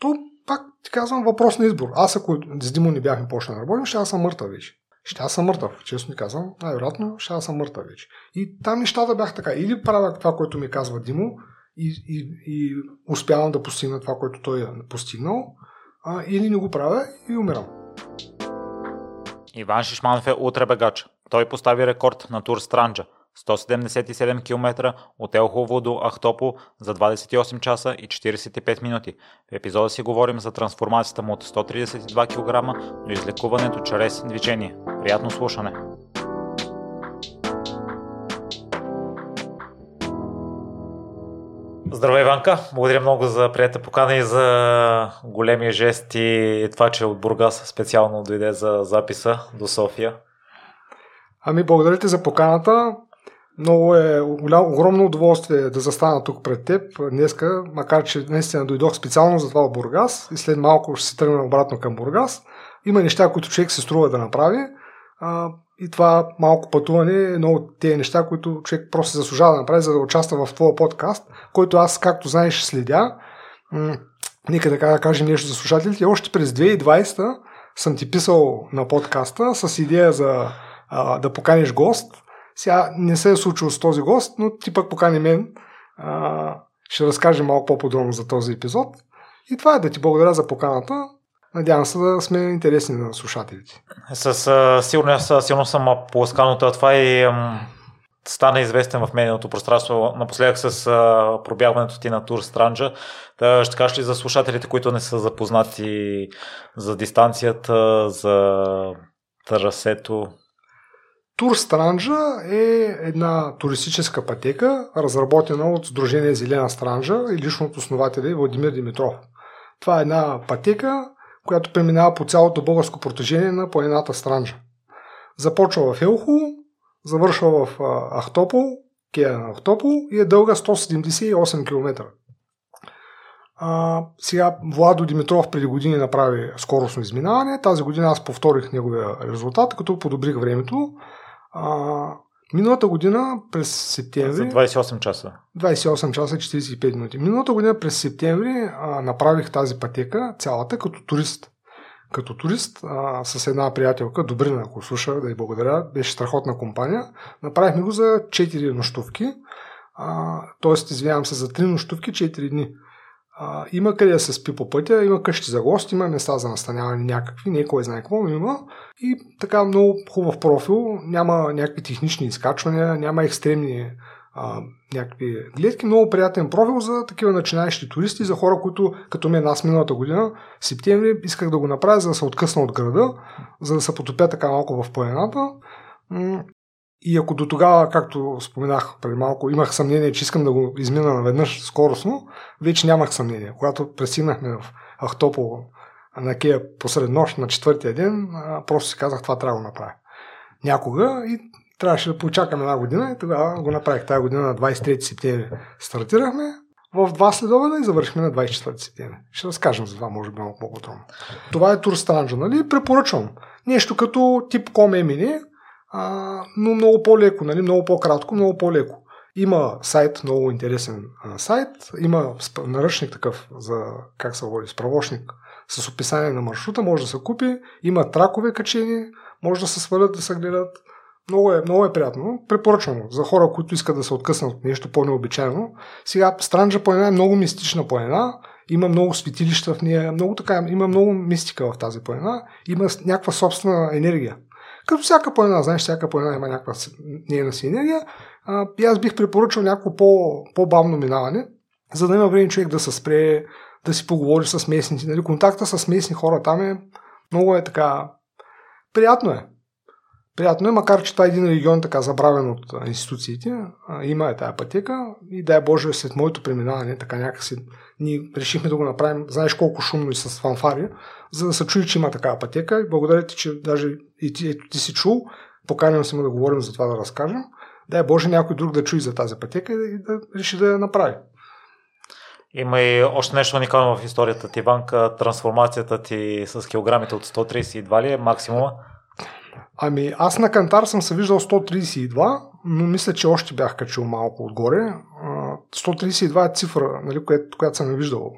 то пак ти казвам въпрос на избор. Аз ако с Димо не бяхме почнали да работим, ще аз съм мъртъв вече. Ще аз съм мъртъв, честно ни казвам. Най-вероятно ще аз съм мъртъв вече. И там нещата бяха така. Или правя това, което ми казва Димо и, и, и успявам да постигна това, което той е постигнал, а, или не го правя и умирам. Иван Шишманов е утре Той постави рекорд на Тур Странджа – 177 км от Елхово до Ахтопо за 28 часа и 45 минути. В епизода си говорим за трансформацията му от 132 кг до излекуването чрез движение. Приятно слушане! Здравей, Иванка! Благодаря много за прията покана и за големия жест и това, че от Бургас специално дойде за записа до София. Ами, благодаря ти за поканата. Много е голям, огромно удоволствие да застана тук пред теб днеска, макар че наистина дойдох специално за това в Бургас и след малко ще се тръгна обратно към Бургас. Има неща, които човек се струва да направи а, и това малко пътуване е едно от тези неща, които човек просто заслужава да направи, за да участва в твоя подкаст, който аз, както знаеш, следя. М- нека да кажем нещо за слушателите. Още през 2020 съм ти писал на подкаста с идея за а, да поканиш гост – сега не се е случило с този гост, но ти пък покани мен. А, ще разкажем малко по-подробно за този епизод. И това е да ти благодаря за поканата. Надявам се да сме интересни на слушателите. С а, сигурност, силно съм поласкан от това и ам, стана известен в медийното пространство напоследък с а, пробягването ти на Тур Странджа. Да, ще кажеш ли за слушателите, които не са запознати за дистанцията, за трасето? Тур Странджа е една туристическа пътека, разработена от Сдружение Зелена Странджа и лично от основателя Владимир Димитров. Това е една пътека, която преминава по цялото българско протежение на планината Странджа. Започва в Елхо, завършва в Ахтопол, Кея на Ахтопол и е дълга 178 км. А, сега Владо Димитров преди години направи скоростно изминаване. Тази година аз повторих неговия резултат, като подобрих времето. А, миналата година през септември... За 28 часа. 28 часа 45 минути. Миналата година през септември а, направих тази пътека цялата като турист. Като турист а, с една приятелка, Добрина, ако слуша, да й благодаря, беше страхотна компания. Направихме го за 4 нощувки. тоест, извинявам се, за 3 нощувки 4 дни. А, има къде да се спи по пътя, има къщи за гости, има места за настаняване някакви, не кой знае какво, но има. И така много хубав профил, няма някакви технични изкачвания, няма екстремни а, някакви гледки. Много приятен профил за такива начинаещи туристи, за хора, които като мен аз миналата година, в септември, исках да го направя, за да се откъсна от града, за да се потопя така малко в планината. И ако до тогава, както споменах преди малко, имах съмнение, че искам да го измина наведнъж скоростно, вече нямах съмнение. Когато пристигнахме в Ахтопол на Кея посред нощ на четвъртия ден, просто си казах, това трябва да го направя. Някога и трябваше да почакам една година и тогава го направих. Тази година на 23 септември стартирахме в два следоведа и завършихме на 24 септември. Ще разкажем за това, може би малко по-подробно. Това е Тур Странджа, нали? Препоръчвам. Нещо като тип Комемини, а, но много по-леко, нали? много по-кратко, много по-леко. Има сайт, много интересен а, сайт, има наръчник такъв за как се води, справочник с описание на маршрута, може да се купи, има тракове качени, може да се свалят да се гледат. Много е, много е приятно. Препоръчвам за хора, които искат да се откъснат от нещо по-необичайно. Сега, Странджа планина е много мистична планина. Има много светилища в нея, много така, има много мистика в тази планина. Има някаква собствена енергия. Като всяка планина, знаеш, всяка планина има някаква нейна си енергия. А, и аз бих препоръчал някакво по, по-бавно минаване, за да има време човек да се спре, да си поговори с местните. Нали? Контакта с местни хора там е много е така... Приятно е. Приятно е, макар че това е един регион така забравен от институциите. Има е тая пътека и дай Боже след моето преминаване, така някакси ние решихме да го направим, знаеш колко шумно и с фанфари, за да се чуи, че има такава пътека. И благодаря ти, че даже и ти, ето, ти си чул, поканям се му да говорим за това да разкажем. Дай Боже някой друг да чуи за тази пътека и да реши да я направи. Има и още нещо уникално в историята ти, Иванка. Трансформацията ти с килограмите от 132 ли е максимума? Ами аз на кантар съм се виждал 132, но мисля, че още бях качил малко отгоре. 132 е цифра, нали, която, която съм виждал.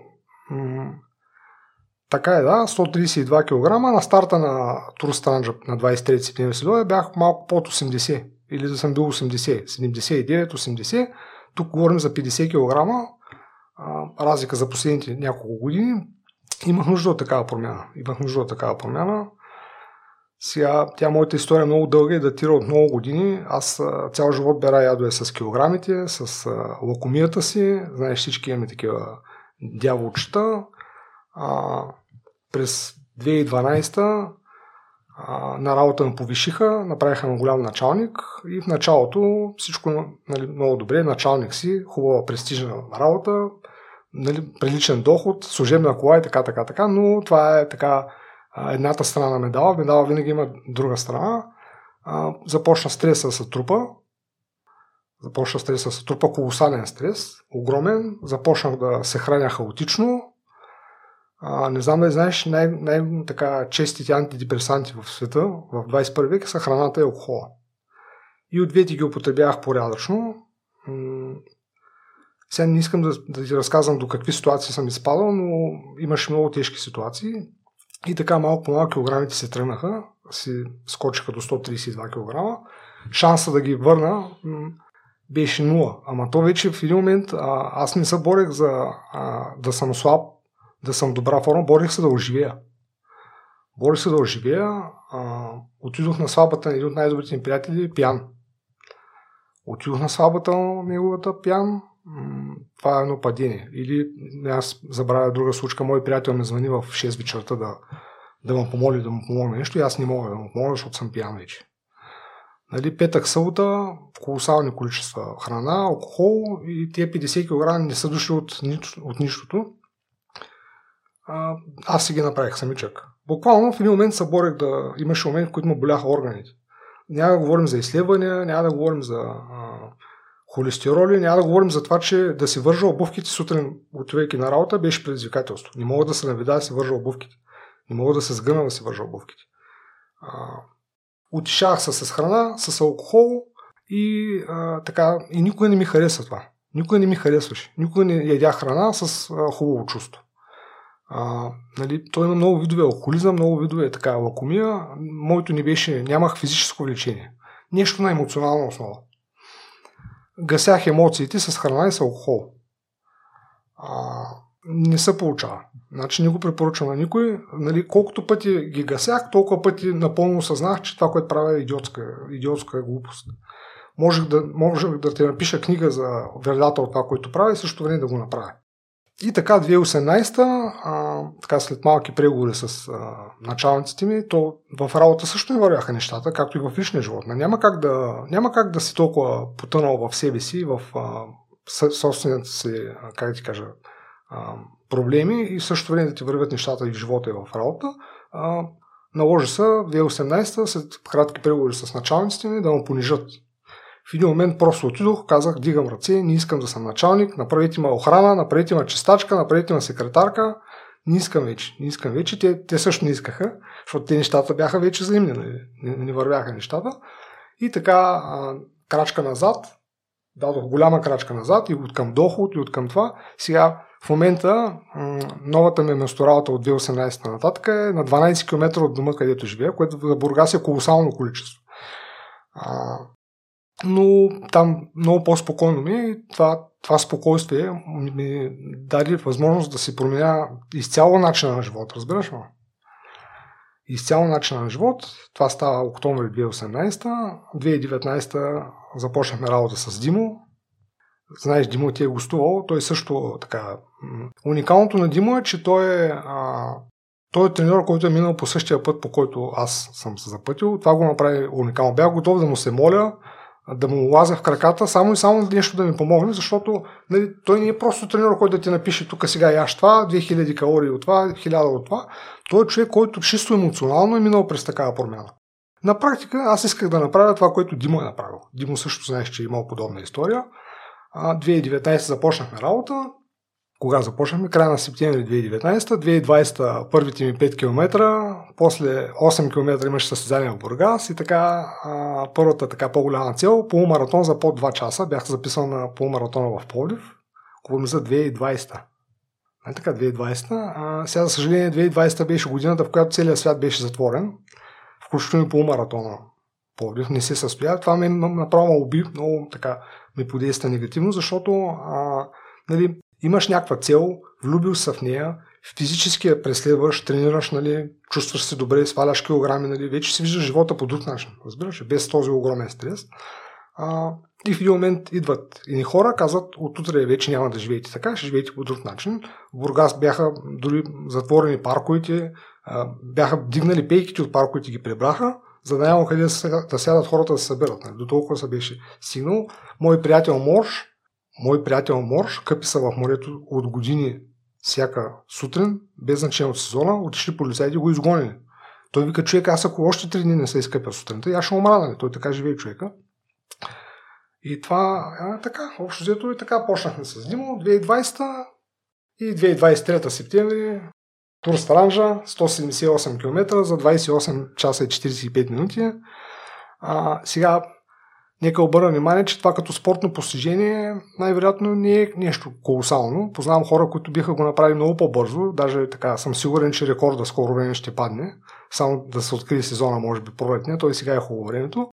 така е, да, 132 кг. На старта на Тур Странджа на 23 септември се бях малко под 80. Или да съм бил 80, 79, 80. Тук говорим за 50 кг. разлика за последните няколко години. Имах нужда от такава промяна. Имах нужда от такава промяна. Сега, тя моята история е много дълга и датира от много години. Аз цял живот бера ядове с килограмите, с лакомията си. Знаеш, всички имаме такива дяволчета. А, през 2012 а, на работа ме повишиха, направиха ме голям началник и в началото всичко нали, много добре, началник си, хубава престижна работа, нали, приличен доход, служебна кола и така, така, така, но това е така едната страна на медала. Медала винаги има друга страна. А, започна стреса с трупа. Започна стреса с трупа, колосален стрес, огромен. Започнах да се храня хаотично. А, не знам да знаеш, най- най- честите антидепресанти в света в 21 век са храната и алкохола. И от двете ги употребявах порядъчно. Сега не искам да, да ти разказвам до какви ситуации съм изпадал, но имаше много тежки ситуации. И така малко по малко килограмите се тръгнаха, си скочиха до 132 кг. Шанса да ги върна беше нула. Ама то вече в един момент а, аз не се борех за а, да съм слаб, да съм добра форма, борех се да оживея. Борех се да оживея. А, отидох на свабата на един от най-добрите ми приятели, пиян. Отидох на свабата на неговата пиян, това е едно падение. Или аз забравя друга случка, мой приятел ме звъни в 6 вечерта да, да му помоли да му помогне нещо и аз не мога да му помогна, защото съм пиян вече. Нали, петък, събота, колосални количества храна, алкохол и тия 50 кг не са дошли от, от нищото. А, аз си ги направих самичък. Буквално в един момент се борех да... Имаше момент, в който му боляха органите. Няма да говорим за изследвания, няма да говорим за а, холестероли. Няма да говорим за това, че да си вържа обувките сутрин, отивайки на работа, беше предизвикателство. Не мога да се наведа да си вържа обувките. Не мога да се сгъна да си вържа обувките. Отишах се с храна, с алкохол и а, така. И никой не ми хареса това. Никой не ми харесваше. Никой не ядя храна с а, хубаво чувство. А, нали, той има много видове алкохолизъм, много видове така лакомия. Моето не беше, нямах физическо влечение. Нещо на емоционална основа гасях емоциите с храна и с алкохол. А, не се получава. Значи не го препоръчвам на никой. Нали, колкото пъти ги гасях, толкова пъти напълно осъзнах, че това, което правя е идиотска, идиотска глупост. Можех да, можех да те напиша книга за вредата от това, което правя и също време да го направя. И така 2018, а, така след малки преговори с а, началниците ми, то в работа също не вървяха нещата, както и в личния живот. Няма как да, няма как да си толкова потънал в себе си, в собствените си, как ти кажа, а, проблеми и също време да ти вървят нещата и в живота и в работа. А, наложи се 2018 след кратки преговори с началниците ми да му понижат в един момент просто отидох, казах, дигам ръце, не искам да съм началник, направете ма охрана, направете ма чистачка, направете ма секретарка. Не искам вече. Не искам вече. Те, те също не искаха, защото те нещата бяха вече взаимни, нали? не, не вървяха нещата. И така, а, крачка назад, дадох голяма крачка назад и от към доход и от към това. Сега в момента новата ми месторабота от 2018 нататък е на 12 км от дома, където живея, което за Бургас е колосално количество. А, но там много по-спокойно ми е това, това спокойствие ми даде възможност да се променя изцяло начина на живот, разбираш ли? Изцяло начина на живот. Това става октомври 2018. 2019 започнахме работа с Димо. Знаеш, Димо ти е гостувал. Той също така... Уникалното на Димо е, че той е, а, той е треньор, който е минал по същия път, по който аз съм се запътил. Това го направи уникално. Бях готов да му се моля, да му лазя в краката, само и само нещо да ми помогне, защото нали, той не е просто тренер, който да ти напише тук сега яш това, 2000 калории от това, 1000 от това. Той е човек, който чисто емоционално е минал през такава промяна. На практика аз исках да направя това, което Димо е направил. Димо също знаеш, че е имал подобна история. 2019 започнахме работа, кога започнахме? Края на септември 2019, 2020 първите ми 5 км, после 8 км имаше състезание в Бургас и така а, първата така по-голяма цел, полумаратон за под 2 часа, бях записан на полумаратона в Пловдив, говорим за 2020. Нали така, 2020. А, сега, за съжаление, 2020 беше годината, в която целият свят беше затворен, включително и полумаратона. Пловдив не се състоя. Това ме направо уби, много така ми подейства негативно, защото а, нали, имаш някаква цел, влюбил се в нея, физически я преследваш, тренираш, нали, чувстваш се добре, сваляш килограми, нали, вече си виждаш живота по друг начин, разбираш, без този огромен стрес. А, и в един момент идват и хора, казват, от утре вече няма да живеете така, ще живеете по друг начин. В Бургас бяха дори затворени парковете, бяха дигнали пейките от парковете ги прибраха, за да няма къде да сядат хората да се съберат. Нали. До толкова се беше стигнал. Мой приятел Морш, мой приятел Морш, къпи са в морето от години всяка сутрин, без значение от сезона, отишли полицаите го изгонили. Той вика, човек, аз ако още три дни не се изкъпя сутринта, аз ще умра, нали? Той така живее човека. И това, а, така, общо взето и така почнахме с Димо, 2020 и 2023 септември, Тур Странжа, 178 км за 28 часа и 45 минути. А, сега Нека обърна внимание, че това като спортно постижение най-вероятно не е нещо колосално. Познавам хора, които биха го направили много по-бързо. Даже така съм сигурен, че рекорда скоро време ще падне. Само да се открие сезона, може би пролетния. Той сега е хубаво времето.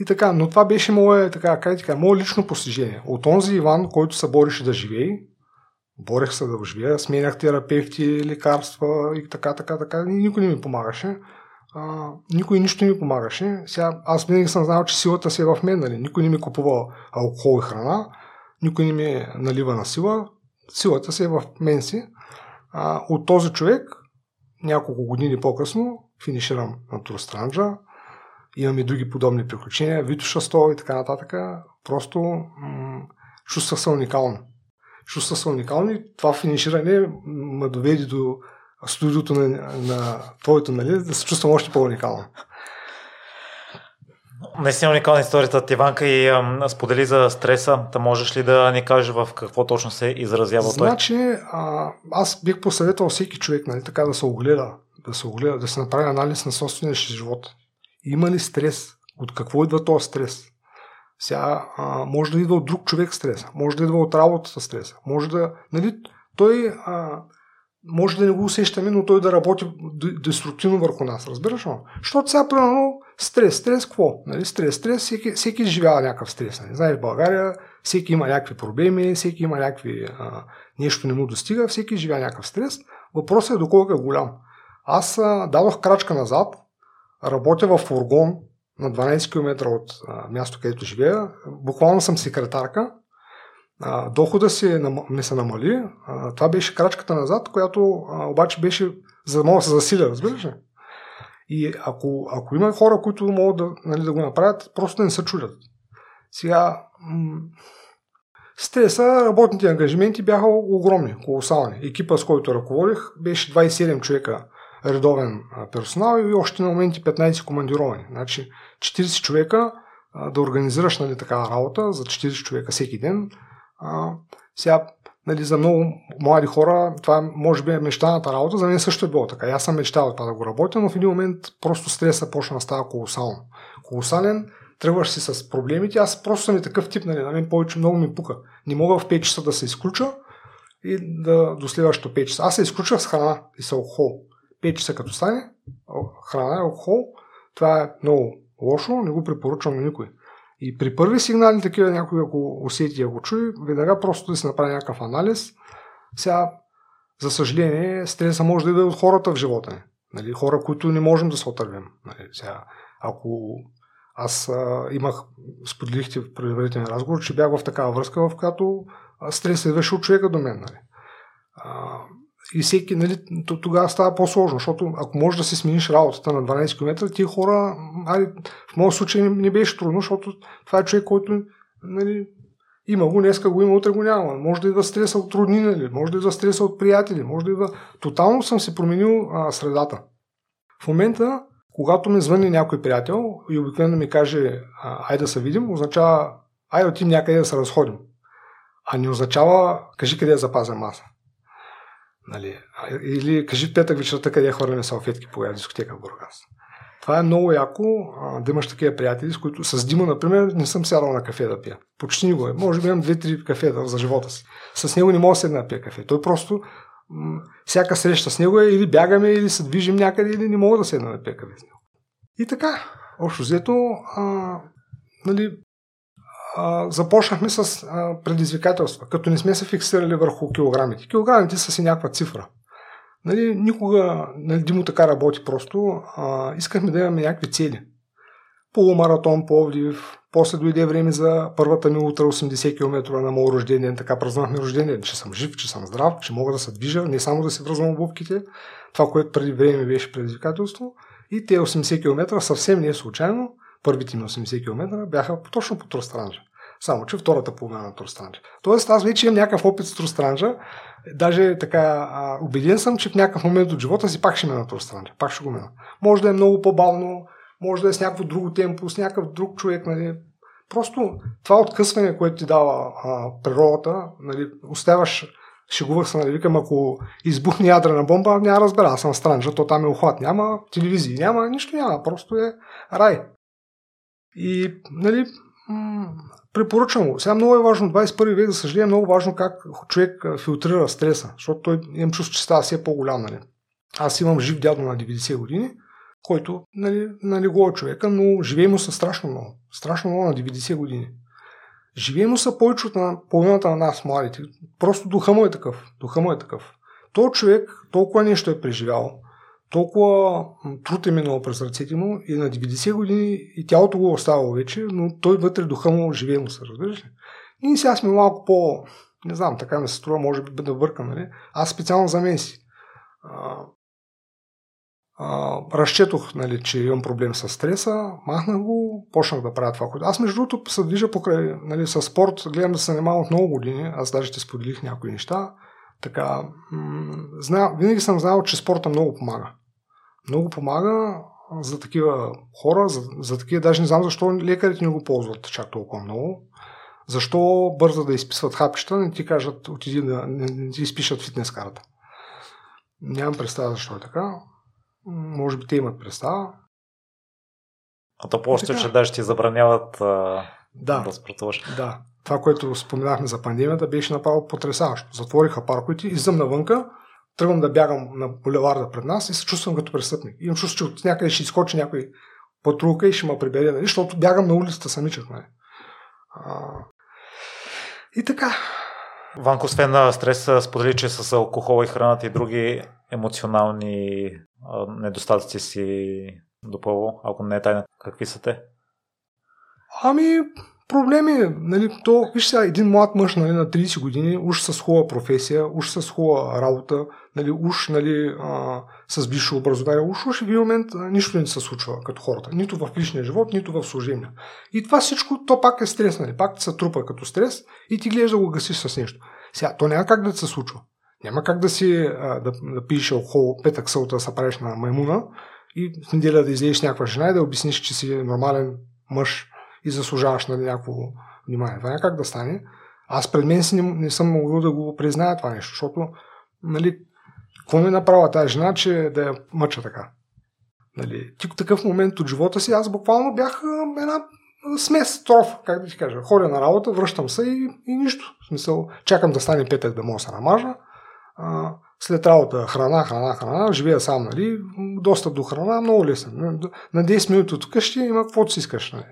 И така, но това беше мое, така, как така, мое лично постижение. От онзи Иван, който се бореше да живее, борех се да живея, сменях терапевти, лекарства и така, така, така, и никой не ми помагаше а, никой нищо не ми помагаше. Сега, аз винаги съм знал, че силата си е в мен. Нали? Никой не ми купува алкохол и храна, никой не ми налива на сила. Силата си е в мен си. А, от този човек, няколко години по-късно, финиширам на Турстранджа. Имам и други подобни приключения, Витоша 100 и така нататък. Просто м- чувствах се уникално. Чувствах се уникално и това финиширане ме доведе до студиото на, на твоето, нали, да се чувствам още по-уникално. Наистина уникална историята от Иванка и ам, сподели за стреса. Та можеш ли да ни кажеш в какво точно се изразява значи, той? Значи, а, аз бих посъветвал всеки човек нали, така да се огледа, да се огледа, да се направи анализ на собствения си живот. Има ли стрес? От какво идва този стрес? Сега, а, може да идва от друг човек стрес, може да идва от работата стрес, може да, нали, той а, може да не го усещаме, но той да работи деструктивно върху нас. Разбираш ли? Защото сега, примерно, стрес. Стрес какво? Нали? Стрес, стрес, всеки, всеки изживява някакъв стрес. Нали? Знаеш, в България всеки има някакви проблеми, всеки има някакви... А, нещо не му достига, всеки изживява някакъв стрес. Въпросът е доколко е голям. Аз а, дадох крачка назад, работя в фургон на 12 км от а, място, където живея. Буквално съм секретарка а, дохода си ми се намали. А, това беше крачката назад, която а, обаче беше за да мога да се засиля, разбираш ли? И ако, ако има хора, които могат да, нали, да го направят, просто не се чудят. Сега, м- стреса, работните ангажименти бяха огромни, колосални. Екипа, с който ръководих, беше 27 човека редовен персонал и още на моменти 15 командировани. Значи 40 човека да организираш нали, такава работа за 40 човека всеки ден – а, сега, нали, за много млади хора това може би е мечтаната работа, за мен също е било така. Аз съм мечтал това да го работя, но в един момент просто стреса почна да става колосално. Колосален, тръгваш си с проблемите, аз просто съм и такъв тип, нали, на мен повече много ми пука. Не мога в 5 часа да се изключа и да до следващото 5 часа. Аз се изключвах с храна и с алкохол. 5 часа като стане, храна и алкохол, това е много лошо, не го препоръчвам на никой. И при първи сигнали такива някой, ако усети ако чуи, веднага просто да се направи някакъв анализ. Сега, за съжаление, стреса може да иде от хората в живота ни. Нали, хора, които не можем да се отървем. Нали, сега, ако аз а, имах, споделихте в предварителен разговор, че бях в такава връзка, в която стресът идваше от човека до мен. Нали. А, и всеки, нали, тогава става по-сложно, защото ако можеш да си смениш работата на 12 км, тия хора, али, в моят случай не, не беше трудно, защото това е човек, който нали, има го, днеска го има, утре го няма. Може да идва стреса от роднини, нали? може да идва стреса от приятели, може да идва... Тотално съм се променил а, средата. В момента, когато ми звъни някой приятел и обикновено ми каже, ай да се видим, означава, ай отим някъде да се разходим. А не означава, кажи къде е запазен маса. Нали, или кажи петък вечерта къде хвърляме салфетки по дискотека в Бургас. Това е много яко а, да имаш такива приятели, с които с Дима, например, не съм сядал на кафе да пия. Почти никога. Може би имам две-три кафета за живота си. С него не мога да седна да пия кафе. Той просто всяка среща с него е или бягаме, или се движим някъде, или не мога да седна на пека с него. И така, общо взето, а, нали, започнахме с а, предизвикателства, като не сме се фиксирали върху килограмите. Килограмите са си някаква цифра. Нали, никога, нали, Димо така работи просто, а, искахме да имаме някакви цели. Полумаратон, Пловдив, после дойде време за първата ми утра 80 км на моят рождение. Така празнувахме рождение, че съм жив, че съм здрав, че мога да се движа, не само да се връзвам обувките. Това, което преди време беше предизвикателство. И те 80 км съвсем не е случайно. Първите ми 80 км бяха точно по Тространжа. Само, че втората половина на Тространжа. Тоест, аз вече имам някакъв опит с Тространжа. Даже така, а, убеден съм, че в някакъв момент от живота си пак ще мина Тространжа. Пак ще го мина. Може да е много по-бавно, може да е с някакво друго темпо, с някакъв друг човек. Нали. Просто това откъсване, което ти дава а, природата, нали, оставаш шегувах се, нали, викам, ако избухне ядрена бомба, няма разбера, аз съм странжа, то там е охват, няма телевизии, няма, нищо няма, просто е рай. И, нали, препоръчвам го. Сега много е важно, 21 век, за съжаление, е много важно как човек филтрира стреса, защото той имам чувство, че става все по-голям, нали. Аз имам жив дядо на 90 години, който нали, нали го е човека, но живее му са страшно много. Страшно много на 90 години. Живее му са повече от на половината на нас, младите. Просто духа му е такъв. Духа му е такъв. Той човек толкова нещо е преживял, толкова труд е минал през ръцете му и на 90 години и тялото го оставало вече, но той вътре духа му живее му се, разбираш ли? И сега сме малко по, не знам, така ми се струва, може би да бъркам, нали? Аз специално за мен си а, разчетох, нали, че имам проблем с стреса, махнах го, почнах да правя това. Аз между другото се движа покрай, нали, с спорт, гледам да се занимавам от много години, аз даже ти споделих някои неща. Така, м- зна, винаги съм знал, че спорта много помага. Много помага за такива хора, за, за такива, даже не знам защо лекарите не го ползват чак толкова много. Защо бърза да изписват хапчета, не ти кажат, отиди да не, не ти изпишат фитнес карата. Нямам представа защо е така. Може би те имат представа. А то по че даже ти забраняват а, да, да спортуваш. Да. Това, което споменахме за пандемията, беше направо потрясаващо. Затвориха парковете, излизам навънка, тръгвам да бягам на булеварда пред нас и се чувствам като престъпник. Имам чувство, че от някъде ще изкочи някой патрулка и ще ме прибере, нали? защото бягам на улицата самичък. Нали? А... И така. Ванко, освен на стрес, сподели, че с алкохола и храната и други емоционални недостатъци си допълвал, ако не е тайна, какви са те? Ами, проблеми, нали, то, виж сега, един млад мъж нали, на 30 години, уж с хубава професия, уж с хубава работа, нали, уж нали, а, с висше образование, уж, уж в един момент а, нищо не се случва като хората. Нито в личния живот, нито в служебния. И това всичко, то пак е стрес, нали, пак се трупа като стрес и ти гледаш да го гасиш с нещо. Сега, то няма как да се случва. Няма как да си а, да, да пиеш алкохол петък сълта да се правиш на маймуна и в неделя да излезеш някаква жена и да обясниш, че си нормален мъж и заслужаваш нали, някакво внимание. Това как да стане. Аз пред мен си не, не съм могъл да го призная това нещо, защото нали, какво ми е направила тази жена, че да я мъча така? Нали, ти такъв момент от живота си, аз буквално бях една смес, троф, как да ти кажа. Ходя на работа, връщам се и, и нищо. В смисъл, чакам да стане петък да мога да се намажа, а, след работа храна, храна, храна, живея сам, нали, достъп до храна, много лесно. На 10 минути от къщи има каквото си искаш. Нали.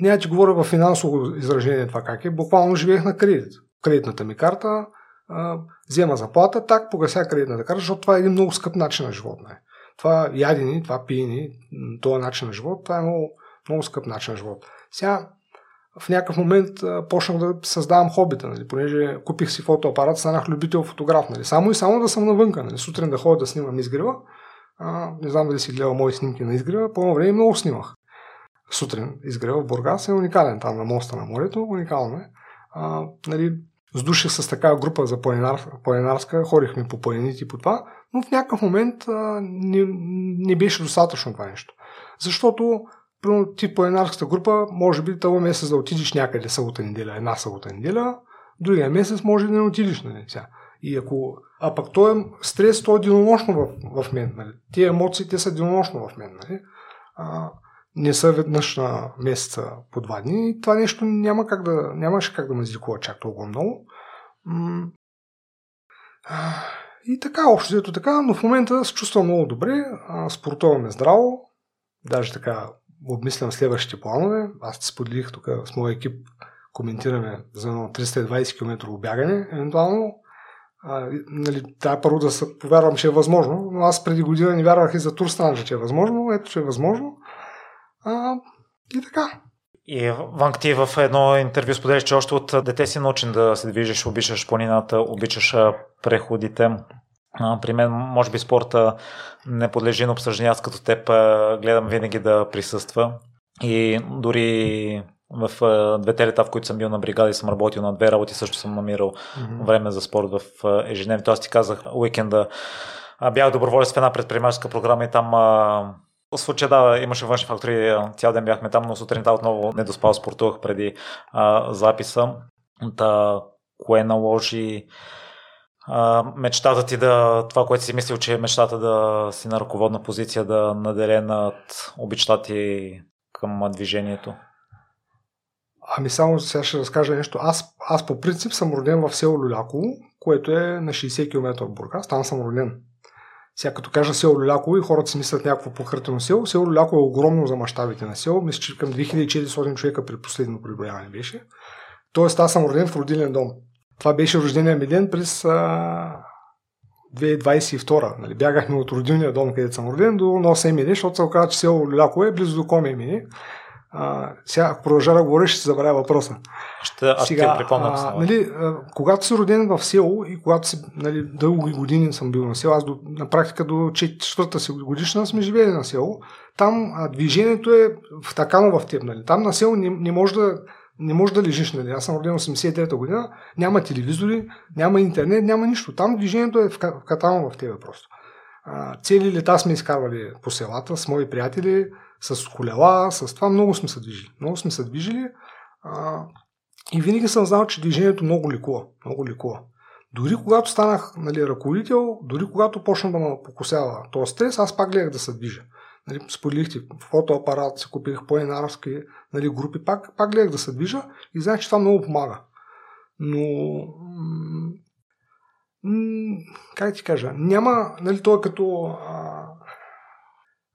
Няма ти говоря в финансово изражение това как е. Буквално живеех на кредит. Кредитната ми карта, а, взема заплата, так погася кредитната карта, защото това е един много скъп начин на живот. Нали. Това ядени, това пиени, този начин на живот, това е много, много скъп начин на живот. Сега, в някакъв момент а, почнах да създавам хобита, нали, понеже купих си фотоапарат, станах любител фотограф. Нали, само и само да съм навънка, нали, сутрин да ходя да снимам изгрева. А, не знам дали си гледал мои снимки на изгрева, по време много снимах. Сутрин изгрева в Бургас е уникален там на моста на морето, уникално е. А, нали, сдуших с такава група за планинар, планинарска, ходихме по планините и по това, но в някакъв момент а, не, не беше достатъчно това нещо. Защото Примерно ти по енарската група, може би този месец да отидеш някъде събота неделя, една събота неделя, другия месец може да не отидеш. Нали, сега. И ако, а пък той е стрес, той е денонощно в, в мен. Нали. Тия емоции, те са денонощно в мен. Нали. А, не са веднъж на месеца по два дни. И това нещо няма как да, нямаше как да ме изликува чак толкова много. И така, общо взето така, но в момента се чувствам много добре, спортуваме здраво, даже така обмислям следващите планове. Аз ти споделих тук с моя екип, коментираме за едно 320 км бягане, евентуално. А, нали, трябва първо да се повярвам, че е възможно, но аз преди година не вярвах и за Турстранжа, че е възможно, ето, че е възможно. А, и така. И Ванк ти в едно интервю споделиш, че още от дете си научен да се движиш, обичаш планината, обичаш преходите. При мен, може би, спорта не подлежи на обсъждане. Аз като теб гледам винаги да присъства. И дори в двете лета, в които съм бил на бригада и съм работил на две работи, също съм намирал mm-hmm. време за спорт в ежедневието. Аз ти казах, уикенда бях доброволец в една предприемаческа програма и там в случая да, имаше външни фактори, цял ден бяхме там, но сутринта отново не доспал, спортувах преди а, записа. Та, кое наложи а, мечтата ти да, това, което си мислил, че е мечтата да си на ръководна позиция, да наделе над обичта ти към движението? Ами само сега ще разкажа нещо. Аз, аз по принцип съм роден в село Люляково, което е на 60 км от Бургас. Там съм роден. Сега като кажа село Люляково и хората си мислят някакво похъртено село. Село Люляково е огромно за мащабите на село. Мисля, че към 2400 човека при последно преброяване беше. Тоест аз съм роден в родилен дом. Това беше рождения ми ден през а, 2022. Нали, бягахме от родилния дом, където съм роден, до носа Емини, защото се оказа, че село Люляково е близо до Коме Емини. А, сега, ако продължа да говоря, ще се забравя въпроса. Ще, аз сега, ще а, нали, а, когато си роден в село и когато си, нали, дълги години съм бил на село, аз до, на практика до четвърта си годишна сме живели на село, там а, движението е в такано в теб. Нали. Там на село не, не може да не можеш да лежиш, нали? Аз съм роден 83-та година, няма телевизори, няма интернет, няма нищо. Там движението е вкатано в тебе просто. А, цели лета сме изкарвали по селата с мои приятели, с колела, с това много сме се движили. Много сме се движили а, и винаги съм знал, че движението много ликува. Много ликува. Дори когато станах нали, ръководител, дори когато почна да ме покусява този стрес, аз пак гледах да се движа. Нали, споделихте, фотоапарат си купих по-енарски нали, групи, пак, пак гледах да се движа и знаех, че това много помага. Но м- как ти кажа, няма, нали, той е като а,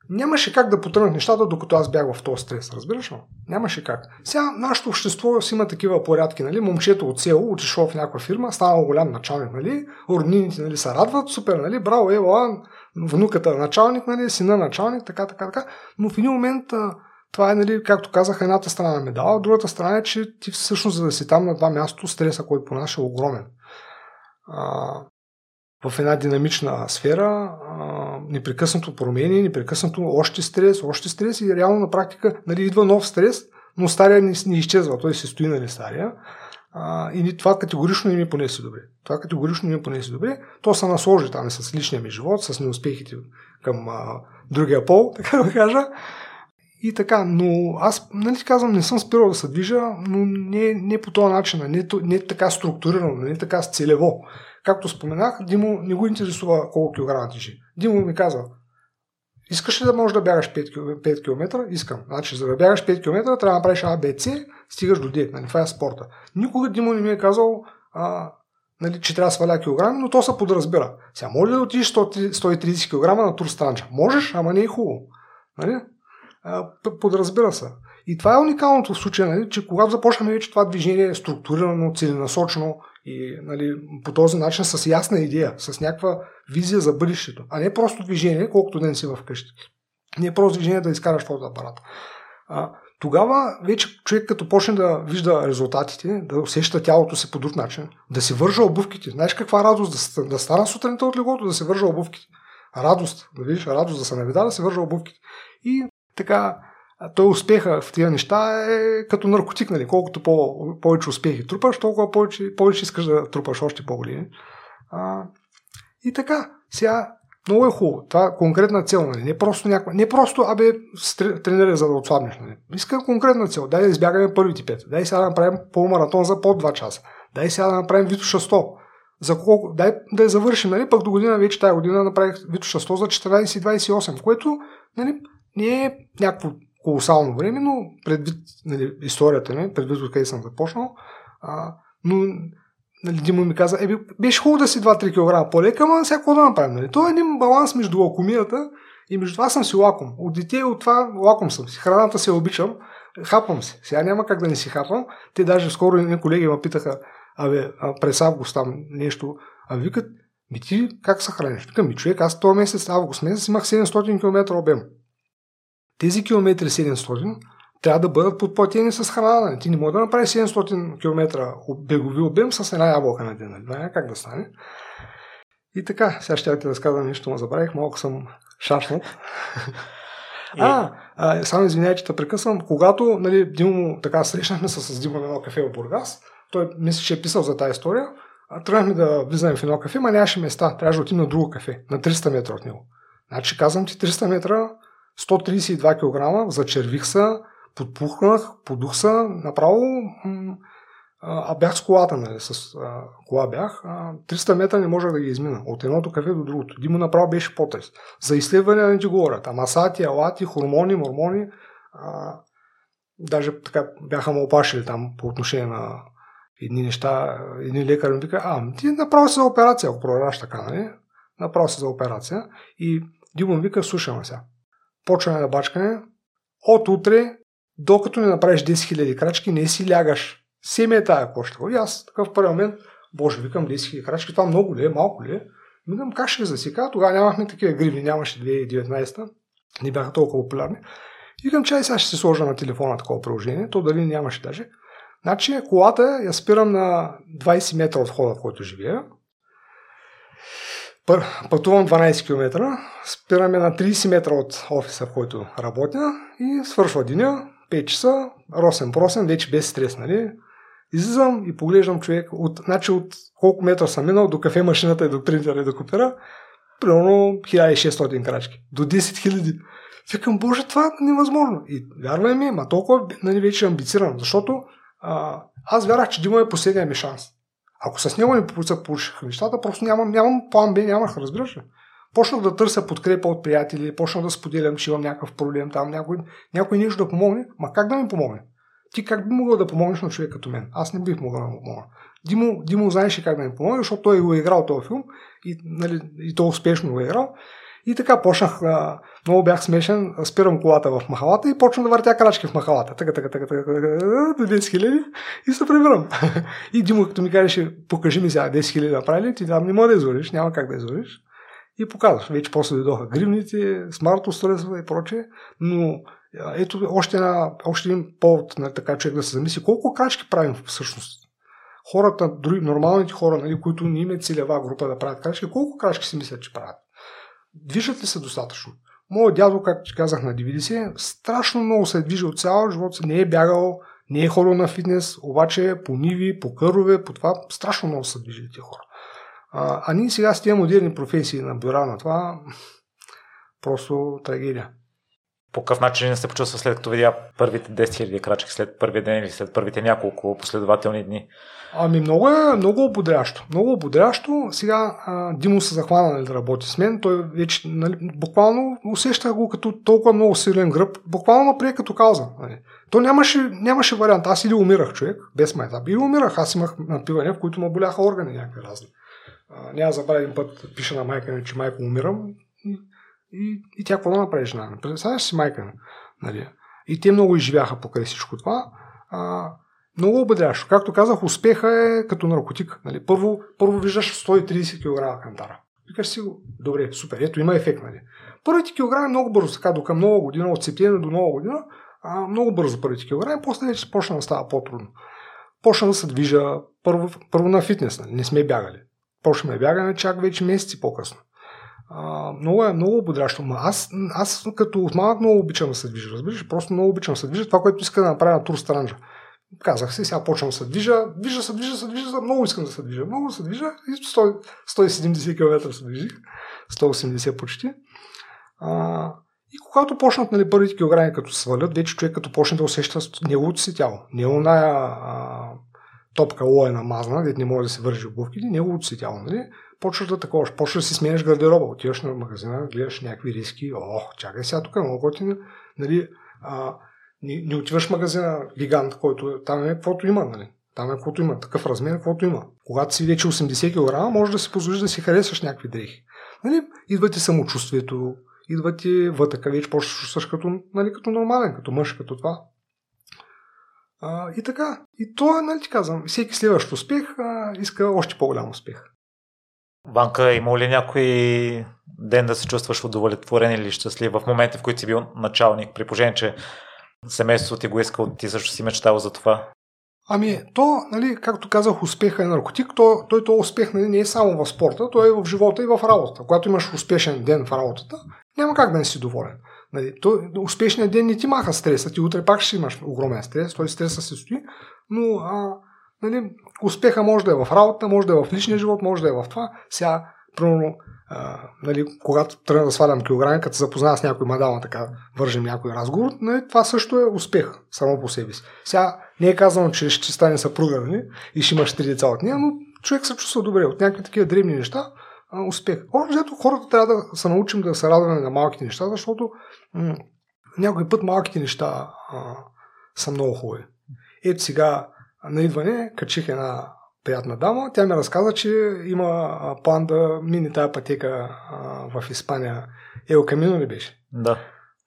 Нямаше как да потръгнат нещата, докато аз бях в този стрес, разбираш ли? Нямаше как. Сега нашето общество си има такива порядки, нали? Момчето от село отишло в някаква фирма, станал голям началник, нали? Роднините нали, се радват, супер, нали? Браво, ева, внуката началник, нали? Сина началник, така, така, така. Но в един момент това е, нали, както казах, едната страна на медала, другата страна е, че ти всъщност, за да си там на това място, стреса, който понася е огромен. А, в една динамична сфера, а, непрекъснато промени, непрекъснато още стрес, още стрес и реално на практика нали, идва нов стрес, но стария не, не изчезва, той се стои нали стария. А, и това категорично не ми понесе добре. Това категорично не ми понесе добре. То се насложи там с личния ми живот, с неуспехите към а, другия пол, така да кажа. И така, но аз, нали казвам, не съм спирал да се движа, но не, не по този начин, не, не така структурирано, не така целево. Както споменах, Димо не го интересува колко килограма тежи. Димо ми казва, искаш ли да можеш да бягаш 5 км? 5 км? Искам. Значи, за да бягаш 5 км, трябва да направиш А, стигаш до D. Нали? Това е спорта. Никога Димо не ми е казал, а, нали, че трябва да сваля килограми, но то се подразбира. Сега, може ли да отидеш 130 кг на тур странча? Можеш, ама не е хубаво. Нали? Подразбира се. И това е уникалното в случая, нали, че когато започнем вече това движение структурирано, целенасочено и нали, по този начин с ясна идея, с някаква визия за бъдещето, а не просто движение, колкото ден си вкъщи. Не е просто движение да изкараш фотоапарат. А, тогава вече човек като почне да вижда резултатите, да усеща тялото си по друг начин, да си вържа обувките. Знаеш каква радост да, да стана сутринта от легото, да се вържа обувките. Радост, да видиш, радост да се наведа, да се вържа обувките. И така, той успеха в тия неща е като наркотик, нали? Колкото по, повече успехи трупаш, толкова повече, повече искаш да трупаш още по-големи. И така, сега много е хубаво. Това е конкретна цел, нали? Не просто някаква. Не просто, абе, тренира за да отслабнеш, нали? Иска конкретна цел. Дай да избягаме първите пет. Дай сега да направим полумаратон за под 2 часа. Дай сега да направим Витоша 100. За колко? Дай да я завършим, нали? Пък до година, вече тази година направих Витоша 100 за 14-28, което, нали, не е някакво колосално време, но предвид нали, историята ми, предвид откъде съм започнал, а, но нали, Димо ми каза, е, беше хубаво да си 2-3 кг по-лека, ама всяко да направим. Нали? То е един баланс между лакомията и между това съм си лаком. От дете от това лаком съм си. Храната се обичам, хапвам се. Сега няма как да не си хапвам. Те даже скоро едни колеги ме питаха, абе, през август там нещо, а викат, ми ти как се храниш? Викам, ми човек, аз този месец, август месец, имах 700 км обем. Тези километри 700 трябва да бъдат подплатени с храна. Нали? Ти не можеш да направиш 700 км бегови обем с една ябълка на ден. Нали? Няма как да стане. И така, сега ще да разказвам нещо, но забравих, малко съм шашнат. А, а, само извинявай, че те прекъсвам. Когато нали, Димо, така срещнахме се с Димо на едно кафе в Бургас, той мисля, че е писал за тази история, тръгнахме да влизаме в едно кафе, ма нямаше места. Трябваше да отидем на друго кафе, на 300 метра от него. Значи казвам ти 300 метра, 132 кг, зачервих се, подпухнах, подух се, направо а бях с колата, нали, с а, кола бях. А, 300 метра не можех да ги измина. От едното кафе до другото. Димо направо беше потрес. За изследване не ти говорят. Амасати, алати, хормони, мормони. А, даже така бяха му опашили там по отношение на едни неща. Едни лекар ми вика, а, ти направо си за операция, ако проверяваш така, нали? Направо си за операция. И Димо ми вика, слушаме сега. Почваме да бачкане. От утре, докато не направиш 10 000 крачки, не си лягаш Семе е тая коща. И аз такъв първи момент, боже, викам 10 000 крачки, това много ли е, малко ли е? Викам, как ще засека? Тогава нямахме такива гривни, нямаше 2019 не бяха толкова популярни. И към чай сега ще се сложа на телефона такова приложение, то дали нямаше даже. Значи колата я спирам на 20 метра от входа, в който живея. Пътувам 12 км, спираме на 30 метра от офиса, в който работя и свършва деня, 5 часа, росен просен, вече без стрес, нали? Излизам и поглеждам човек, от, значи от колко метра съм минал до кафе машината и до принтера и до копера, примерно 1600 крачки, до 10 000. Викам, боже, това е невъзможно. И вярвай ми, ма толкова нали, вече амбициран, защото а, аз вярвах, че Димо е последния ми шанс. Ако с него не получиха нещата, просто нямам, нямам план Б, нямах, разбираш ли? Почнах да търся подкрепа от приятели, почнах да споделям, че имам някакъв проблем там, някой, някой нещо да помогне. Ма как да ми помогне? Ти как би могъл да помогнеш на човек като мен? Аз не бих могъл да му помогна. Димо, Димо знаеше как да ми помогне, защото той го е играл този филм и, нали, и то успешно го е играл. И така почнах, а, много бях смешен, спирам колата в махалата и почвам да въртя крачки в махалата. Така, така, така, така, до 10 хиляди и се прибирам. и Димо, като ми кажеше, покажи ми сега 10 хиляди направили, ти там не може да изориш, няма как да изориш. И показваш. Вече после дойдоха гривните, смарт устройства и прочее, но ето още, една, още един повод на така човек да се замисли колко крачки правим всъщност. Хората, дори нормалните хора, нали, които не имат целева група да правят крачки, колко крачки си мислят, че правят? Движат ли се достатъчно? Моят дядо, както ти казах на 90, страшно много се е движил цял живот, не е бягал, не е ходил на фитнес, обаче по ниви, по кърове, по това страшно много са движили тези хора. А, а ние сега с тези модерни професии на бюра на това, просто трагедия. По какъв начин се почувства след като видя първите 10 000 крачки след първия ден или след първите няколко последователни дни? Ами много е, много ободрящо. Много ободрящо. Сега а, Димо се захвана нали, да работи с мен. Той вече нали, буквално усеща го като толкова много силен гръб. Буквално ме прие като кауза. Нали. То нямаше, нямаше вариант. Аз или умирах човек, без майтап. Или умирах. Аз имах напиване, в които ме боляха органи някакви разни. А, няма забравя един път, пиша на майка ми, че майко умирам. И, и тя какво да направи жена? Представяш си майка. Нали? И те много изживяха покрай всичко това. А, много ободрящо. Както казах, успеха е като наркотик. Нали? Първо, първо виждаш 130 кг кантара. Викаш си, добре, супер, ето има ефект. Нали? Първите килограми много бързо, така до към нова година, от септември до нова година, а, много бързо първите килограми, после вече почна да става по-трудно. Почна да се движа първо, първо на фитнес, нали? не сме бягали. Почваме бягане чак вече месеци по-късно. А, много е много ободрящо. Ма аз, аз като от малък много обичам да се движа. Разбираш, просто много обичам да се движа. Това, което иска да направя на тур странджа. Казах си, сега почвам да се движа, движа се, движа се, движа много искам да се движа, много се движа и 100, 170 км се движих, 180 почти. А, и когато почнат нали, първите килограми като свалят, вече човек като почне да усеща неговото си тяло. Не е оная топка лоя мазна, дете не може да се вържи обувките, неговото си тяло. Нали? Почваш да такова, почваш да си сменяш гардероба, отиваш на магазина, гледаш някакви риски, ох, чакай сега тук, много готин, нали, а, не, не отиваш в магазина гигант, който там е, каквото има, нали. Там е каквото има, такъв размер, каквото има. Когато си вече 80 кг, може да си позволиш да си харесваш някакви дрехи. Нали? Идва ти самочувствието, идва ти вътъка, вече почваш чувстваш като, нали, като нормален, като мъж, като това. А, и така. И то е, нали ти казвам, всеки следващ успех а, иска още по-голям успех. Банка, има ли някой ден да се чувстваш удовлетворен или щастлив в момента, в които си бил началник, при положение, че семейството ти го иска, ти също си мечтал за това? Ами, то, нали, както казах, успеха е наркотик. То, той то успех нали, не е само в спорта, той е в живота и в работата. Когато имаш успешен ден в работата, няма как да не си доволен. Нали, то, успешният ден не ти маха стреса, ти утре пак ще имаш огромен стрес, той стреса се стои, но а, нали, успеха може да е в работа, може да е в личния живот, може да е в това. Сега, примерно, а, нали, когато тръгна да свалям килограми, като се запозная с някой мадама, така вържим някой разговор, нали, това също е успех само по себе си. Сега не е казано, че ще стане съпруга нали, и ще имаш три деца от нея, но човек се чувства добре от някакви такива древни неща. А, успех. Общо хората трябва да се научим да се радваме на малките неща, защото м- някой път малките неща а, са много хубави. Ето сега на идване качих една приятна дама. Тя ми разказа, че има план да мини тази пътека в Испания. Ел Камино ли беше? Да.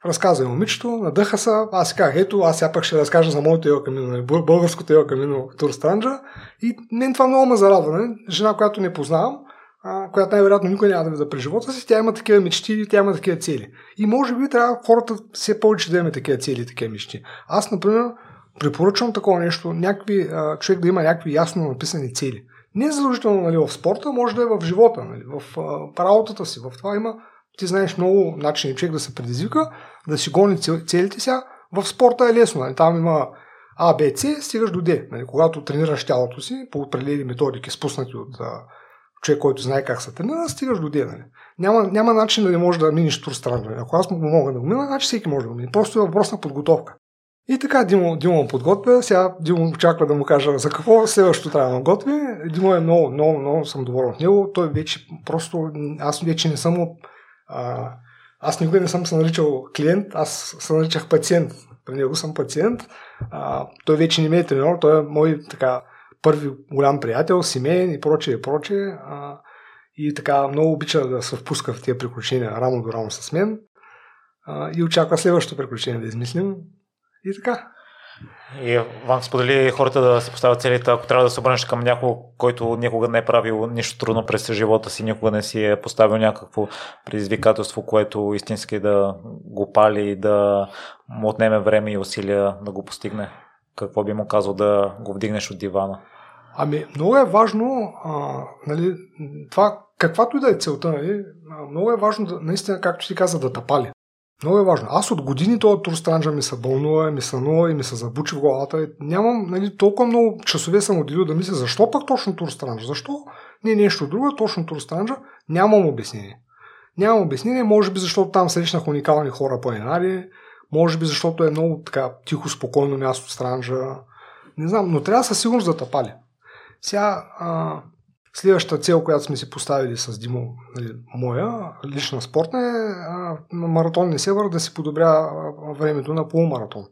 Разказа момичето, надъха се. Аз си казах, ето, аз сега пак ще разкажа за моето Ел Камино, нали, българското Ел Камино Тур Странджа. И мен това много ме зарадва. Нали? Жена, която не познавам, а, която най-вероятно никой няма да вида през живота си, тя има такива мечти, тя има такива цели. И може би трябва хората все повече да имат такива цели, такива мечти. Аз, например, препоръчвам такова нещо, някакви, човек да има някакви ясно написани цели. Не е задължително нали, в спорта, може да е в живота, нали, в а, работата си. В това има, ти знаеш много начини човек да се предизвика, да си гони целите сега. В спорта е лесно. Нали, там има А, Б, С, стигаш до Д. Нали, когато тренираш тялото си по определени методики, спуснати от човек, който знае как се тренира, стигаш до Д. Нали. Няма, няма начин да не можеш да минеш тур страна. Ако аз мога да го мина, значи всеки може да го мине. Просто е въпрос на подготовка. И така Димо, Димо му подготвя. Сега Димо очаква да му кажа за какво следващото трябва да готви. Димо е много, много, много съм доволен от него. Той вече просто, аз вече не съм а, аз никога не съм се наричал клиент, аз се наричах пациент. При него съм пациент. А, той вече не ме е тренер, той е мой така първи голям приятел, семейен и прочее и прочее. А, и така много обича да се впуска в тия приключения рамо до рамо с мен. А, и очаква следващото приключение да измислим. И така. И вам сподели хората да се поставят целите, ако трябва да се обърнеш към някого, който никога не е правил нищо трудно през живота си, никога не си е поставил някакво предизвикателство, което истински да го пали и да му отнеме време и усилия да го постигне. Какво би му казал да го вдигнеш от дивана? Ами, много е важно, а, нали, това, каквато и да е целта, нали, много е важно, да, наистина, както ти каза, да тапали. Много е важно. Аз от години този турстранджа ми се бълнува, ми се нова и ми се забучи в главата. Нямам нали, толкова много часове съм отделил да мисля защо пък точно турстранджа. Защо не нещо друго, точно турстранджа. Нямам обяснение. Нямам обяснение, може би защото там срещнах уникални хора по енари, може би защото е много така тихо, спокойно място странджа. Не знам, но трябва със сигурност да тъпали. Сега, а, Следващата цел, която сме си поставили с Димо, нали, моя, лична спортна е на маратонния север да си подобря времето на полумаратон.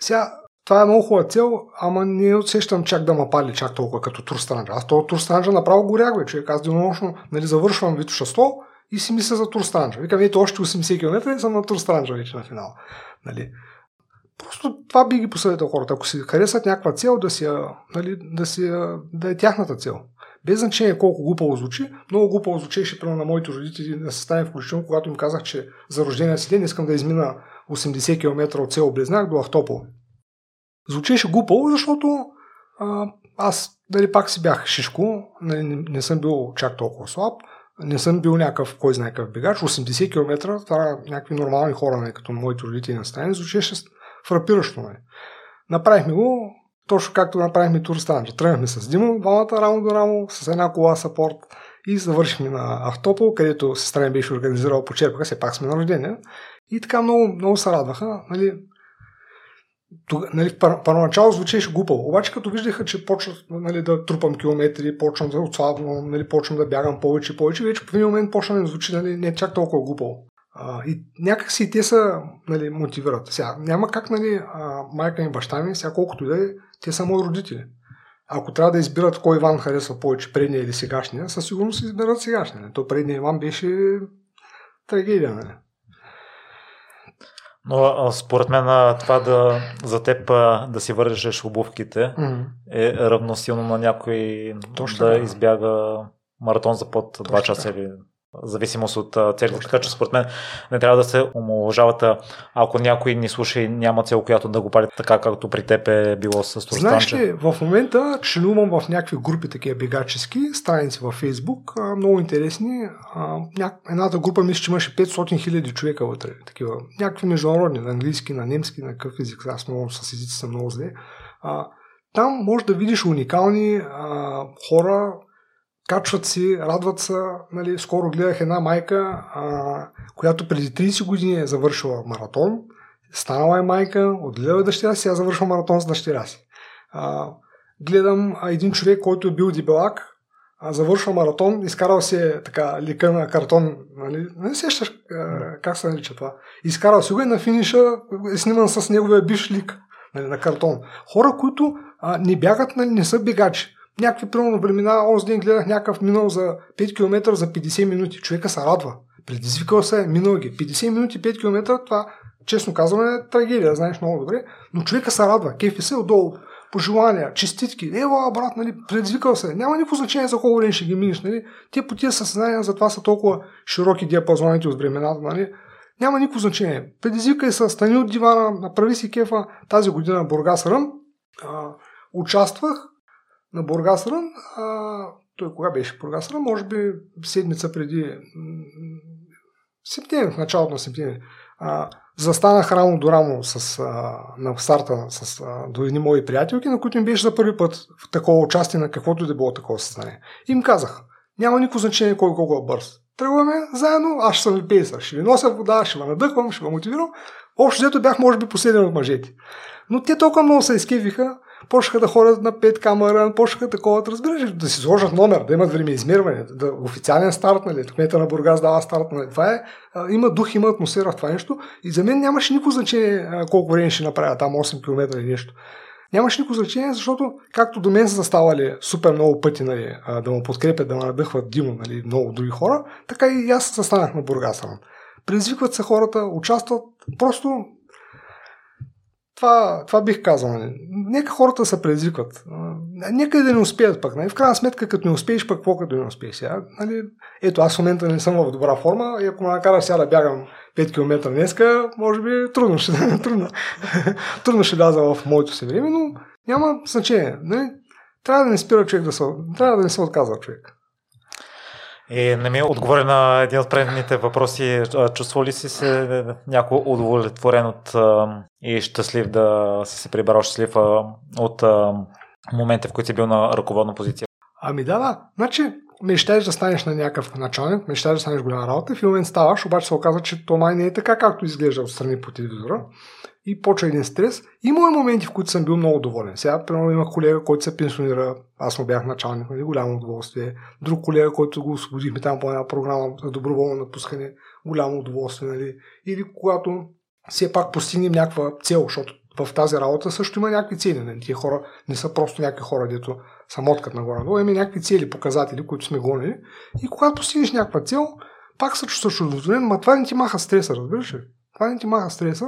Сега, това е много хубава цел, ама не усещам чак да ме пали чак толкова като турстранджа. Аз този турстранджа направо го рягва, човек. Аз денонощно нали, завършвам Витоша 100 и си мисля за турстранджа. Викам, ето още 80 км и съм на турстранджа вече на финал. Нали. Просто това би ги посъветвал хората. Ако си харесат някаква цел, да, си, нали, да, си, да е тяхната цел. Без значение колко глупаво звучи, много глупаво звучеше прямо на моите родители да се стане включително, когато им казах, че за рождения си ден искам да измина 80 км от село Близнак до Ахтопол. Звучеше глупаво, защото а, аз дали пак си бях шишко, не, не, не съм бил чак толкова слаб, не съм бил някакъв, кой знае какъв бегач, 80 км, това някакви нормални хора, не, като моите родители на стане, звучеше фрапиращо. Не. Направихме го, точно както направихме Турстанджа. Тръгнахме с Димо, двамата рамо до рамо, с една кола сапорт и завършихме на Автопол, където сестра ми беше организирала почерпаха, все пак сме на рождение. И така много, много се радваха. Нали, Тога, нали, пър, първоначало звучеше глупаво, обаче като виждаха, че почвам нали, да трупам километри, почвам да отслабвам, нали, почвам да бягам повече и повече, вече по един момент почна да звучи нали, не чак толкова глупаво. А, и някак си те са нали, мотивират. Сега, няма как нали, а, майка и баща ми, сега колкото и да е, те са мои родители. ако трябва да избират кой Иван харесва повече, предния или сегашния, със сигурност изберат сегашния. То предния Иван беше трагедия. Не? Но според мен това да, за теб да си вържеш обувките mm-hmm. е равносилно на някой Точно, да, да избяга маратон за под 2 часа или зависимост от целите. Така че според мен не трябва да се омалжават, ако някой ни слуша и няма цел, която да го пали така, както при теб е било с Турстанче. Знаеш ли, в момента членувам в някакви групи такива бегачески, страници във Фейсбук, много интересни. Едната група мисля, че имаше 500 хиляди човека вътре. Такива. Някакви международни, на английски, на немски, на какъв език. Аз много с езици съм много зле. Там може да видиш уникални а, хора, качват си, радват се. Нали, скоро гледах една майка, а, която преди 30 години е завършила маратон, станала е майка, отгледала е дъщеря си, сега завършва маратон с дъщеря си. А, гледам а, един човек, който е бил дебелак, а, завършва маратон, изкарал си е така лика на картон, нали? не сещаш как се нарича това. Изкарал си го и на финиша е сниман с неговия бивш лик нали, на картон. Хора, които а, не бягат, нали, не са бегачи някакви примерно времена, онзи ден гледах някакъв минал за 5 км за 50 минути. Човека се радва. Предизвикал се, минал ги. 50 минути, 5 км, това честно казвам е трагедия, знаеш много добре. Но човека се радва. Кефи се отдолу. Пожелания, честитки. Ева, брат, нали, предизвикал се. Няма никакво значение за колко време ще ги минеш. Нали. Те по тия съзнания, затова са толкова широки диапазоните от времената. Нали. Няма никакво значение. Предизвикай се, стани от дивана, направи си кефа. Тази година Бургас Рън. А, участвах на Бургас. А, той кога беше Бургас? Може би седмица преди септември, в началото на септември. А, застанах рамо до рамо с, а, на старта с а, до едни мои приятелки, на които им беше за първи път в такова участие на каквото да било такова състояние. Им казах, няма никакво значение кой колко е бърз. Тръгваме заедно, аз ще съм ви пейсър. Ще ви нося вода, ще ви надъхвам, ще ви мотивирам. Общо взето бях, може би, последен от мъжете. Но те толкова много се изкевиха, почнаха да ходят на пет камера, почнаха такова, разбираш, да си сложат номер, да имат време измерване, да, официален старт, нали, кмета на Бургас дава старт, нали, това е, а, има дух, има атмосфера в това нещо и за мен нямаше никакво значение а, колко време ще направя там 8 км или нещо. Нямаше никакво значение, защото както до мен са ставали супер много пъти нали, да му подкрепят, да ме надъхват Димо, нали, много други хора, така и аз застанах на Бургас. Предизвикват се хората, участват, просто това, това бих казал. Нали. Нека хората се предизвикват. Нека да не успеят пък. Нали. В крайна сметка, като не успееш, пък какво като не успееш сега? Нали. Ето, аз в момента не съм в добра форма и ако ме накараш сега да бягам 5 км днеска, може би трудно ще, трудно, трудно ще ляза в моето си време, но няма значение. Нали. Трябва да не спира човек да се, трябва да не се отказва човек. И не ми отговори на един от предните въпроси. Чувствал ли си се някой удовлетворен от и щастлив да си се прибрал щастлив от момента, в който си бил на ръководна позиция? Ами да, да. Значи, мечтаеш да станеш на някакъв началник, мечтаеш да станеш голяма работа, в момент ставаш, обаче се оказва, че то май не е така, както изглежда отстрани по телевизора и почва един стрес. Има моменти, в които съм бил много доволен. Сега, примерно, има колега, който се пенсионира, аз му бях началник, нали, голямо удоволствие. Друг колега, който го освободихме там по една програма за доброволно напускане, голямо удоволствие. Нали. Или когато все пак постигнем някаква цел, защото в тази работа също има някакви цели. Нали. Тия хора не са просто някакви хора, дето са моткат нагоре. Но има някакви цели, показатели, които сме гонили. И когато постигнеш някаква цел, пак се чувстваш удовлетворен, но това не ти маха стреса, разбираш ли? Това не ти маха стреса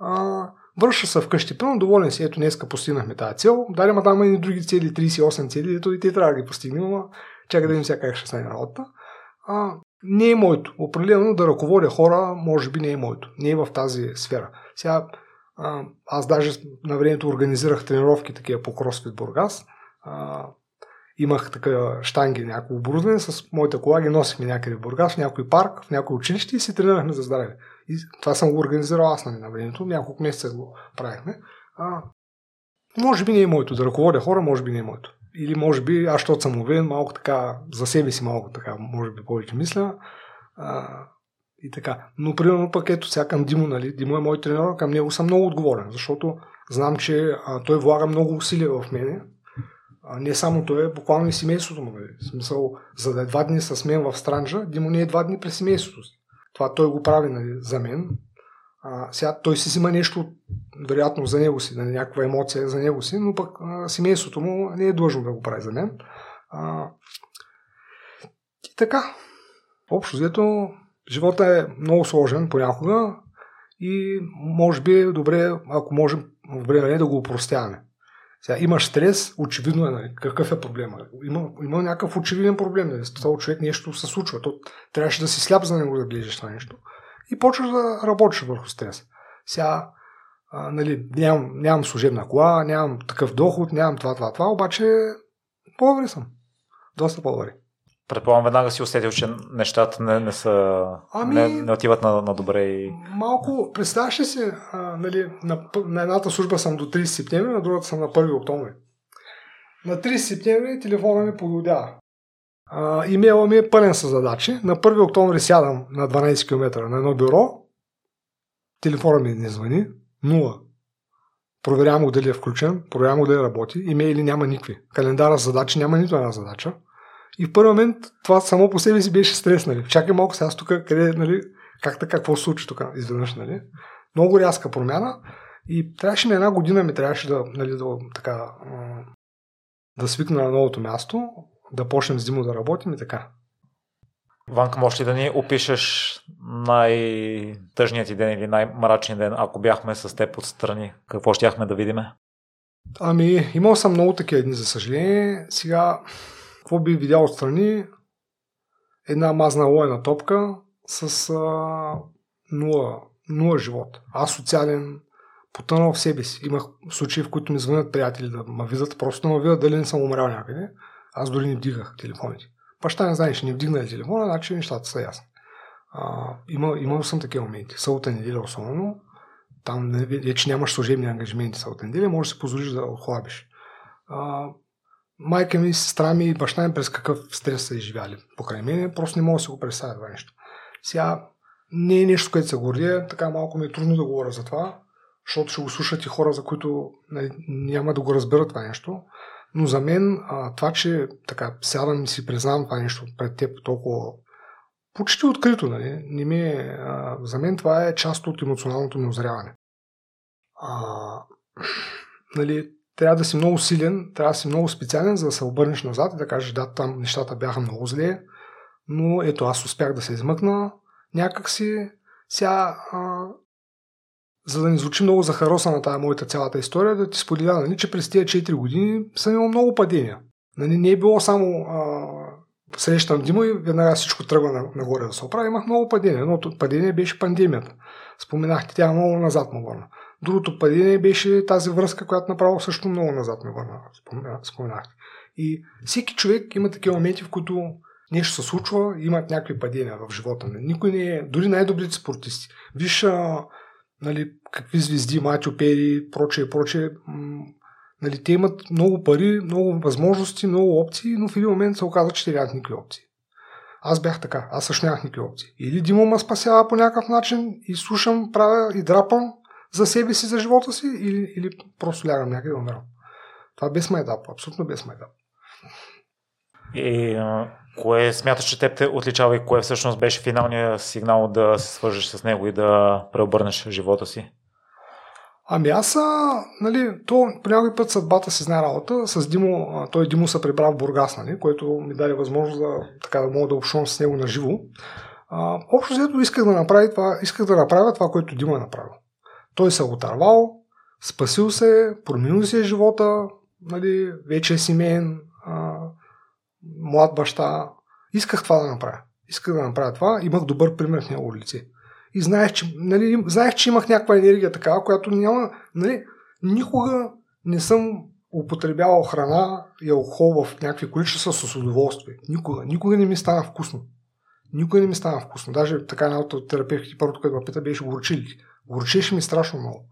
а, връща се вкъщи, пълно доволен си, ето днеска постигнахме тази цел, дали ма там и други цели, 38 цели, ето и те трябва да ги постигнем, но чакай да видим сега как ще стане работа. А, не е моето. Определено да ръководя хора, може би не е моето. Не е в тази сфера. Сега, а, аз даже на времето организирах тренировки такива по Кросфит Бургас. А, имах такива штанги, някакво оборудване, с моята кола ги носихме някъде в Бургас, в някой парк, в някой училище и си тренирахме за здраве. И това съм го организирал аз нали, на времето, няколко месеца го правихме. А, може би не е моето, да ръководя хора, може би не е моето. Или може би, аз защото съм уверен, малко така, за себе си малко така, може би повече мисля. А, и така. Но примерно пък ето сега към Димо, нали? Димо е мой тренер, към него съм много отговорен, защото знам, че а, той влага много усилия в мене. А, не само той, буквално и семейството му. Нали? В смисъл, за да е два дни с мен в Странджа, Димо не е два дни през семейството си. Това той го прави нали, за мен. А, сега той си взима нещо, вероятно за него си, на някаква емоция за него си, но пък а, семейството му не е длъжно да го прави за мен. А, и така, общо взето, живота е много сложен понякога и може би е добре, ако можем в време да го упростяваме. Сега имаш стрес, очевидно е, нали, какъв е проблема. Има, има някакъв очевиден проблем. Нали, с този човек нещо се случва. То трябваше да си сляп за него да гледаш това нещо. И почваш да работиш върху стрес. Сега, а, нали, нямам, нямам служебна кола, нямам такъв доход, нямам това, това, това, обаче по-добре съм. Доста по-добре. Предполагам, веднага си усетил, че нещата не, не са. Ами, не, не отиват на, на добре. И... Малко, представяш ли си, а, нали, на, на едната служба съм до 30 септември, на другата съм на 1 октомври. На 30 септември телефона ми пододява. имейла ми е пълен с задачи. На 1 октомври сядам на 12 км на едно бюро. Телефона ми не звъни. Нула. Проверявам го дали е включен, проверявам го дали работи. Имейли няма никакви. Календара с задачи няма нито една задача. И в първи момент това само по себе си беше стрес, нали. Чакай малко сега тук, къде, нали, как така, какво се случи тук изведнъж, нали. Много рязка промяна и трябваше на една година ми трябваше да, нали, да, така, да свикна на новото място, да почнем с Димо да работим и така. Ванка, можеш ли да ни опишеш най-тъжният ти ден или най-мрачният ден, ако бяхме с теб отстрани? Какво щяхме да видиме? Ами, имал съм много такива дни, за съжаление. Сега, какво би видял отстрани? Една мазна лойна топка с а, нула, нула живот. Социален, потънал в себе си. Имах случаи, в които ми звънят приятели да ме видят, просто да ме видят дали не съм умрял някъде. Аз дори не вдигах телефоните. Баща не знаеш, не вдигна телефона, значи нещата са ясни. А, има, имал съм такива моменти. Сълта неделя особено. Там вече нямаш служебни ангажименти сълта неделя, можеш да си позволиш да отхлабиш. А, майка ми, сестра ми и баща ми през какъв стрес са изживяли. Покрай мен, просто не мога да си го представя това нещо. Сега не е нещо, което се гордия, така малко ми е трудно да говоря за това, защото ще го слушат и хора, за които нали, няма да го разберат това нещо. Но за мен а, това, че така сядам и си признавам това нещо пред теб толкова почти открито, нали? Не ми е, а, за мен това е част от емоционалното ми озряване. А, нали, трябва да си много силен, трябва да си много специален, за да се обърнеш назад и да кажеш, да, там нещата бяха много зле, но ето аз успях да се измъкна някакси. Сега, а, за да не звучи много захароса на тази моята цялата история, да ти споделя, нали, че през тези 4 години съм имал много падения. Нали, не е било само а, срещам Дима и веднага всичко тръгва нагоре да се оправи. Имах много падения. но падение беше пандемията. Споменахте, тя много назад му върна. Другото падение беше тази връзка, която направо също много назад ме върна, споменахте. И всеки човек има такива моменти, в които нещо се случва, имат някакви падения в живота. Никой не е, дори най-добрите спортисти. Виж а, нали, какви звезди, Матио Пери, прочее, прочее. Нали, те имат много пари, много възможности, много опции, но в един момент се оказа, че те нямат никакви опции. Аз бях така. Аз също нямах никакви опции. Или Димо ме спасява по някакъв начин и слушам, правя и драпам за себе си, за живота си, или, или просто лягам някъде и умирам. Това без майтап. Абсолютно без майтап. И Кое смяташ, че теб те отличава и кое всъщност беше финалният сигнал да се свържеш с него и да преобърнеш живота си? Ами аз, нали, то по някой път съдбата си знае работа. С Димо, той Димо се прибра в Бургас, нали, което ми даде възможност да, така, да мога да общувам с него на живо. общо взето исках да направя това, исках да направя това, което Димо е направил. Той се е отървал, спасил се, променил се живота, нали, вече е семейен, млад баща. Исках това да направя. Исках да направя това. Имах добър пример в него лице. И знаех, че, нали, знаех, че имах някаква енергия такава, която няма... Нали, никога не съм употребявал храна и алкохол в някакви количества с удоволствие. Никога. Никога не ми стана вкусно. Никога не ми стана вкусно. Даже така една от терапевтите, първото, което ме пита, беше горчили. Горчеше ми страшно много.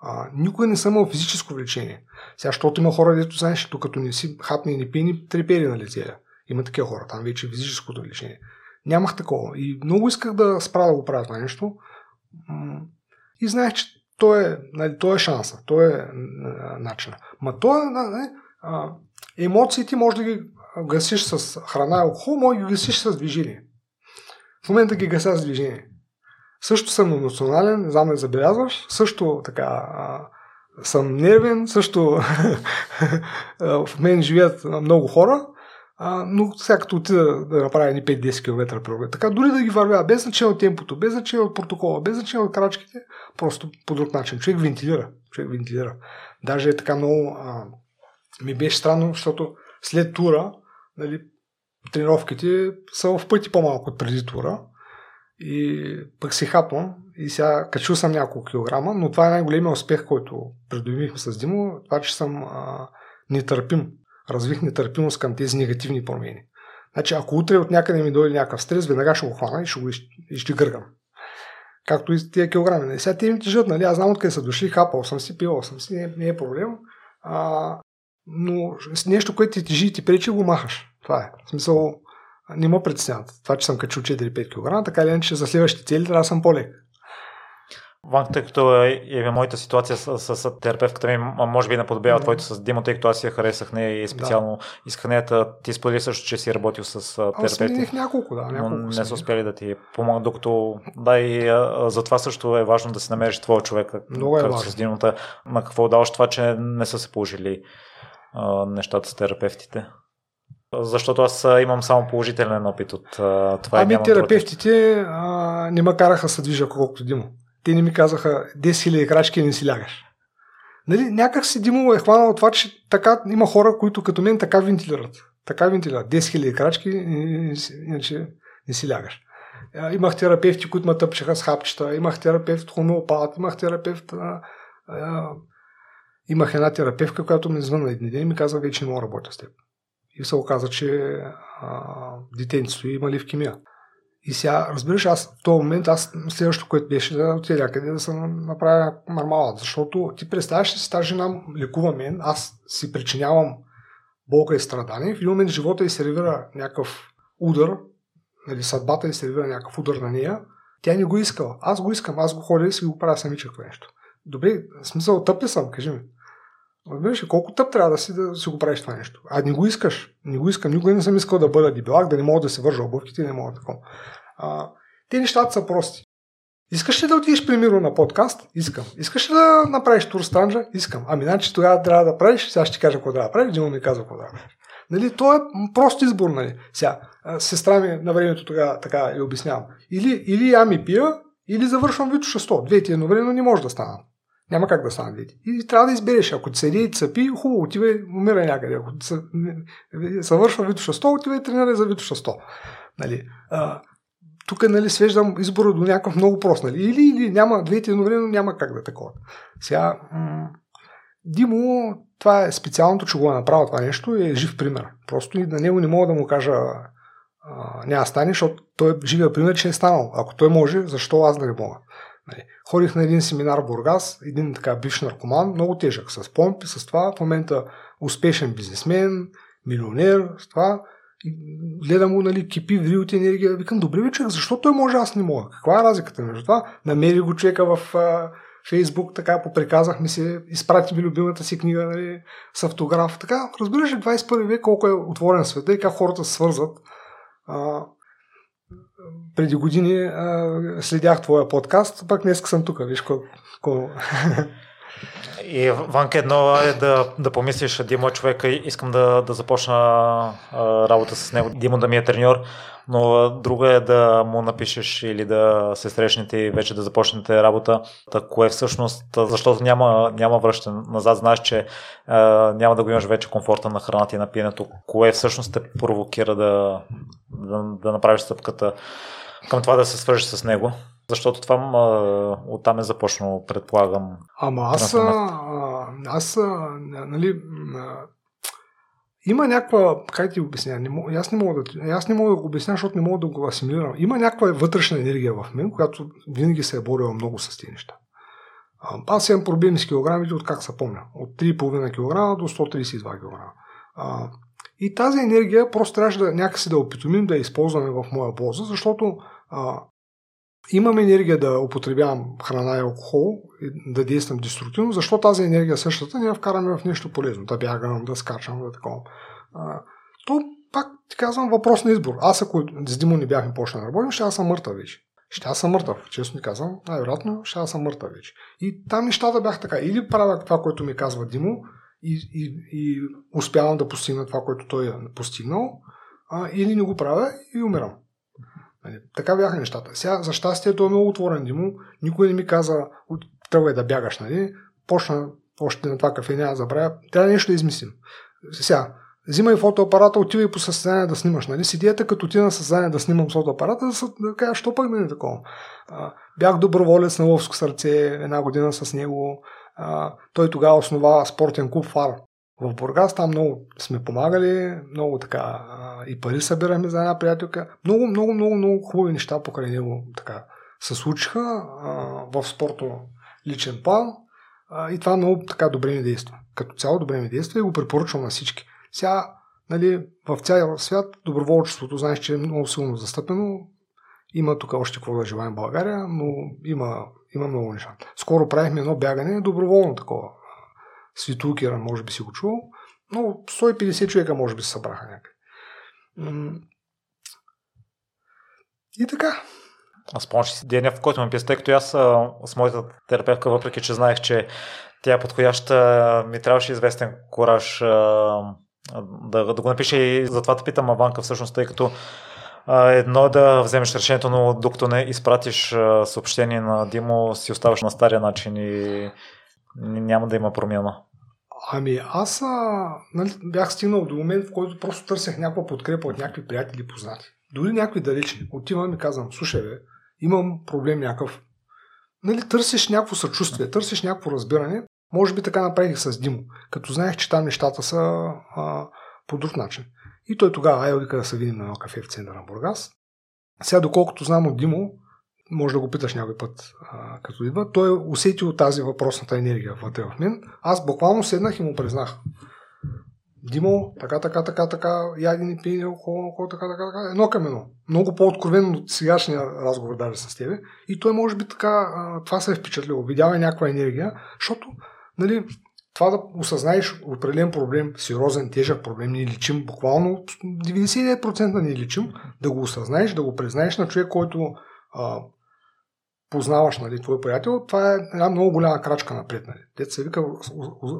А, никога не съм имал физическо влечение. Сега, защото има хора, дето знаеш, тук като не си хапни и не пини, трепери на лице. Има такива хора, там вече е физическото влечение. Нямах такова. И много исках да спра да го правя това нещо. И знаех, че то е, нали, то е шанса, то е начина. Ма то е, нали, емоциите може да ги гасиш с храна и алкохол, може да ги гасиш с движение. В момента ги гася с движение. Също съм емоционален, не знам да забелязваш, също така а, съм нервен, също в мен живеят много хора, а, но сега като отида да направя едни 5-10 км преглед, така дори да ги вървя, без значение от темпото, без значение от протокола, без значение от крачките, просто по друг начин. Човек вентилира. Човек вентилира. Даже е така много... А, ми беше странно, защото след тура, нали, тренировките са в пъти по-малко от преди тура. И пък си хапвам и сега качил съм няколко килограма, но това е най-големия успех, който придобихме с Димо, това, че съм а, нетърпим. Развих нетърпимост към тези негативни промени. Значи, ако утре от някъде ми дойде някакъв стрес, веднага ще го хвана и ще го и ще гъргам. Както и тия килограми. Нали? Сега те ми тежат, нали? Аз знам откъде са дошли, хапал съм си, пивал съм си, не, не е проблем. А, но нещо, което ти тежи и ти пречи, го махаш. Това е. В смисъл, не ме притесняват. Това, че съм качил 4-5 кг, така или иначе за следващите цели трябва да съм по-лек. Ванк, тъй като е, е моята ситуация с, с, с терапевтката ми, може би не подобява да. твоето с Димо, тъй като аз я харесах нея и специално да. исках нея. Ти сподели също, че си работил с терапевти. Аз няколко, да. Няколко но не са успели да ти помогнат, докато да и а, за това също е важно да си намериш твоя човек. Много е важно. С Димота. На какво даваш това, че не са се положили а, нещата с терапевтите? Защото аз имам само положителен опит от това. Ами терапевтите а, не ме караха се движа колкото Димо. Те не ми казаха 10 000 крачки и не си лягаш. Нали, някак си Димо е хванал това, че така има хора, които като мен така вентилират. Така вентилират. 10 000 крачки, иначе не си лягаш. Имах терапевти, които ме тъпчеха с хапчета, имах терапевт хомеопат, имах терапевт... А, а, имах една терапевка, която ми звънна един ден и ми каза, вече не мога работя с теб. И се оказа, че детенцето има левкемия. И сега, разбираш, аз в този момент, аз следващото, което беше да отида някъде да се направя мармалат, защото ти представяш ли си тази жена лекува мен, аз си причинявам болка и страдание, в един момент живота и сервира някакъв удар, нали, съдбата и сервира някакъв удар на нея, тя не го искала. Аз го искам, аз го ходя и си го правя самичък това нещо. Добре, смисъл тъп ли съм, кажи ми. Разбираш колко тъп трябва да си да си го правиш това нещо. А не го искаш. Не го искам. Никога не съм искал да бъда дебелак, да не мога да се вържа обувките, не мога такова. Те нещата са прости. Искаш ли да отидеш, примерно, на подкаст? Искам. Искаш ли да направиш тур странджа? Искам. Ами, значи тогава трябва да правиш, сега ще ти кажа какво трябва да правиш, Дима ми казва какво да правиш. Нали, то е прост избор, нали. Сега, сестра ми на времето тогава така я обяснявам. Или, или ами пия, или завършвам Вито 100. Двете едновременно не може да станат. Няма как да стане двете. И трябва да избереш. Ако седи и цъпи, хубаво, отивай, умира някъде. Ако завършва Вито 100, отивай и тренирай за Вито 100. Нали. А, тук нали, свеждам избора до някакъв много прост. Нали? Или, или няма, двете едновременно няма как да е такова. Сега, м- Димо, това е специалното, че го е направил това нещо е жив пример. Просто и на него не мога да му кажа а, няма стане, защото той е живия пример, че е станал. Ако той може, защо аз да не мога? Нали. Ходих на един семинар в Бургас, един така бивш наркоман, много тежък, с помпи, с това, в момента успешен бизнесмен, милионер, с това гледам го, нали, кипи, ври от енергия. Викам, добре вече, защо той може, аз не мога? Каква е разликата между това? Намери го човека в а, Фейсбук, така поприказах ми се, изпрати ми любимата си книга нали, с автограф. Така, разбираш ли 21 век колко е отворен света и как хората се свързват. А, преди години а, следях твоя подкаст, пък днес съм тук, виж колко... И Ванка едно е да, да помислиш, Димо е човека, искам да, да започна а, работа с него, Димо да ми е треньор, но друга е да му напишеш или да се срещнете и вече да започнете работа. Так, кое всъщност, защото няма, няма връщане назад, знаеш, че а, няма да го имаш вече комфорта на храната и на пиенето. Кое всъщност те провокира да, да, да направиш стъпката към това да се свържеш с него? Защото това а, оттам е започнало, предполагам. Ама аз, а, аз а, нали, а, има някаква, как ти обясня, не мога, аз, не мога да, аз не мога да го обясня, защото не мога да го асимилирам. Има някаква вътрешна енергия в мен, която винаги се е борила много с тези неща. Аз имам проблеми с килограмите от как се помня. От 3,5 кг до 132 кг. И тази енергия просто трябваше да някакси да опитомим да я използваме в моя полза, защото а, имам енергия да употребявам храна и алкохол и да действам деструктивно, защо тази енергия същата не я вкараме в нещо полезно, да бягам, да скачам, да такова. То пак ти казвам въпрос на избор. Аз ако с Димо не бяхме почнали да работим, ще аз съм мъртъв вече. ще съм мъртъв. Честно ми казвам, най-вероятно ще съм мъртъв вече. И там нещата бяха така. Или правя това, което ми казва Димо и, и, и успявам да постигна това, което той е постигнал, а, или не го правя и умирам. Нали, така бяха нещата. Сега, за щастие, той е много отворен, Димо. Никой не ми каза, тръгвай да бягаш, нали? Почна още на това кафе, няма да забравя. Трябва нещо да измислим. Сега, взимай фотоапарата, отивай по състезание да снимаш. Нали? С идеята, като отида на състезание да снимам фотоапарата, да, да кажа, що пък не е такова. А, бях доброволец на Ловско сърце една година с него. А, той тогава основа спортен клуб ФАР в Бургас. Там много сме помагали, много така и пари събираме за една приятелка. Много, много, много, много хубави неща покрай него така се случиха а, в спорто личен план. А, и това много така добре ми действа. Като цяло добре ми действа и го препоръчвам на всички. Сега, нали, в цял свят доброволчеството, знаеш, че е много силно застъпено. Има тук още какво да желаем в България, но има, има много неща. Скоро правихме едно бягане, доброволно такова. Светулкера, може би си го чувал. Но 150 човека може би се събраха някъде. И така. Аз спомням си деня, в който ме писа, тъй като аз с моята терапевка, въпреки че знаех, че тя е подходяща, ми трябваше известен кораж да, да го напише и затова те питам Аванка всъщност, тъй като едно е да вземеш решението, но докато не изпратиш съобщение на Димо, си оставаш на стария начин и няма да има промяна. Ами аз а, нали, бях стигнал до момент, в който просто търсех някаква подкрепа от някакви приятели познати. Дори някакви далечни. Отивам и казвам, слушай бе, имам проблем някакъв. Нали, търсиш някакво съчувствие, търсиш някакво разбиране. Може би така направих с Димо, като знаех, че там нещата са а, по друг начин. И той тогава, ай, да се видим на едно кафе в центъра на Бургас. Сега, доколкото знам от Димо, може да го питаш някой път, а, като идва, той е усетил тази въпросната енергия вътре в мен. Аз буквално седнах и му признах. Димо, така, така, така, така, ядени, пиени, алкохол, така, така, така, едно към едно. Много по-откровенно от сегашния разговор даже с тебе. И той може би така, това се е впечатлило. Видява някаква енергия, защото, нали, това да осъзнаеш определен проблем, сериозен, тежък проблем, ни личим, буквално 99% ни личим, да го осъзнаеш, да го признаеш на човек, който а, познаваш, нали, твой приятел, това е една много голяма крачка напред. Нали. Те се вика,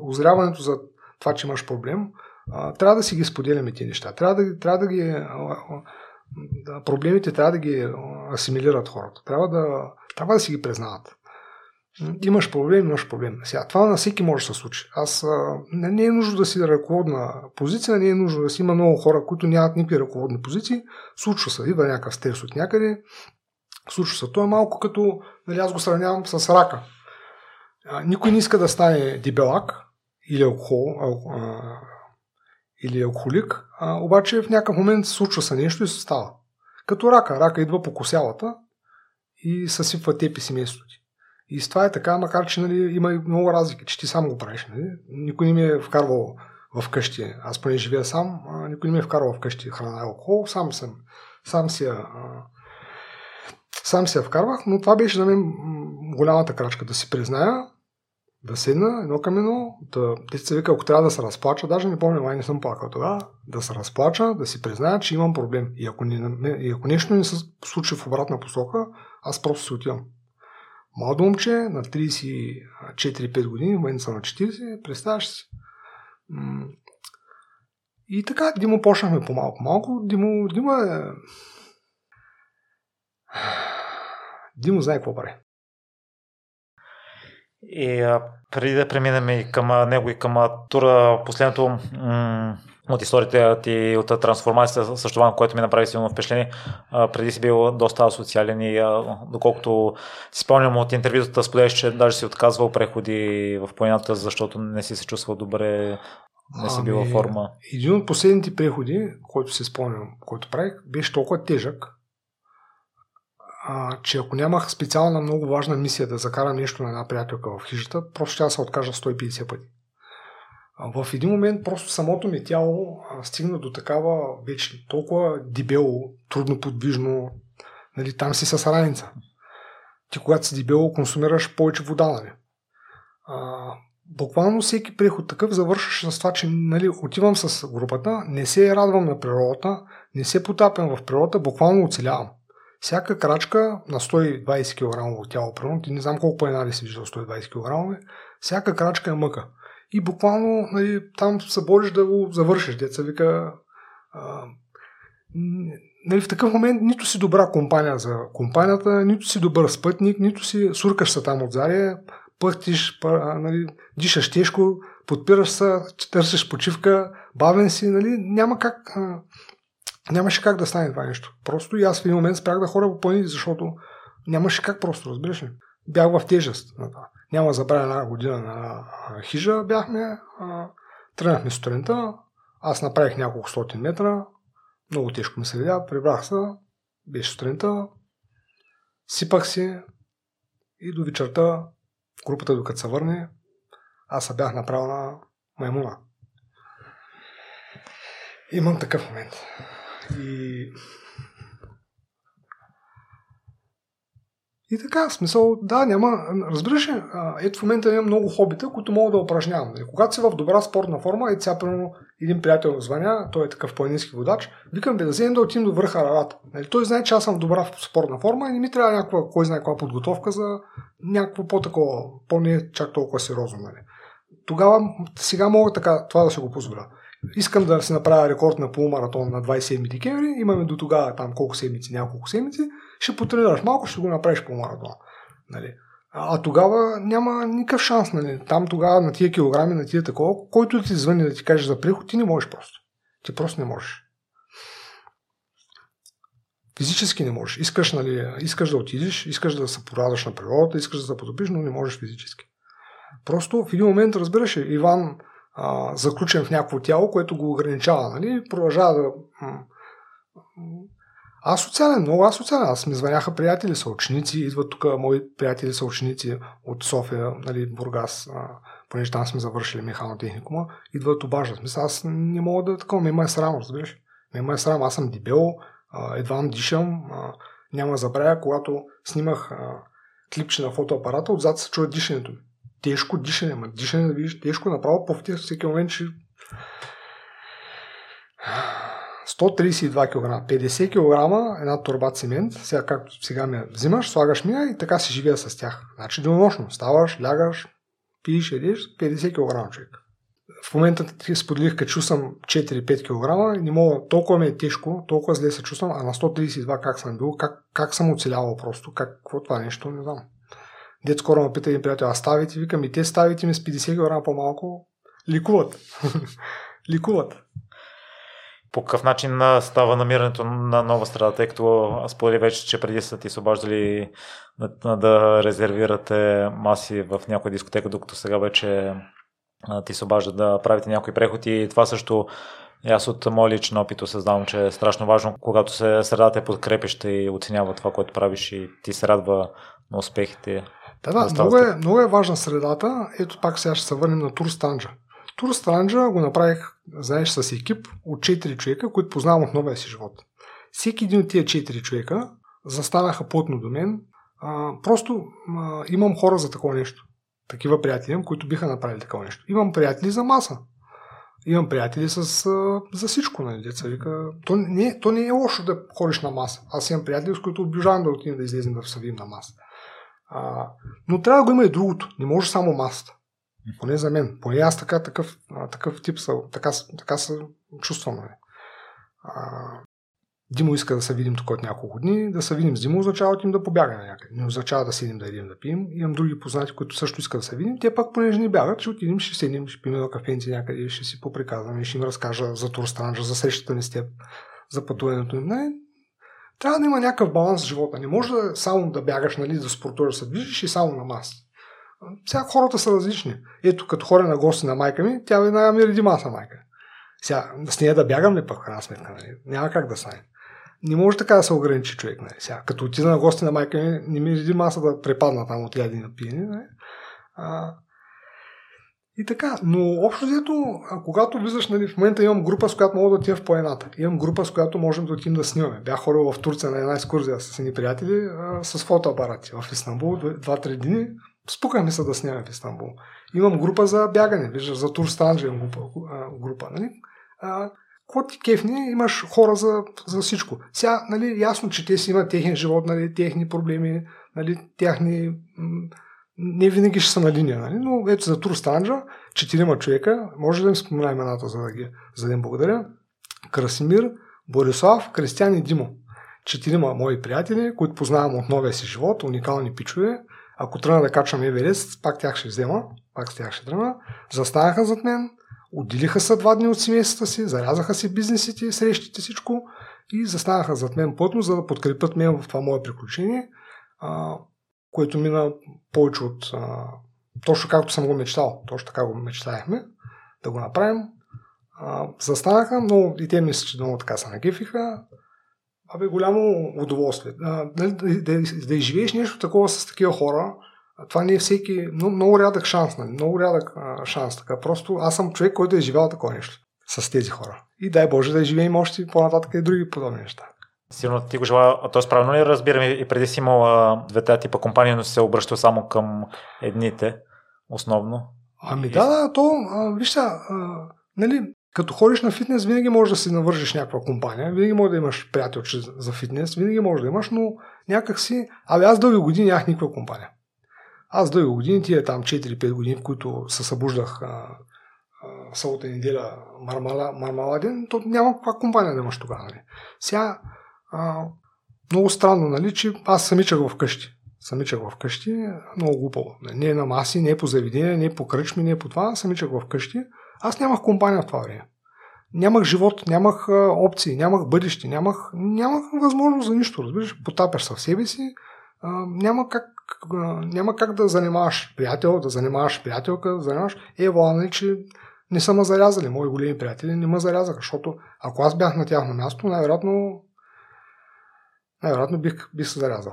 озряването за това, че имаш проблем, а, трябва да си ги споделяме тези неща. Трябва да, трябва да ги. Да, проблемите трябва да ги асимилират хората. Трябва да, трябва да си ги признават. Имаш проблем, имаш проблем. Сега, това на всеки може да се случи. Аз, а, не е нужно да си ръководна позиция, не е нужно да си има много хора, които нямат никакви ръководни позиции. Случва се, идва някакъв стрес от някъде. Случва се. То е малко като, нали, аз го сравнявам с рака. А, никой не иска да стане дебелак или алкохол, а, или алкохолик, а, обаче в някакъв момент случва се нещо и се става. Като рака. Рака идва по косялата и съсипва теб и семейството ти. И с това е така, макар че нали, има и много разлики, че ти сам го правиш. Нали? Никой не ми е вкарвал в къщи. Аз поне живея сам, а, никой не ми е вкарвал в къщи храна и алкохол. Сам съм. Сам си я, сам я вкарвах, но това беше за мен голямата крачка. Да си призная, да седна едно към едно, да, те се вика, ако трябва да се разплача, даже не помня, май не съм плакал тогава, да се разплача, да си призная, че имам проблем. И ако, не, и ако нещо не се случи в обратна посока, аз просто си отивам. Младо момче на 34-5 години, в момента съм на 40, представяш си. И така, Димо почнахме по-малко-малко. Димо, Димо е... Димо знае какво прави. И а, преди да преминем и към него и към тура, последното м- от историите ти от трансформацията, също това, което ми направи силно впечатление, а, преди си бил доста социален и а, доколкото си спомням от интервютата, споделяш, че даже си отказвал преходи в планината, защото не си се чувствал добре, не си бил ами, форма. Един от последните преходи, който се спомням, който правих, беше толкова тежък, а, че ако нямах специална много важна мисия да закарам нещо на една приятелка в хижата, просто ще се откажа 150 пъти. В един момент просто самото ми тяло стигна до такава вече толкова дебело, трудно подвижно, нали, там си с раница. Ти когато си дебело, консумираш повече вода, нали. А, буквално всеки преход такъв завършваше с това, че нали, отивам с групата, не се радвам на природата, не се потапям в природата, буквално оцелявам всяка крачка на 120 кг тяло, примерно, ти не знам колко планинали си виждал 120 кг, всяка крачка е мъка. И буквално нали, там се бориш да го завършиш. Деца вика, а, нали, в такъв момент нито си добра компания за компанията, нито си добър спътник, нито си суркаш се там отзади, пъхтиш, нали, дишаш тежко, подпираш се, търсиш почивка, бавен си, нали, няма как, а, нямаше как да стане това нещо. Просто и аз в един момент спрях да ходя по планини, защото нямаше как просто, разбираш ли? Бях в тежест на това. Няма забравя една година на хижа бяхме, тръгнахме сутринта, аз направих няколко стотин метра, много тежко ми се видя, прибрах се, беше сутринта, сипах си и до вечерта групата докато се върне, аз се бях направил на маймуна. Имам такъв момент. И И така, смисъл, да, няма. Разбираш ли, ето в момента имам много хобита, които мога да упражнявам. Нали? Когато си в добра спортна форма, и сега, един приятел звъня, той е такъв планински водач, викам бе да вземем да отидем до върха Арарат. Нали? Той знае, че аз съм в добра спортна форма и не ми трябва някаква, кой знае каква подготовка за някакво по-такова, по-не чак толкова сериозно. Нали? Тогава, сега мога така, това да се го позволя. Искам да си направя рекорд на полумаратон на 27 декември, имаме до тогава там колко седмици, няколко седмици, ще потренираш малко, ще го направиш по маратон. Нали? А, а тогава няма никакъв шанс. Нали? Там тогава на тия килограми, на тия такова, който ти звъни да ти каже за приход, ти не можеш просто. Ти просто не можеш. Физически не можеш. Искаш, нали, искаш да отидеш, искаш да се порадаш на природата, искаш да се подобиш, но не можеш физически. Просто в един момент, разбираш, Иван а, заключен в някакво тяло, което го ограничава. Нали? Продължава да аз социален, много аз социален. Аз ми звъняха приятели, са ученици, идват тук мои приятели са ученици от София, нали, Бургас, а, понеже там сме завършили механотехникума, идват обаждат. Мисля, аз не мога да такова, ме има е срам, разбираш? Ме има е срам, аз съм дебел, а, едва дишам, а, няма забравя, когато снимах а, клипче на фотоапарата, отзад се чува дишането ми. Тежко дишане, ма дишане да видиш, тежко направо по всеки момент, че 132 кг, 50 кг една турба цимент, сега както сега ме взимаш, слагаш ми и така си живея с тях. Значи денонощно, ставаш, лягаш, пиеш, едиш, 50 кг човек. В момента ти споделих, като съм 4-5 кг, не мога, толкова ми е тежко, толкова зле се чувствам, а на 132 как съм бил, как, как съм оцелявал просто, как, какво това нещо, не знам. Дет скоро ме пита един приятел, а ставите, викам и те ставите ми с 50 кг по-малко, ликуват. ликуват по какъв начин става намирането на нова среда, тъй като сподели вече, че преди са ти се да, резервирате маси в някоя дискотека, докато сега вече ти се обажда да правите някои преходи и това също аз от моя личен опит осъзнавам, че е страшно важно, когато се средата е подкрепеща и оценява това, което правиш и ти се радва на успехите. Да, да, много е, много е важна средата. Ето пак сега ще се върнем на Тур Станджа. Тур Странджа го направих, знаеш, с екип от 4 човека, които познавам от новия си живот. Всеки един от тия 4 човека застанаха плътно до мен. А, просто а, имам хора за такова нещо. Такива приятели, които биха направили такова нещо. Имам приятели за маса. Имам приятели с, а, за всичко, нали, деца вика. То не, то не е лошо да ходиш на маса. Аз имам приятели, с които обижавам да отидем да излезем да съвим на маса. А, но трябва да го има и другото. Не може само масата. Поне за мен. Поне аз така, такъв, такъв тип са, така, така се чувствам. Нали. А, Димо иска да се видим тук от няколко дни. Да се видим с Димо означава им да побягаме някъде. Не означава да седим да едим да пием. Имам други познати, които също искат да се видим. Те пак, понеже не бягат, ще отидем, ще седим, ще пием на кафенци някъде, ще си поприказваме, ще им разкажа за Турстранджа, за срещата ни с теб, за пътуването им. Не, трябва да има някакъв баланс в живота. Не може да само да бягаш, нали, да спортуваш, да движиш и само на маса. Сега хората са различни. Ето, като хора на гости на майка ми, тя веднага ми реди маса майка. Сега, с нея да бягам ли пък, крайна сметка, нали? Няма как да стане. Не може така да се ограничи човек. Нали? Сега, като отида на гости на майка ми, не ми реди маса да препадна там от ядени на пиене. Нали? А, и така, но общо взето, когато влизаш, нали, в момента имам група, с която мога да отида в планината. Имам група, с която можем да отидем да снимаме. Бях хорил в Турция на една екскурзия с едни приятели а, с фотоапарати в Истанбул, 2-3 дни. Спукаме се да снимаме в Истанбул. Имам група за бягане, виждаш, за Тур Станджа имам група. група нали? а, Какво ти кефни, имаш хора за, за всичко. Сега, нали, ясно, че те си имат техен живот, нали, техни проблеми, нали, тяхни... Не винаги ще са на линия, нали? но ето за Тур Станджа, четирима човека, може да им спомена имената, за да, ги, за да им благодаря. Красимир, Борислав, Кристиан и Димо. Четирима мои приятели, които познавам от новия си живот, уникални пичове. Ако тръгна да качвам Еверест, пак тях ще взема, пак с тях ще тръгна. Застанаха зад мен, отделиха се два дни от семействата си, зарязаха си бизнесите, срещите, всичко и застанаха зад мен плътно, за да подкрепят мен в това мое приключение, което мина повече от... А, точно както съм го мечтал, точно така го мечтаяхме да го направим. А, застанаха, но и те мисля, че много така се нагефиха. Абе, голямо удоволствие. А, да, да, да, да изживееш нещо такова с такива хора, това не е всеки, много, много рядък шанс, нали? много рядък а, шанс. Така. Просто аз съм човек, който е живял такова нещо с тези хора. И дай Боже да живеем още по-нататък и други подобни неща. Сигурно ти го желая, т.е. правилно ли разбирам и преди си имал двете типа компания, но си се обръщал само към едните, основно? Ами да, да, то, а, вижте, а, нали, като ходиш на фитнес, винаги можеш да си навържиш някаква компания, винаги може да имаш приятелче за фитнес, винаги може да имаш, но някак си... Абе, аз дълги години нямах никаква компания. Аз дълги години, тия там 4-5 години, в които се събуждах събота неделя мармала, мармаладен, то няма каква компания да имаш тогава. Нали. Сега, а, много странно, нали, че аз самичах вкъщи. Самичах вкъщи, много глупаво. Не е на маси, не е по заведение, не е по кръчми, не е по това, самичах вкъщи. Аз нямах компания в това време. Нямах живот, нямах опции, нямах бъдеще, нямах, нямах възможност за нищо, разбираш. Потапяш се в себе си, а, няма как няма как да занимаваш приятел, да занимаваш приятелка, да занимаваш. Е, нали, че не са ме зарязали. Мои големи приятели не ме зарязаха, защото ако аз бях на тяхно място, най-вероятно, най-вероятно бих, бих се зарязал.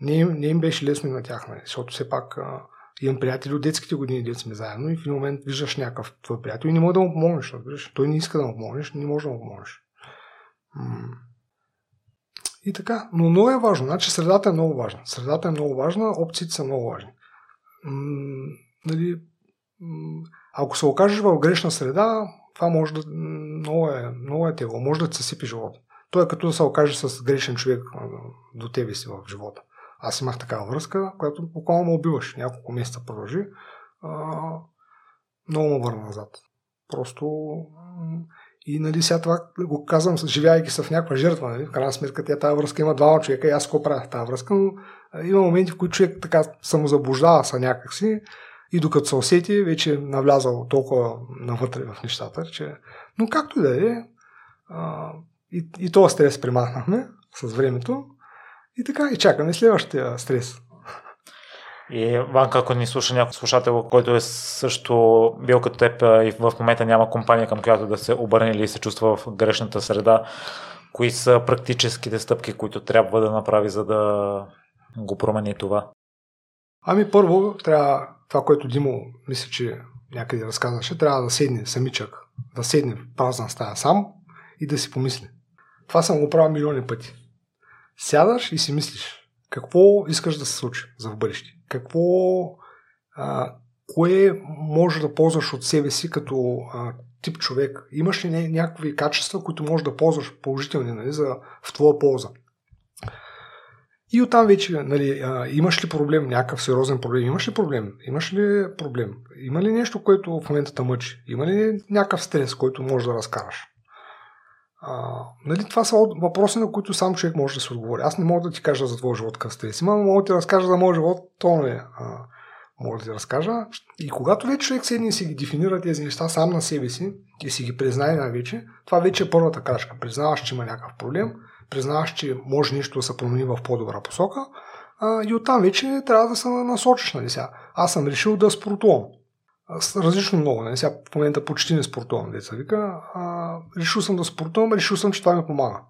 Не, не им беше лесно и на тях, нали, защото все пак а, имам приятели от детските години, дет сме заедно и в един момент виждаш някакъв твой приятел и не може да му помогнеш, разбираш. Той не иска да му помогнеш, не може да му помогнеш. И така. Но много е важно. Значи средата е много важна. Средата е много важна, опциите са много важни. М- нали, ако се окажеш в грешна среда, това може да много е, много е тегло. Може да се сипи живота. То е като да се окаже с грешен човек до тебе си в живота. Аз имах такава връзка, която буквално ме убиваш. Няколко месеца продължи. Много ме върна назад. Просто и нали, сега това го казвам, живяйки се в някаква жертва. Нали? В крайна сметка тя тази връзка има двама човека и аз го правя тази връзка, но има моменти, в които човек така самозаблуждава са някакси и докато се усети, вече е навлязал толкова навътре в нещата, че... Но както и да е, и, и този стрес примахнахме с времето и така и чакаме следващия стрес. И Ванка, ако ни слуша някой слушател, който е също бил като теб и в момента няма компания, към която да се обърне или се чувства в грешната среда, кои са практическите стъпки, които трябва да направи, за да го промени това? Ами първо, трябва това, което Димо мисля, че някъде разказваше, трябва да седне самичък, да седне в празна стая сам и да си помисли. Това съм го правил милиони пъти. Сядаш и си мислиш, какво искаш да се случи за в бъдеще? Какво, а, кое може да ползваш от себе си като а, тип човек? Имаш ли някакви качества, които можеш да ползваш положителни нали, за, в твоя полза? И оттам вече, нали, а, имаш ли проблем, някакъв сериозен проблем, имаш ли проблем, имаш ли проблем, има ли нещо, което в момента мъчи, има ли някакъв стрес, който можеш да разкараш? А, нали, това са въпроси, на които сам човек може да се отговори. Аз не мога да ти кажа за твоя живот къде има, но мога да ти разкажа за моят живот, то не е. Мога да ти разкажа. И когато вече човек седне и си ги дефинира тези неща сам на себе си и си ги признае най-вече, това вече е първата крачка. Признаваш, че има някакъв проблем, признаваш, че може нещо да се промени в по-добра посока а, и оттам вече трябва да се насочиш. Нали сега. Аз съм решил да спортувам различно много. Не? Нали? Сега в момента почти не спортувам, деца вика. А, решил съм да спортувам, решил съм, че това ми помага.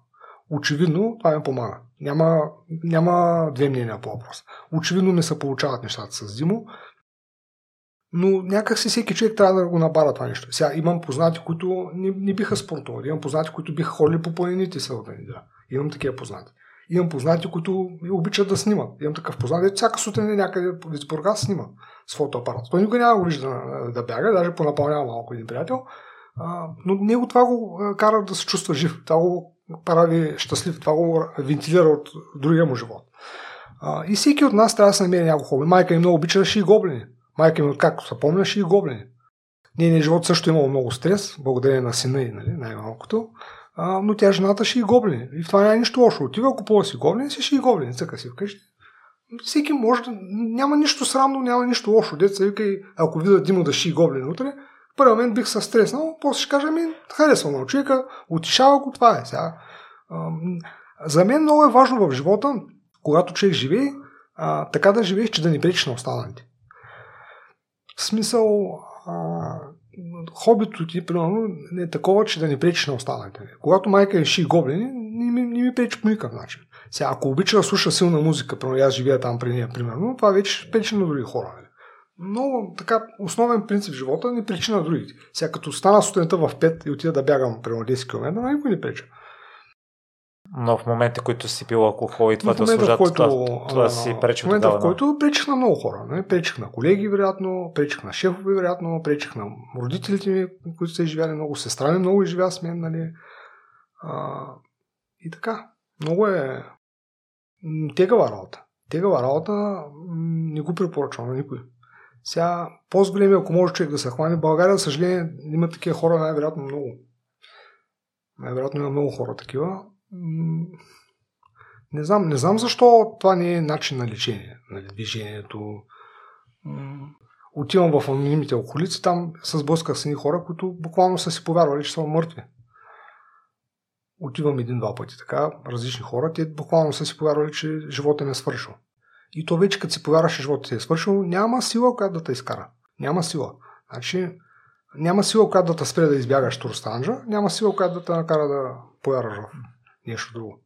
Очевидно това ми помага. Няма, няма две мнения по въпрос. Очевидно не се получават нещата с Димо, но някак си всеки човек трябва да го набара това нещо. Сега имам познати, които не, не биха спортували. Имам познати, които биха ходили по планините събота неделя. Имам такива познати. Имам познати, които обичат да снимат. Имам такъв познат, всяка сутрин някъде в Бургас снима с фотоапарат. Той никога няма го вижда да, да бяга, даже понапълнява малко един приятел. Но него това го кара да се чувства жив. Това го прави щастлив. Това го вентилира от другия му живот. И всеки от нас трябва да се намери някакво хоби. Майка ми много обича ши и гоблини. Майка ми, както се помня, ши и гоблини. Нейният живот също е имало много стрес, благодарение на сина и нали, най-малкото. А, но тя жената ще и гоблини. И в това няма нищо лошо. Отива, купува си гоблини, си ще и гоблини. Цъка си вкъщи. Всеки може да... Няма нищо срамно, няма нищо лошо. Деца вика и ако видя Димо да ши гоблини утре, първи момент бих се стреснал, после ще кажа, ми, харесва на човека, отишава го, това е. Сега, за мен много е важно в живота, когато човек живее, а, така да живееш, че да не пречиш на останалите. В смисъл, а, хобито ти, примерно, не е такова, че да не пречиш на останалите. Когато майка е ши гоблини, не ми, не ми пречи по никакъв начин. Сега, ако обича да слуша силна музика, примерно аз живея там при нея, примерно, това вече пречи на други хора. Нали? Но така, основен принцип в живота не пречи на другите. Сега, като стана сутринта в 5 и отида да бягам примерно 10 км, никой не преча. Но в момента, които си пил алкохол и това да служат, който, това, това си пречи В момента, в който пречих на много хора. Не? Пречих на колеги, вероятно, пречих на шефове, вероятно, пречих на родителите ми, които са изживяли много, сестра ми много изживя с мен, нали. А, и така. Много е тегава работа. Тегава работа не го препоръчвам на никой. Сега, по-големи, ако може човек да се хване, България, съжаление, има такива хора най-вероятно много. Най-вероятно има много хора такива не знам, не знам защо това не е начин на лечение, на нали, движението. Отивам в анонимите околици, там се сблъсках с едни хора, които буквално са си повярвали, че са мъртви. Отивам един-два пъти така, различни хора, те буквално са си повярвали, че живота не е свършил. И то вече, като си повярваш, че живота ти е свършил, няма сила, която да те изкара. Няма сила. Значи, няма сила, която да те спре да избягаш Турстанджа, няма сила, която да те накара да повярваш в нещо друго.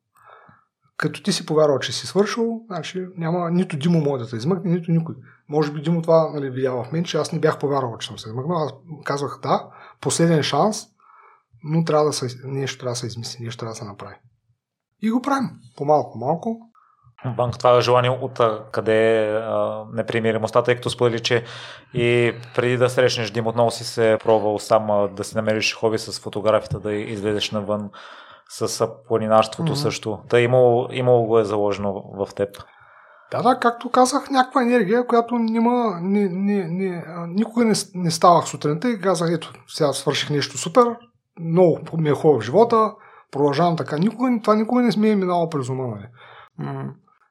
Като ти си повярвал, че си свършил, значи няма нито Димо може да те измъкне, нито никой. Може би Димо това нали, видя в мен, че аз не бях повярвал, че съм се измъкнал. Аз казвах да, последен шанс, но трябва да се, нещо трябва да се измисли, нещо трябва да се направи. И го правим. По-малко-малко. Банк, това е желание от къде е непримиримостта, тъй като сподели, че и преди да срещнеш Дим, отново си се пробвал сам да си намериш хоби с фотографията, да излезеш навън с планинарството mm-hmm. също. Та имало, имало го е заложено в теб. Да, да, както казах, някаква енергия, която няма, не, не, не, никога не, не ставах сутринта и казах, ето, сега свърших нещо супер, много ми е хубаво в живота, продължавам така. Никога, това никога не сме е минало през ума. Нали.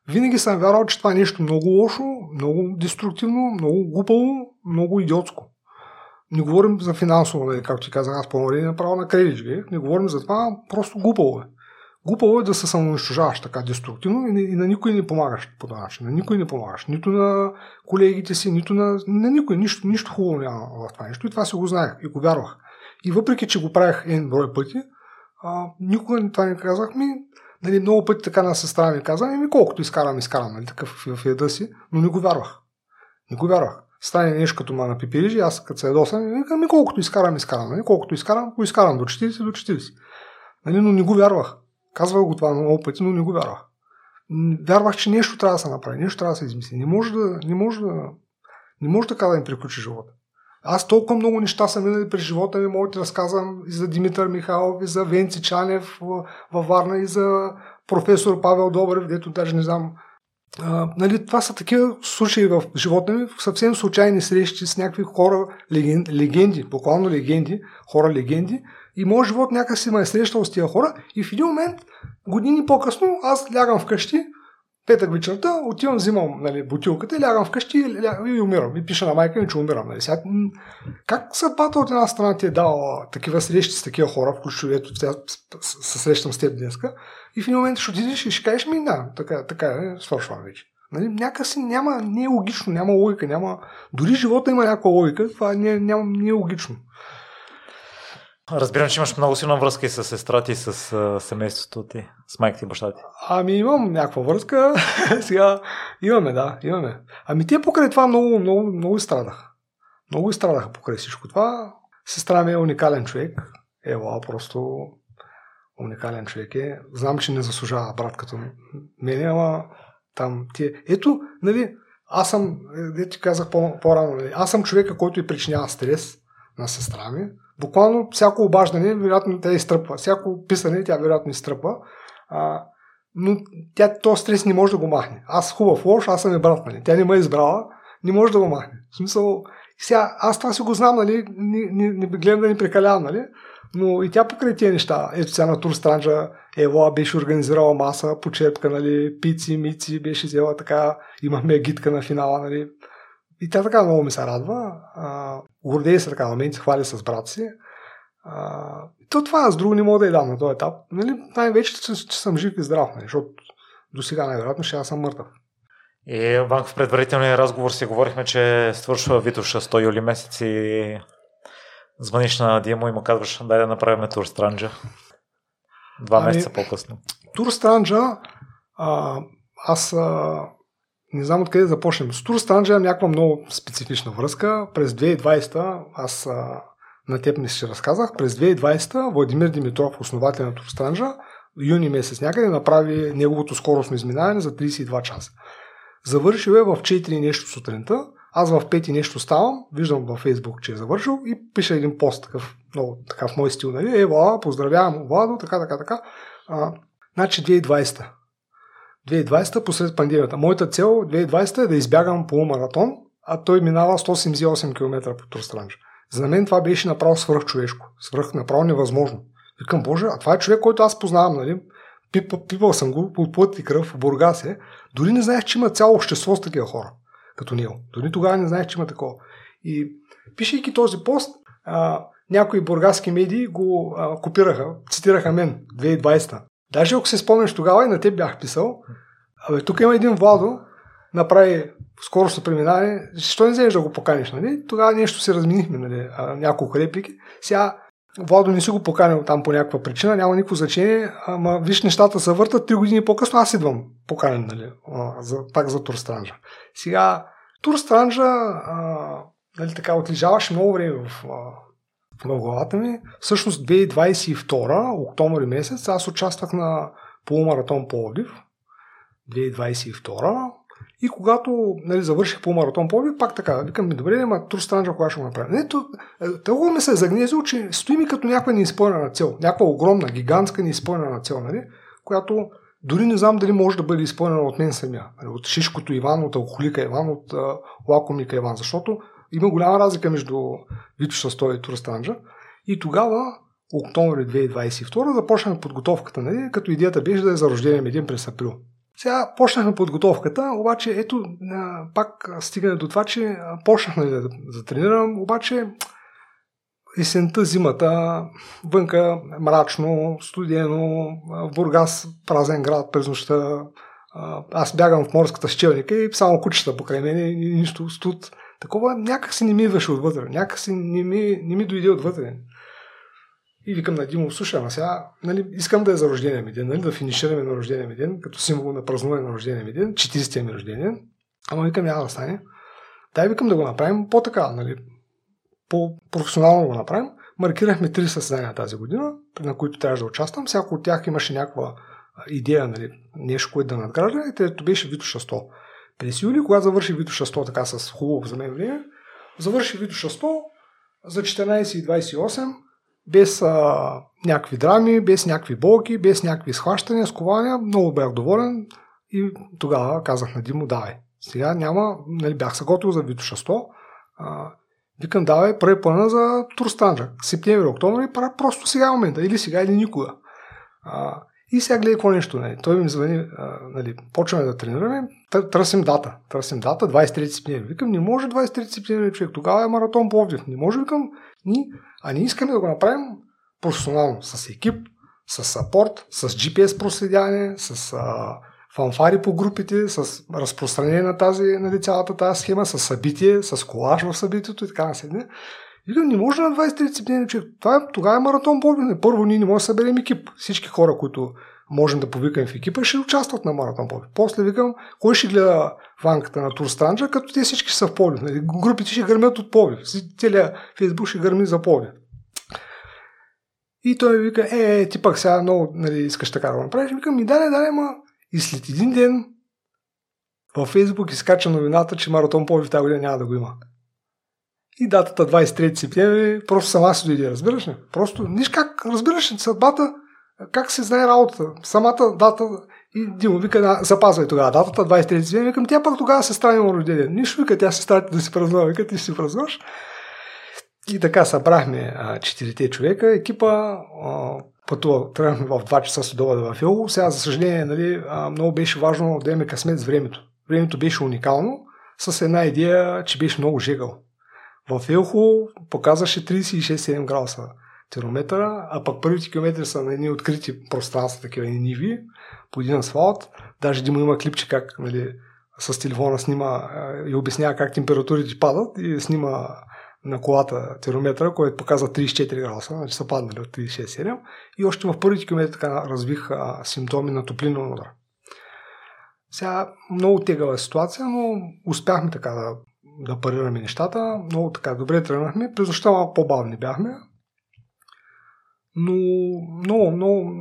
Винаги съм вярвал, че това е нещо много лошо, много деструктивно, много глупаво, много идиотско. Не говорим за финансово, нали, както ти казах, аз по направо на кредит. Не говорим за това, просто глупаво е. Глупаво е да се самоунищожаваш така деструктивно и, и на никой не помагаш по този начин. На никой не помагаш. Нито на колегите си, нито на, на никой. Нищо, нищо хубаво няма в това нещо. И това си го знаех и го вярвах. И въпреки, че го правях един брой пъти, а, никога това не казах ми. Нали, много пъти така на сестра ми каза, ми колкото изкарам, изкарам, нали, такъв в еда си, но не го вярвах. Не го вярвах стане нещо като ма на пипирижи, аз като се ядосам, викам, ми колкото изкарам, изкарам. Нали? Колкото изкарам, го изкарам до 40, до 40. Нали? Но не го вярвах. Казвах го това много пъти, но не го вярвах. Вярвах, че нещо трябва да се направи, нещо трябва да се измисли. Не може да, не може да, не може така да им приключи живота. Аз толкова много неща съм минали през живота ми, мога да разказвам и за Димитър Михайлов, и за Венци Чанев във Варна, и за професор Павел Добрев, дето даже не знам. А, нали, това са такива случаи в живота ми, съвсем случайни срещи с някакви хора, легенди, легенди буквално легенди, хора легенди, и моят живот някакси ме е срещал с тия хора и в един момент, години по-късно, аз лягам вкъщи, петък вечерта, отивам, взимам нали, бутилката и лягам вкъщи и, и умирам. И пиша на майка ми, че умирам. Нали. Сега, как съдбата от една страна ти е дала такива срещи с такива хора, включително ето се срещам с теб днеска, и в един момент ще отидеш и ще кажеш ми, да, така, така е, свършвам вече. Нали, някакси няма, не е логично, няма логика, няма... Дори живота има някаква логика, това не, няма, не е логично. Разбирам, че имаш много силна връзка и с сестра ти, с семейството ти, с майка ти и баща ти. Ами имам някаква връзка. Сега имаме, да, имаме. Ами те покрай това много, много, много изстрадаха. Много изстрадаха покрай всичко това. Сестра ми е уникален човек. Ева, просто уникален човек е. Знам, че не заслужава брат като мен, ама там ти Ето, нали, аз съм, де ти казах по- по-рано, нали, аз съм човека, който и причинява стрес на сестра ми, Буквално всяко обаждане, вероятно, тя изтръпва. Всяко писане, тя вероятно изтръпва. А, но тя този стрес не може да го махне. Аз хубав лош, аз съм е брат, нали? Тя не ме е избрала, не може да го махне. В смисъл, сега, аз това си го знам, нали? Не, не, не гледам да ни прекалявам, нали? Но и тя покрай тия неща. Ето сега на Тур Странджа Ева беше организирала маса, почерпка, нали, пици, мици, беше взела така, имахме гитка на финала, нали. И тя така много ми се радва. А, гордее се така на мен, се хвали с брат си. А, то това аз друго не мога да я дам на този етап. Нали, най-вече, че, че съм жив и здрав, нали, защото до сега най-вероятно ще аз съм мъртъв. И в предварителния разговор си говорихме, че свършва Витоша 100 юли месец и звъниш на Димо и му казваш, дай да направим тур Странджа. Два ами, месеца по-късно. Тур Странджа, а, аз а, не знам откъде да започнем. С Тур Странджа е някаква много специфична връзка. През 2020 аз а, на теб ми ще разказах. През 2020 Владимир Димитров, основател на Тур Странджа, юни месец някъде направи неговото скоростно изминаване за 32 часа. Завършил е в 4 нещо сутринта аз в пети нещо ставам, виждам във Фейсбук, че е завършил и пише един пост такъв, много така в мой стил, нали? Е, Владо, поздравявам, Владо, така, така, така. А, значи 2020. 2020 посред пандемията. Моята цел 2020 е да избягам полумаратон, а той минава 178 км по Турстранж. За мен това беше направо свръхчовешко. Свръх направо невъзможно. Викам, Боже, а това е човек, който аз познавам, нали? Пипал съм го по плът и кръв в Бургас е. Дори не знаех, че има цяло общество с такива хора като него. Дори тогава не знаех, че има такова. И пишейки този пост, а, някои бургаски медии го а, копираха, цитираха мен 2020. Даже ако се спомняш тогава и на теб бях писал, абе, тук има един Владо, направи скоростно преминаване, защо не вземеш да го поканиш, нали? Тогава нещо се разминихме, нали? А, няколко реплики. Сега Владо не си го поканил там по някаква причина, няма никакво значение, ама виж нещата се въртат, три години по-късно аз идвам поканен, нали, за, пак за Турстранжа. Сега, Турстранжа, а, нали, така, отлежаваше много време в, в главата ми. Всъщност 2022, октомври месец, аз участвах на полумаратон Пловдив. 2022 и когато нали, завърших по маратон пак така, викам ми, добре, ама тур странджа, кога ще го направя? Не, то, е, толкова ми се загнезил, че стои ми като някаква неизпълнена цел. Някаква огромна, гигантска неизпълнена цел, нали? която дори не знам дали може да бъде изпълнена от мен самия. Нали, от Шишкото Иван, от Алкохолика Иван, от Лакомика Иван, защото има голяма разлика между Витоша 100 и Тур Странджа. И тогава, октомври 2022, започнахме подготовката, нали? като идеята беше да е за рождение един през април. Сега почнахме подготовката, обаче ето пак стигане до това, че почнахме да, да тренирам, обаче есента, зимата, вънка мрачно, студено, Бургас празен град през нощта, аз бягам в морската щелника и само кучета покрай мен и нищо студ. Такова някак си не ми идваше отвътре, някак си не ми, не ми дойде отвътре. И викам на Димо, слушай, ама сега нали, искам да е за рождения ми ден, нали, да финишираме на рождения ми ден, като символ на празнуване на рождения ми ден, 40-тия ми рождение. Ама викам, няма да стане. Дай викам да го направим по-така, нали, по-професионално го направим. Маркирахме три състезания тази година, на които трябваше да участвам. Всяко от тях имаше някаква идея, нали, нещо, което да надгражда и трето беше Витоша 100. През юли, когато завърши Витоша 100 така с хубаво за мен време, завърши Витоша 100 за 14.28 без а, някакви драми, без някакви болки, без някакви схващания, скования. Много бях доволен и тогава казах на Димо, давай. Сега няма, нали, бях се готвил за Витоша 100. А, викам, давай, прави плана за Турстанджа. Септември, октомври, просто сега е момента. Или сега, или никога. А, и сега гледай какво нещо. Нали. Той ми звъни, а, нали, почваме да тренираме, търсим дата. Търсим дата, 23 септември. Викам, не може 23 септември, човек. Тогава е маратон Пловдив. Не може, викам, ни а ние искаме да го направим професионално, с екип, с сапорт, с GPS проследяване, с а, фанфари по групите, с разпространение на тази, нали, цялата тази схема, с събитие, с колаж в събитието и така на седне. И не може на 23 септември, че това е, тогава е маратон Бобин. Първо ние не можем да съберем екип. Всички хора, които можем да повикаме в екипа, ще участват на маратон Бобин. После викам, кой ще гледа ванката на Турстранджа, като те всички са в Пловдив. Нали? Групите ще гърмят от Пловдив. Целият Фейсбук ще гърми за Пловдив. И той ми вика, е, е, ти пък сега много нали, искаш така да го направиш. Викам, ми дай, дай, ма. И след един ден във Фейсбук изкача новината, че маратон Пловдив тази година няма да го има. И датата 23 септември просто сама си дойде, разбираш ли? Просто, ниш как, разбираш ли, съдбата, как се знае работата. Самата дата и Димо вика, запазвай тогава датата, 23 септември. Викам, тя пък тогава се страни рождение. Нищо вика, тя се страни да си празнува. Вика, ти си празнуваш. И така събрахме а, четирите човека. Екипа пътува, тръгнахме в 2 часа след обеда в Ело. Сега, за съжаление, нали, много беше важно да имаме късмет с времето. Времето беше уникално, с една идея, че беше много жегъл. В Елхо показваше 36-7 градуса термометъра, а пък първите километри са на едни открити пространства, такива ниви, по един асфалт. Даже Димо има клипче как нали, с телефона снима и обяснява как температурите падат и снима на колата термометъра, който показва 34 градуса, значи са паднали от 36,7 и още в първите километри така развих а, симптоми на топлинен удар. Сега много тегава ситуация, но успяхме така да, да парираме нещата. Много така добре тръгнахме. През нощта малко по-бавни бяхме. Но много, много,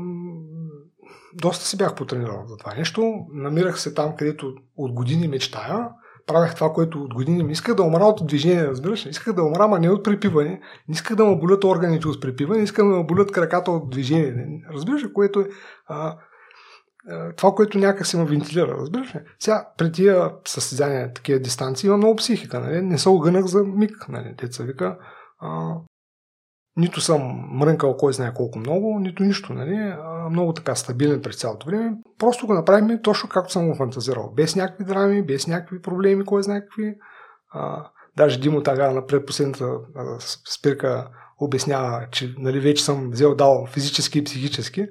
доста се бях потренирал за това нещо. Намирах се там, където от години мечтая. Правях това, което от години ми исках да умра от движение, разбираш ли? Исках да умра, ама не от препиване. Не исках да ме болят органите от препиване, исках да ме болят краката от движение. Разбираш което е а, това, което някак се ме вентилира, разбираш ли? Сега, при тия състезания, такива дистанции, има много психика, нали? Не се огънах за миг, нали? Деца вика, а, нито съм мрънкал кой знае колко много, нито нищо, нали? А, много така стабилен през цялото време. Просто го направим точно както съм го фантазирал. Без някакви драми, без някакви проблеми, кой знае какви. А, даже Димо тага на предпоследната спирка обяснява, че нали, вече съм взел дал физически и психически.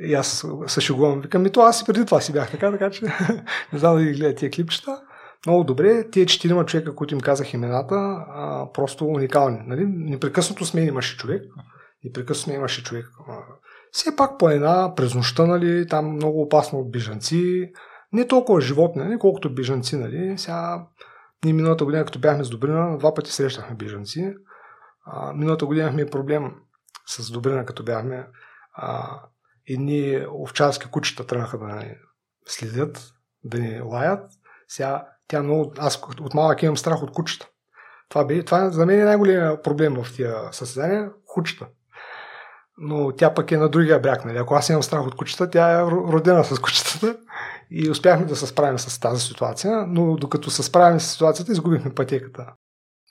И аз се шегувам, викам, и то аз и преди това си бях така, така че не знам да ги гледа тия клипчета. Много добре, тия четирима човека, които им казах имената, а, просто уникални. Нали? Непрекъснато сме имаше човек. Непрекъснато сме имаше човек. Все пак по една през нощта, нали, там много опасно от бежанци. Не толкова животни, нали, колкото бежанци. Нали. Сега, ние миналата година, като бяхме с Добрина, два пъти срещахме бежанци. А, миналата година имахме проблем с Добрина, като бяхме. А, едни овчарски кучета тръгнаха да ни следят, да ни лаят. Сега тя много... Аз от малък имам страх от кучета. Това, бе, това за мен е най-големия проблем в тия състезания – кучета. Но тя пък е на другия бряг. Нали? Ако аз имам страх от кучета, тя е родена с кучетата и успяхме да се справим с тази ситуация, но докато се справим с ситуацията, изгубихме пътеката.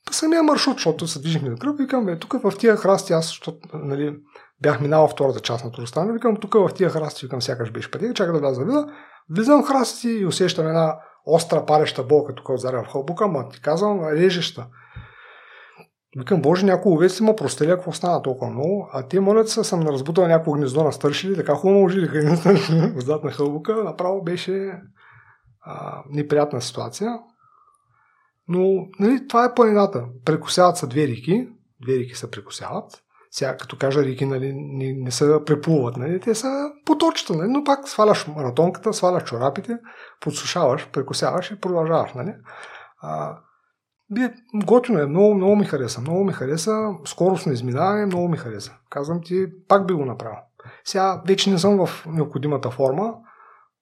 По самия маршрут, защото се движихме на кръв, викам, бе, тук в тия храсти, аз, защото, нали, бях минал втората част на Турстана, викам, тук в тия храсти, викам, сякаш беше пътека, чакай да вляза да Влизам в храсти и усещам една остра пареща болка тук отзаря в хълбука, ма ти казвам, режеща. Викам, боже, някой овец има простеля, какво стана толкова много, а те молят се, съм разбутал някакво гнездо на стършили, така хубаво жилиха отзад на хълбука, направо беше а, неприятна ситуация. Но нали, това е планината. Прекусяват се две реки, две реки се прекусяват. Сега, като кажа реки, нали, не, не се преплуват, нали, те са поточета, нали, но пак сваляш маратонката, сваляш чорапите, подсушаваш, прекусяваш и продължаваш. Нали. А, бе, готино е, много, много ми хареса, много ми хареса, скоростно изминаване, много ми хареса. Казвам ти, пак би го направил. Сега вече не съм в необходимата форма,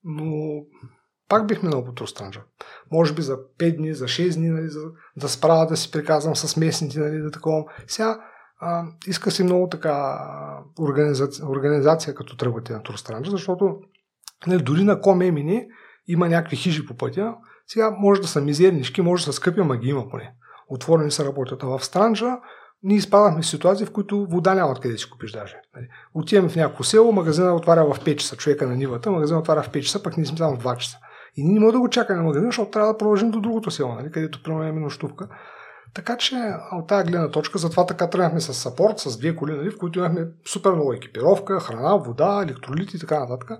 но пак бих минал по Тространджа. Може би за 5 дни, за 6 дни, нали, за, да справя да си приказвам с местните, нали, да такова. Сега а, иска си много така организация, организация като тръгвате на Турстранджа, защото нали, дори на Комемини има някакви хижи по пътя. Сега може да са мизернички, може да са скъпи, ама ги има поне. Отворени са работят. А в Странджа ние изпадахме в ситуации, в които вода няма откъде да си купиш даже. Нали. Отиваме в някакво село, магазина отваря в 5 часа, човека на нивата, магазина отваря в 5 часа, пък ние сме там в 2 часа. И ние не можем да го чакаме на магазина, защото трябва да продължим до другото село, нали, където примерно нощувка. Така че от тази гледна точка, затова така тръгнахме с сапорт, с две коли, нали, в които имахме супер много екипировка, храна, вода, електролити и така нататък.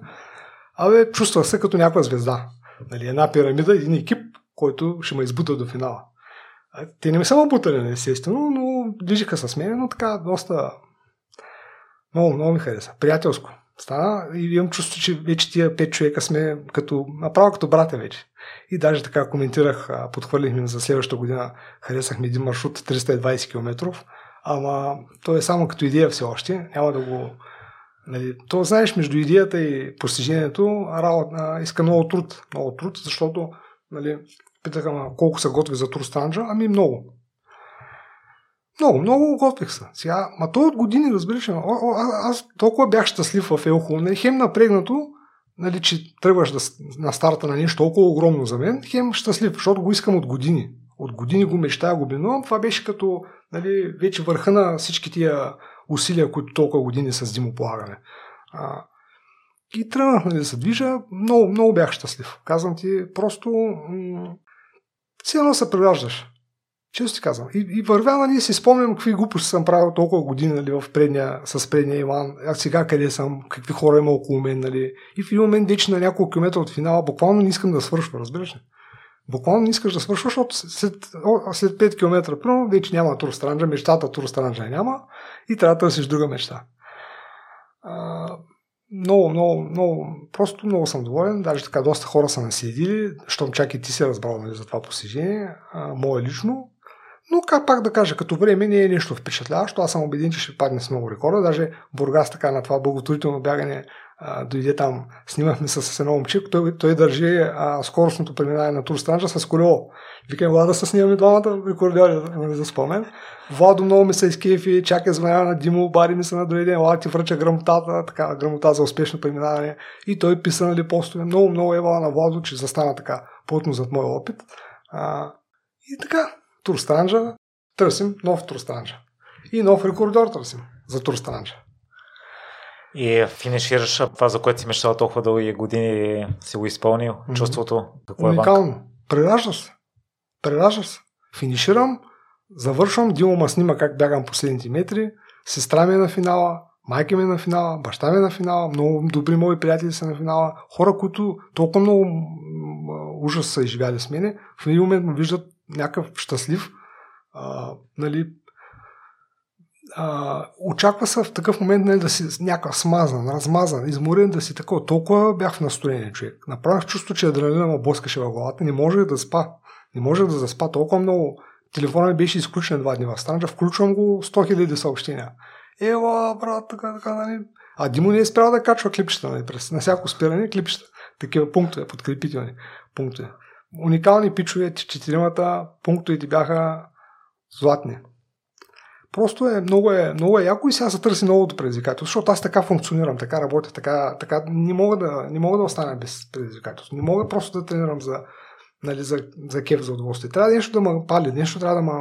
Абе, чувствах се като някаква звезда. Нали, една пирамида, един екип, който ще ме избута до финала. Те не ми са ме бутали, нали, естествено, но движиха с мен, но така доста много, много ми хареса. Приятелско стана и имам чувство, че вече тия пет човека сме като, направо като братя вече. И даже така коментирах, подхвърлихме за следващата година, харесахме един маршрут 320 км, ама то е само като идея все още, няма да го... Нали, то знаеш, между идеята и постижението работа, иска много труд, много труд, защото нали, питаха колко са готови за Турстанджа, ами много. Много, много готвих се. Сега, ма той от години, разбираш, аз толкова бях щастлив в Елхо, нали, хем напрегнато, нали, че тръгваш да, на старта на нещо толкова огромно за мен, хем щастлив, защото го искам от години. От години го мечтая, го бинувам. Това беше като нали, вече върха на всички тия усилия, които толкова години с Димо полагаме. А, и тръгнах нали, да се движа. Много, много бях щастлив. Казвам ти, просто м- все едно се прераждаш. Често казвам. И, и вървя, нали, си спомням какви глупости съм правил толкова години нали, в предния, с предния Иван. А сега къде съм, какви хора има около мен. Нали. И в един момент, вече на няколко километра от финала, буквално не искам да свършва, разбираш ли? Буквално не искаш да свършваш, защото след, след 5 км, първо, вече няма тур странджа, мечтата тур няма и трябва да търсиш друга мечта. А, много, много, много, просто много съм доволен. Даже така доста хора са наследили, щом чак и ти си разбрал нали, за това посещение, мое лично. Но как пак да кажа, като време не е нещо впечатляващо. Аз съм убеден, че ще падне с много рекорда. Даже Бургас така на това благотворително бягане а, дойде там, снимахме с едно момче, той, той държи а, скоростното преминаване на Тур Странджа с колело. Викам, Влада, се снимаме двамата рекордьори, да, за спомен. Владо много ми се изкефи, чака звъня на Димо, бари ми се на други ден, Влада ти връча грамотата, така, грамота за успешно преминаване. И той писа, нали, постове. Много, много е на Владо, че застана така плотно зад моя опит. А, и така, Тур Странджа, търсим нов Тур Странджа. И нов рекордьор търсим за Тур Странджа. И финишираш това, за което си мечтал толкова дълги години, си го изпълнил. Mm-hmm. Чувството какво е Уникално. Преражда се. Преражда се. Финиширам, завършвам, Димо ма снима как бягам последните метри, сестра ми е на финала, майка ми е на финала, баща ми е на финала, много добри мои приятели са на финала, хора, които толкова много ужас са изживяли с мене, в един момент ме виждат някакъв щастлив, а, нали, а, очаква се в такъв момент нали, да си някакъв смазан, размазан, изморен, да си такова. Толкова бях в настроение човек. Направих чувство, че адреналина ме блъскаше в главата. Не можех да спа. Не можех да заспа толкова много. Телефонът ми беше изключен два дни в странджа. Включвам го 100 000 съобщения. Ева, брат, така, така, нали. А Димо не е спрял да качва клипчета, нали, през, на всяко спиране клипчета. Такива пунктове, подкрепителни пунктове. Уникални пичове, четиримата пунктовете бяха златни. Просто е много, е много е яко и сега се търси новото предизвикателство, защото аз така функционирам, така работя, така, така не, мога да, не мога да остана без предизвикателство. Не мога просто да тренирам за, нали, за, за кеф, за удоволствие. Трябва нещо да ме пали, нещо трябва да ме,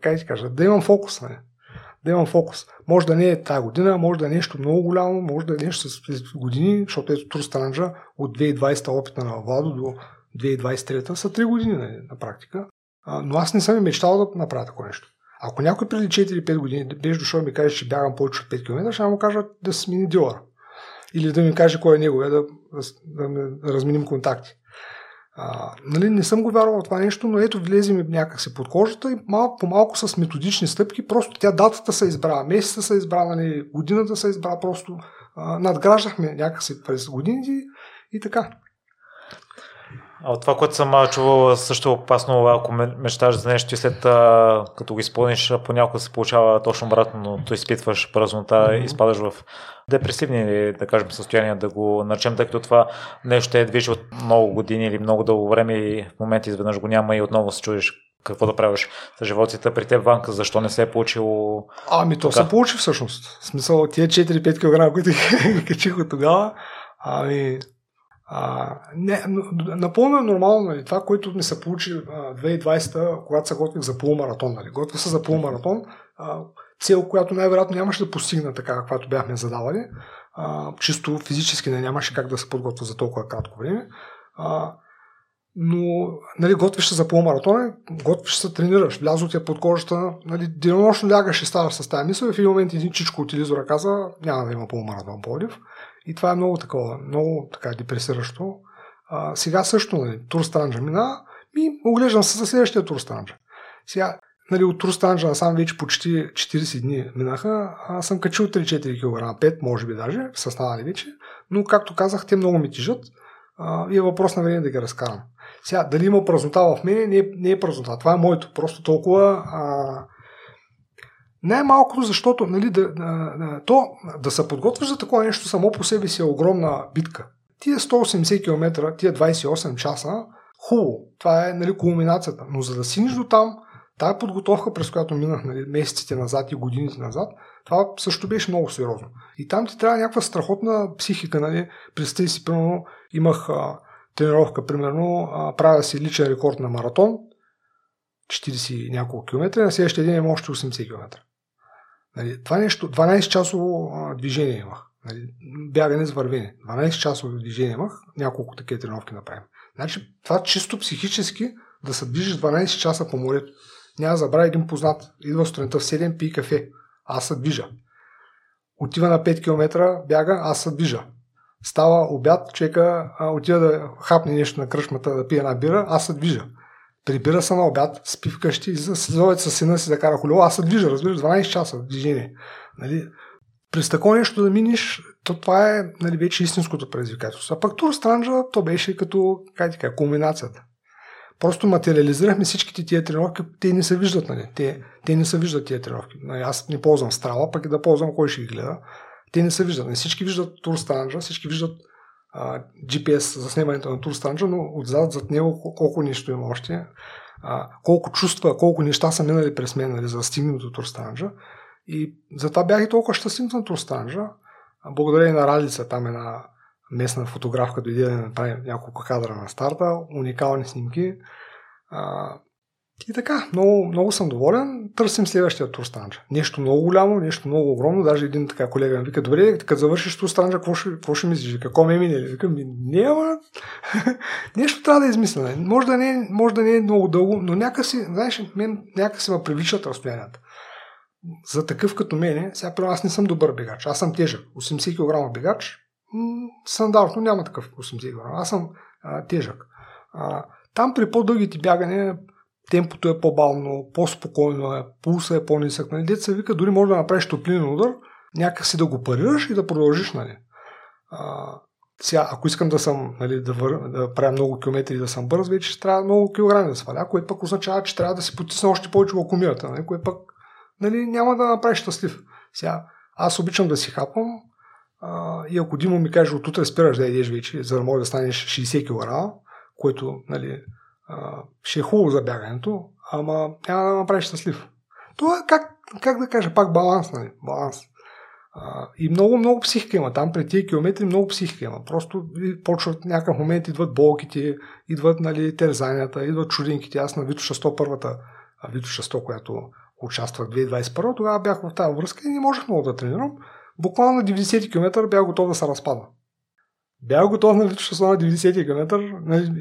как ти кажа, да имам фокус. Нали. Да имам фокус. Може да не е тази година, може да е нещо много голямо, може да е нещо с години, защото ето Тур от 2020 опита на Владо до 2023 са 3 години нали, на практика. А, но аз не съм и мечтал да направя такова нещо. Ако някой преди 4-5 години беше дошъл и ми каже, че бягам повече от 5 км, ще му кажа да смени дилъра. Или да ми каже кой е неговия, да, да, да, да разменим контакти. А, нали, не съм го вярвал това нещо, но ето влезе ми някакси под кожата и малко по малко с методични стъпки, просто тя датата се избра, месеца се избра, нали, годината се избра, просто а, надграждахме някакси през годините и така. А от това, което съм чувал, също е опасно, ако мечташ за нещо и след като го изпълниш, понякога се получава точно обратно, но то изпитваш празнота mm-hmm. и изпадаш в депресивни, да кажем, състояния, да го наречем, тъй като това нещо е движи от много години или много дълго време и в момента изведнъж го няма и отново се чудиш какво да правиш с животите при теб, Ванка, защо не се е получило Ами то се получи всъщност. В смисъл, тия 4-5 кг, които качих от тогава, ами а, не, напълно е нормално нали, това, което ми се получи 2020-та, когато се готвих за полумаратон. Нали. Готвих се за полумаратон, а, цел, която най-вероятно нямаше да постигна така, каквато бяхме задавали. А, чисто физически не нямаше как да се подготвя за толкова кратко време. А, но нали, готвиш се за полумаратон, готвиш се, тренираш, влязо ти е под кожата, нали, денонощно лягаш и ставаш с тази мисъл и в един момент един чичко от телевизора каза, няма да има полумаратон Пловдив. И това е много такова, много така депресиращо. А, сега също, нали, Тур Странджа мина, и оглеждам се за следващия Тур Странджа. Сега, нали, от Тур Странджа насам вече почти 40 дни минаха, аз съм качил 3-4 кг, 5 може би даже, са станали вече, но както казах, те много ми тежат и е въпрос на време да ги разкарам. Сега, дали има празнота в мен, не е, не е празнота. Това е моето. Просто толкова а, най-малкото, защото нали, да, да, да, то, да се подготвиш за такова нещо само по себе си е огромна битка. Тия 180 км, тия 28 часа, хубаво, това е нали, кулминацията. Но за да синиш до там, Тая подготовка, през която минах нали, месеците назад и годините назад, това също беше много сериозно. И там ти трябва някаква страхотна психика. Нали. Представи си, примерно, имах а, тренировка, примерно, а, правя си личен рекорд на маратон, 40 няколко километра, на следващия ден имам още 80 км. Нали, това нещо, 12 часово а, движение имах. Нали, бягане с вървене. 12 часово движение имах, няколко такива тренировки направим. Значи, това чисто психически да се движиш 12 часа по морето. Няма забравя един познат. Идва сутринта в 7, пи кафе. Аз се движа. Отива на 5 км, бяга, аз се движа. Става обяд, човека а, отива да хапне нещо на кръшмата, да пие една бира, аз се движа. Прибира се на обяд, спи вкъщи, и следовец с сина си да кара колело, аз се движа, разбираш, 12 часа движение. Нали? През такова нещо да миниш, то това е нали, вече истинското предизвикателство. А пък Тур Странджа, то беше като, как ти кажа, кулминацията. Просто материализирахме всичките тия тренировки, те не се виждат, нали? Те, те не се виждат тия тренировки. Нали, аз не ползвам страла, пък и да ползвам кой ще ги гледа. Те не се виждат. Не всички виждат Тур Странджа, всички виждат а, GPS за снимането на Тур Странджа, но отзад зад него колко нещо има още, а, колко чувства, колко неща са минали през мен, нали, за да стигнем до Тур Странджа. И затова бях и толкова щастлив на Тур Странджа. Благодарение на Радица, там една местна фотографка дойде да направи няколко кадра на старта, уникални снимки. А, и така, много, много съм доволен. Търсим следващия турстанджа. Нещо много голямо, нещо много огромно. Даже един така колега ми вика, добре, като завършиш турстанджа, какво ще, какво ще мислиш? Какво ме мине? Викам, не, ама... нещо трябва да измисля. Може да, не, може да не е много дълго, но някакси, знаеш, мен някакси ме привличат разстоянията. За такъв като мене, сега при аз не съм добър бегач. Аз съм тежък. 80 кг бегач, стандартно няма такъв 80 кг. Аз съм а, тежък. А, там при по-дългите бягане темпото е по-бавно, по-спокойно е, пулса е по-нисък. Нали? Деца вика, дори може да направиш топлинен удар, някакси да го парираш и да продължиш. Нали? А, сега, ако искам да съм, нали, да, вър... да правя много километри и да съм бърз, вече трябва много килограми да сваля, което пък означава, че трябва да си потисна още повече локомията, нали, което пък нали, няма да направиш щастлив. Сега, аз обичам да си хапвам а, и ако Димо ми каже от утре спираш да едеш вече, за да може да станеш 60 кг, което нали, а, ще е хубаво за бягането, ама няма да направиш щастлив. Това е как, как да кажа, пак баланс, нали? Баланс. А, и много, много психика има. Там пред тия километри много психика има. Просто почват някакъв момент, идват болките, идват нали, терзанията, идват чудинките. Аз на Вито 100 първата, Вито 100, която участвах 2021, тогава бях в тази връзка и не можех много да тренирам. Буквално на 90 км бях готов да се разпада. Бях готов на Вито на 90 км,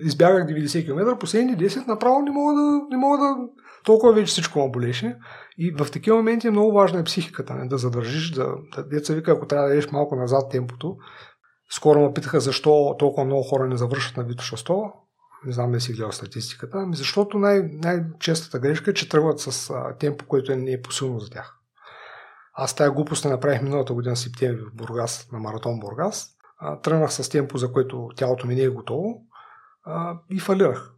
избягах 90 км, последните 10 направо не мога да, не мога да толкова вече всичко ме болеше. И в такива моменти е много важна е психиката, не? да задържиш, да, да деца вика, ако трябва да еш малко назад темпото. Скоро ме питаха защо толкова много хора не завършват на Вито 100 не знам да си гледал статистиката, ами защото най- най-честата грешка е, че тръгват с а, темпо, което е не е посилно за тях. Аз тази глупост не направих миналата година септември в Бургас, на маратон Бургас. Тръгнах с темпо, за което тялото ми не е готово а, и фалирах.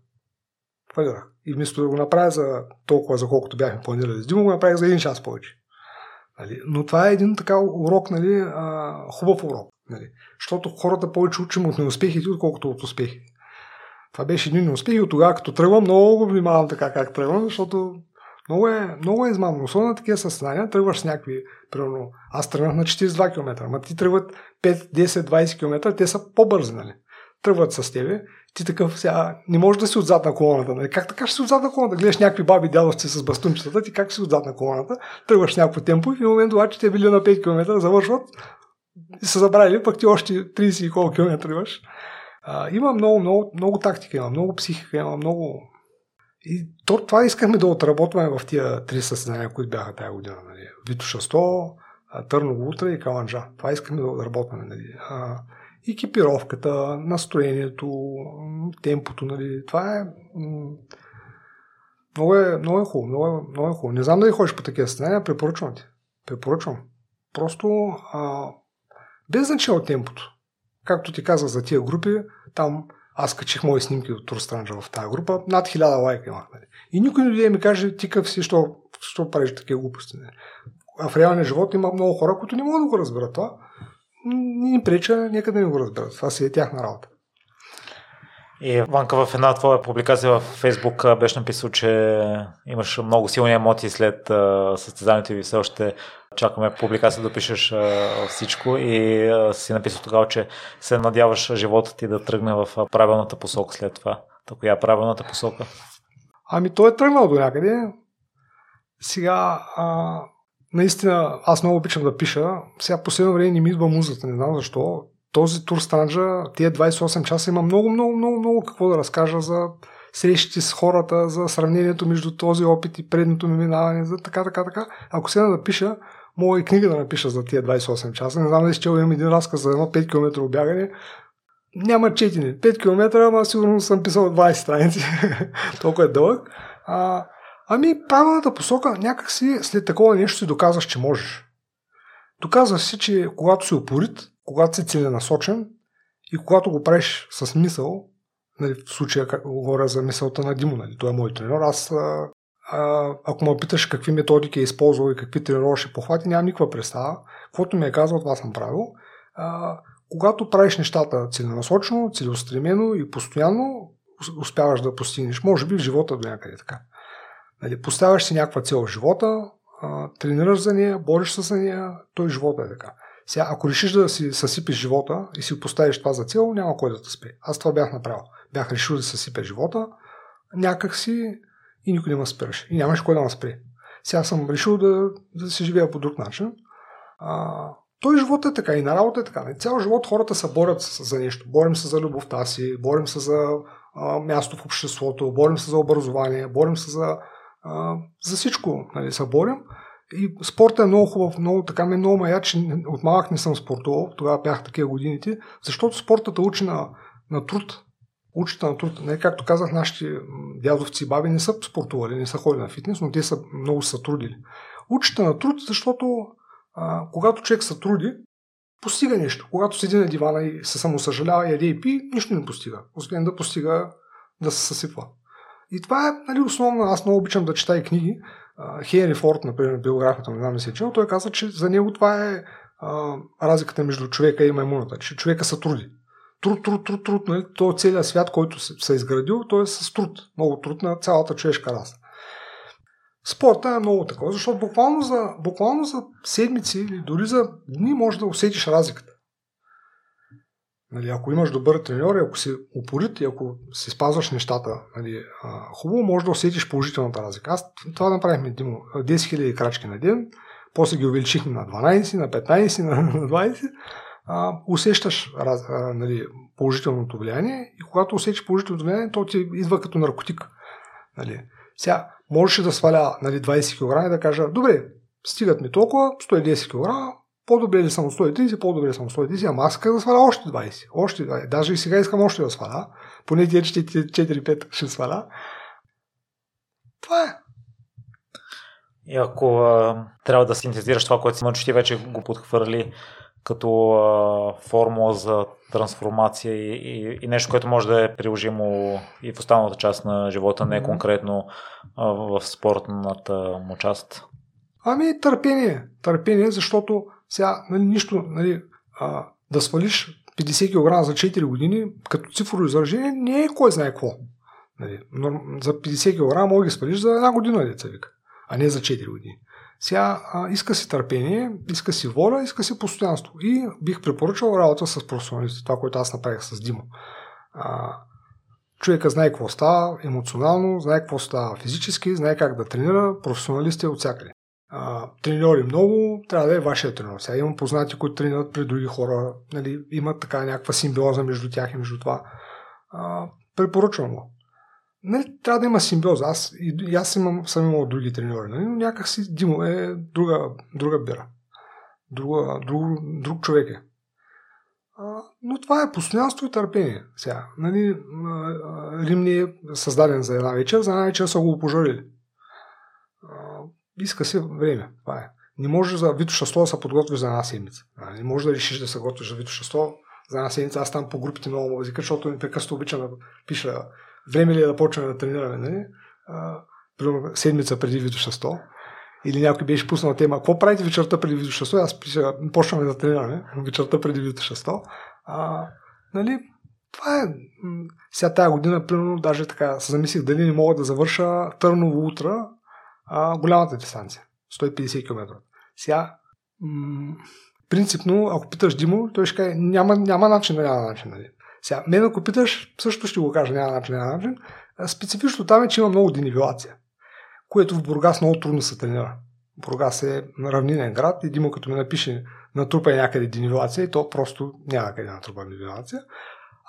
Фалирах. И вместо да го направя за толкова, за колкото бяхме планирали с Димо, го направих за един час повече. Нали? Но това е един така урок, нали, а, хубав урок. Нали? Защото хората повече учим от неуспехите, отколкото от успехи. Това беше един успех и от тогава, като тръгвам, много внимавам така как тръгвам, защото много е, много е измамно. Особено на такива състояния, тръгваш с някакви, примерно, аз тръгнах на 42 км, ама ти тръгват 5, 10, 20 км, те са по-бързи, нали? Тръгват с тебе, ти такъв сега не можеш да си отзад на колоната. Нали? Как така ще си отзад на колоната? Гледаш някакви баби дядовци с бастунчетата, ти как си отзад на колоната, тръгваш някакво темпо и в момент обаче те били на 5 км, завършват и са забравили, пък ти още 30 и колко километра имаш. А, има много, много, много тактика, има много психика, има много... И то, това искахме да отработваме в тия три състезания, които бяха тази година. Нали. Витоша 100, Търново утре и Каланджа. Това искаме да отработваме. Нали. А, екипировката, настроението, темпото. Нали. Това е... Много е, много е хубаво, много е, много е хубаво. Не знам дали ходиш по такива състезания, препоръчвам ти. Препоръчвам. Просто а, без значение от темпото. Както ти казах за тия групи, там аз качих мои снимки от Турстранджа в тази група, над хиляда лайка имах. Нали. И никой не дойде ми каже, ти къв си, що, що правиш такива глупости. Нали. А в реалния живот има много хора, които не могат да го разберат това. Не ни преча, нека да не го разберат. Това си е тяхна работа. И Ванка в една твоя публикация в Фейсбук беше написал, че имаш много силни емоции след състезанието и все още чакаме публикация да пишеш всичко и си написал тогава, че се надяваш живота ти да тръгне в правилната посока след това. Та коя е правилната посока? Ами той е тръгнал до някъде. Сега, а, наистина, аз много обичам да пиша. Сега последно време не ми идва музата, не знам защо този тур странджа, тия 28 часа има много, много, много, много какво да разкажа за срещите с хората, за сравнението между този опит и предното ми минаване, за така, така, така. Ако сега да напиша, мога и книга да напиша за тия 28 часа. Не знам дали ще имам един разказ за едно 5 км обягане. Няма четене. 5 км, ама сигурно съм писал 20 страници. Толкова е дълъг. А, ами, правилната посока, някакси след такова нещо си доказваш, че можеш. Доказваш си, че когато си упорит, когато си целенасочен и когато го правиш с мисъл, нали, в случая говоря за мисълта на Димо, нали, той е мой тренер, аз ако ме питаш какви методики е използвал и какви тренировъчни похвати, нямам никаква представа. Каквото ми е казал, това съм правил. А, когато правиш нещата целенасочено, целеустремено и постоянно, успяваш да постигнеш. Може би в живота до някъде така. Нали, поставяш си някаква цел в живота, а, тренираш за нея, бориш се за нея, той живота е така. Сега, ако решиш да си съсипеш живота и си поставиш това за цел, няма кой да те спре. Аз това бях направил. Бях решил да съсипя живота, някак си и никой не ме спираш. И нямаш кой да ме спре. Сега съм решил да, да се живея по друг начин. А, той живот е така и на работа е така. Цял живот хората се борят за нещо. Борим се за любовта си, борим се за а, място в обществото, борим се за образование, борим се за, а, за всичко. Нали, се борим. И спорта е много хубав, много така ми е много мая, че от малък не съм спортувал, тогава бях такива годините, защото спортата учи на, на труд. Учите на труд. Не, както казах, нашите дядовци и баби не са спортували, не са ходили на фитнес, но те са много са трудили. Учите на труд, защото а, когато човек се труди, постига нещо. Когато седи на дивана и се самосъжалява, яде и пи, нищо не постига. Освен да постига да се съсипва. И това е нали, основно. Аз много обичам да чета и книги. Хенри Форд, например, биографията, не знам не се чел, той каза, че за него това е а, разликата между човека и маймуната, че човека се труди. Труд, труд, труд, труд, нали? То е целият свят, който се, е изградил, той е с труд. Много труд на цялата човешка раса. Спорта е много такова, защото буквално за, буквално за седмици или дори за дни може да усетиш разликата. Нали, ако имаш добър треньор ако си упорит и ако си спазваш нещата нали, хубаво, може да усетиш положителната разлика. Аз това направихме Димо, 10 000 крачки на ден, после ги увеличихме на 12, на 15, на 20. А, усещаш а, нали, положителното влияние и когато усетиш положителното влияние, то ти идва като наркотик. Нали. Сега, можеш да сваля нали, 20 кг и да кажа, добре, стигат ми толкова, 110 кг, по-добре ли съм от 130, по-добре съм от 130, ама аз да сваля още 20. Още 20. Даже и сега искам още да сваля. Поне тия 4-5 ще сваля. Това е. И ако а, трябва да синтезираш това, което си научи, ти вече го подхвърли като а, формула за трансформация и, и, и нещо, което може да е приложимо и в останалата част на живота, не конкретно а, в спортната му част. Ами търпение. Търпение, защото сега, нали, нищо, нали, а, да свалиш 50 кг за 4 години, като цифрово изражение, не е кой знае какво. Нали, но за 50 кг може да ги свалиш за една година, деца вика, а не за 4 години. Сега а, иска си търпение, иска си воля, иска си постоянство. И бих препоръчал работа с професионалисти, това, което аз направих с Димо. А, човека знае какво става емоционално, знае какво става физически, знае как да тренира, професионалисти от всякъде треньори много, трябва да е вашия треньор. Сега имам познати, които тренират при други хора, нали, имат така някаква симбиоза между тях и между това. А, препоръчвам го. Нали, трябва да има симбиоза. Аз, и, и аз имам, съм имал други треньори, нали, но някак си Димо е друга, друга бира. Друга, друг, друг човек е. А, но това е постоянство и търпение. Сега, нали, Рим не е създаден за една вечер, за една вечер са го пожарили иска се време. Това е. Не може за Вито Шасто да се подготвиш за една седмица. Не може да решиш да се готвиш за Вито Шасто за една седмица. Аз там по групите много музика, защото непрекъснато обичам да пиша време ли е да почваме да тренираме. Нали? А, седмица преди Вито Шасто. Или някой беше пуснал тема, какво правите вечерта преди Вито Шасто? Аз пиша, почваме да тренираме вечерта преди Вито Шасто. А, нали? това е... Сега тази година, примерно, даже така се замислих дали не мога да завърша Търново утра а, голямата дистанция. 150 км. Сега, м- принципно, ако питаш Димо, той ще каже, няма, няма начин, няма начин. Нали? Сега, мен ако питаш, също ще го кажа, няма начин, няма начин. Специфично там е, че има много денивелация, което в Бургас много трудно се тренира. Бургас е равнинен град и Димо като ми напише натрупа е някъде денивелация и то просто няма къде натрупа денивелация.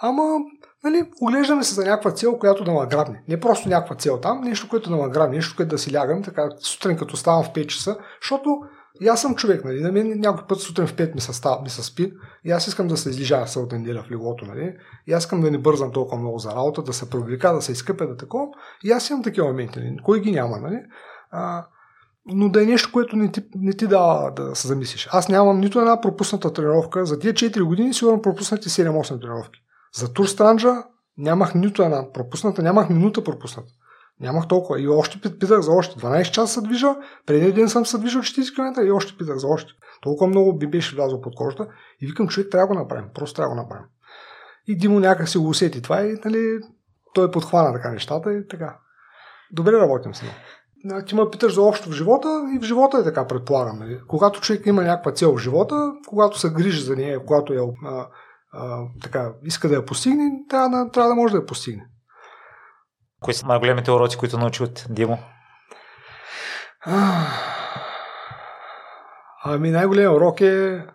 Ама, нали, оглеждаме се за някаква цел, която да ме грабне. Не просто някаква цел там, нещо, което да ме нещо, което да си лягам, така сутрин като ставам в 5 часа, защото и аз съм човек, нали, на мен някой път сутрин в 5 ми се, става, ми се спи и аз искам да се излижа събота неделя в леглото, нали, и аз искам да не бързам толкова много за работа, да се привлека, да се изкъпя, да такова, и аз имам такива моменти, нали, кой ги няма, нали, а, но да е нещо, което не ти, не ти дава да се замислиш. Аз нямам нито една пропусната тренировка. За тия 4 години сигурно пропуснати 7-8 тренировки. За Тур Странджа нямах нито една пропусната, нямах минута пропусната. Нямах толкова. И още питах за още. 12 часа се движа, преди един съм се движил 40 км и още питах за още. Толкова много би беше влязъл под кожата и викам, човек, трябва да го направим. Просто трябва да го направим. И Димо някак си го усети това и нали, той подхвана така нещата и така. Добре работим с него. Ти ме питаш за общо в живота и в живота е така, предполагам. Нали? Когато човек има някаква цел в живота, когато се грижи за нея, когато я а, а, така, иска да я постигне, трябва да, трябва да може да я постигне. Кои са най-големите уроци, които научи от Димо? Ами най-големият урок е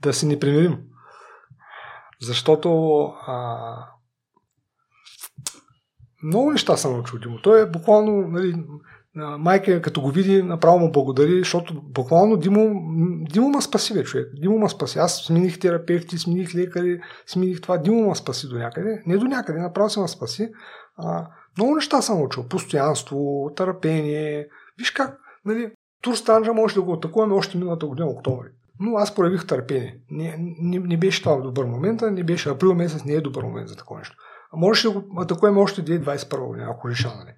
да си непримирим. Защото а, много неща съм научил Димо. Той е буквално, нали, майка като го види, направо му благодари, защото буквално Димо, Димо ма спаси, бе, човек. Димо ма спаси. Аз смених терапевти, смених лекари, смених това. Димо ма спаси до някъде. Не до някъде, направо се ма спаси. А, много неща съм научил. Постоянство, търпение. Виж как, нали, Тур Странджа може да го атакуваме още миналата година, октомври. Но аз проявих търпение. Не, не, не беше това добър момент, не беше април месец, не е добър момент за такова нещо. Можеше да го атакуваме още 2021 година, ако реша, нали.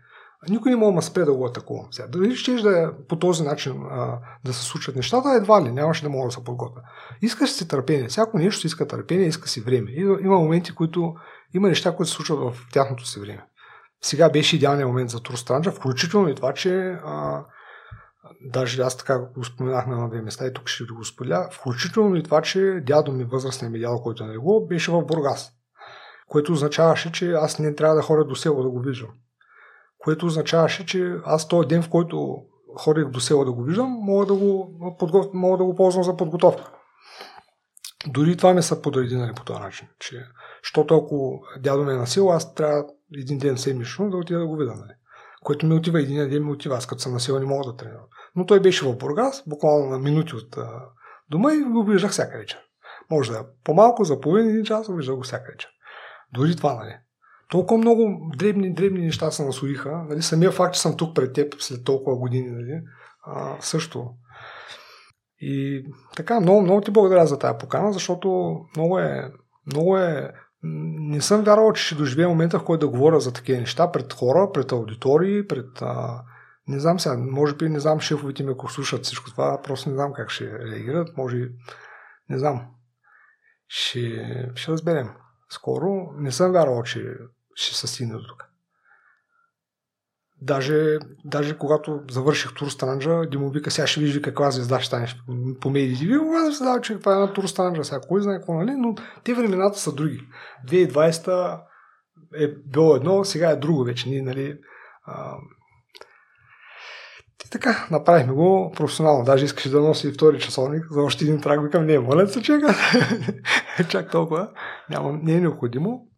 Никой не може да спре да го атакува. Сега, дали ще да е по този начин а, да се случват нещата, едва ли, нямаше да мога да се подготвя. Искаш си търпение. Всяко нещо си иска търпение, иска си време. И, има моменти, които има неща, които се случват в тяхното си време. Сега беше идеалният момент за Турстранджа, включително и това, че а, даже аз така го споменах на две места и тук ще го споделя, включително и това, че дядо ми, възрастният ми дядо, който е на него, беше в Бургас. Което означаваше, че аз не трябва да ходя до село да го виждам което означаваше, че аз този ден, в който ходих до село да го виждам, мога да го, подготв... мога да го ползвам за подготовка. Дори това ме са подреди нали, по този начин. Че, защото ако дядо ме е на село, аз трябва един ден седмично да отида да го видя. Нали. Което ми отива един ден, ми отива. Аз като съм на село не мога да тренирам. Но той беше в Бургас, буквално на минути от а, дома и го виждах всяка вечер. Може да е по-малко, за половин един час, виждах го всяка вечер. Дори това, нали толкова много дребни, дребни неща се насоиха. Нали, самия факт, че съм тук пред теб след толкова години, нали, а, също. И така, много, много ти благодаря за тази покана, защото много е, много е не съм вярвал, че ще доживея момента, в който да говоря за такива неща пред хора, пред аудитории, пред... А, не знам сега, може би не знам шефовите ми, ако слушат всичко това, просто не знам как ще реагират, може не знам. Ще, ще разберем скоро. Не съм вярвал, че ще се стигне до тук. Даже, даже когато завърших тур Странджа, Димо вика, сега ще вижда каква звезда ще станеш по медиите. Вие да се дава, че това е една тур Странджа, сега кой знае какво, нали? Но те времената са други. 2020 е било едно, сега е друго вече. Ние, нали, а... И така, направихме го професионално. Даже искаше да носи втори часовник за още един трак. Викам, не, моля се, чека. Чак толкова. Няма, не е необходимо.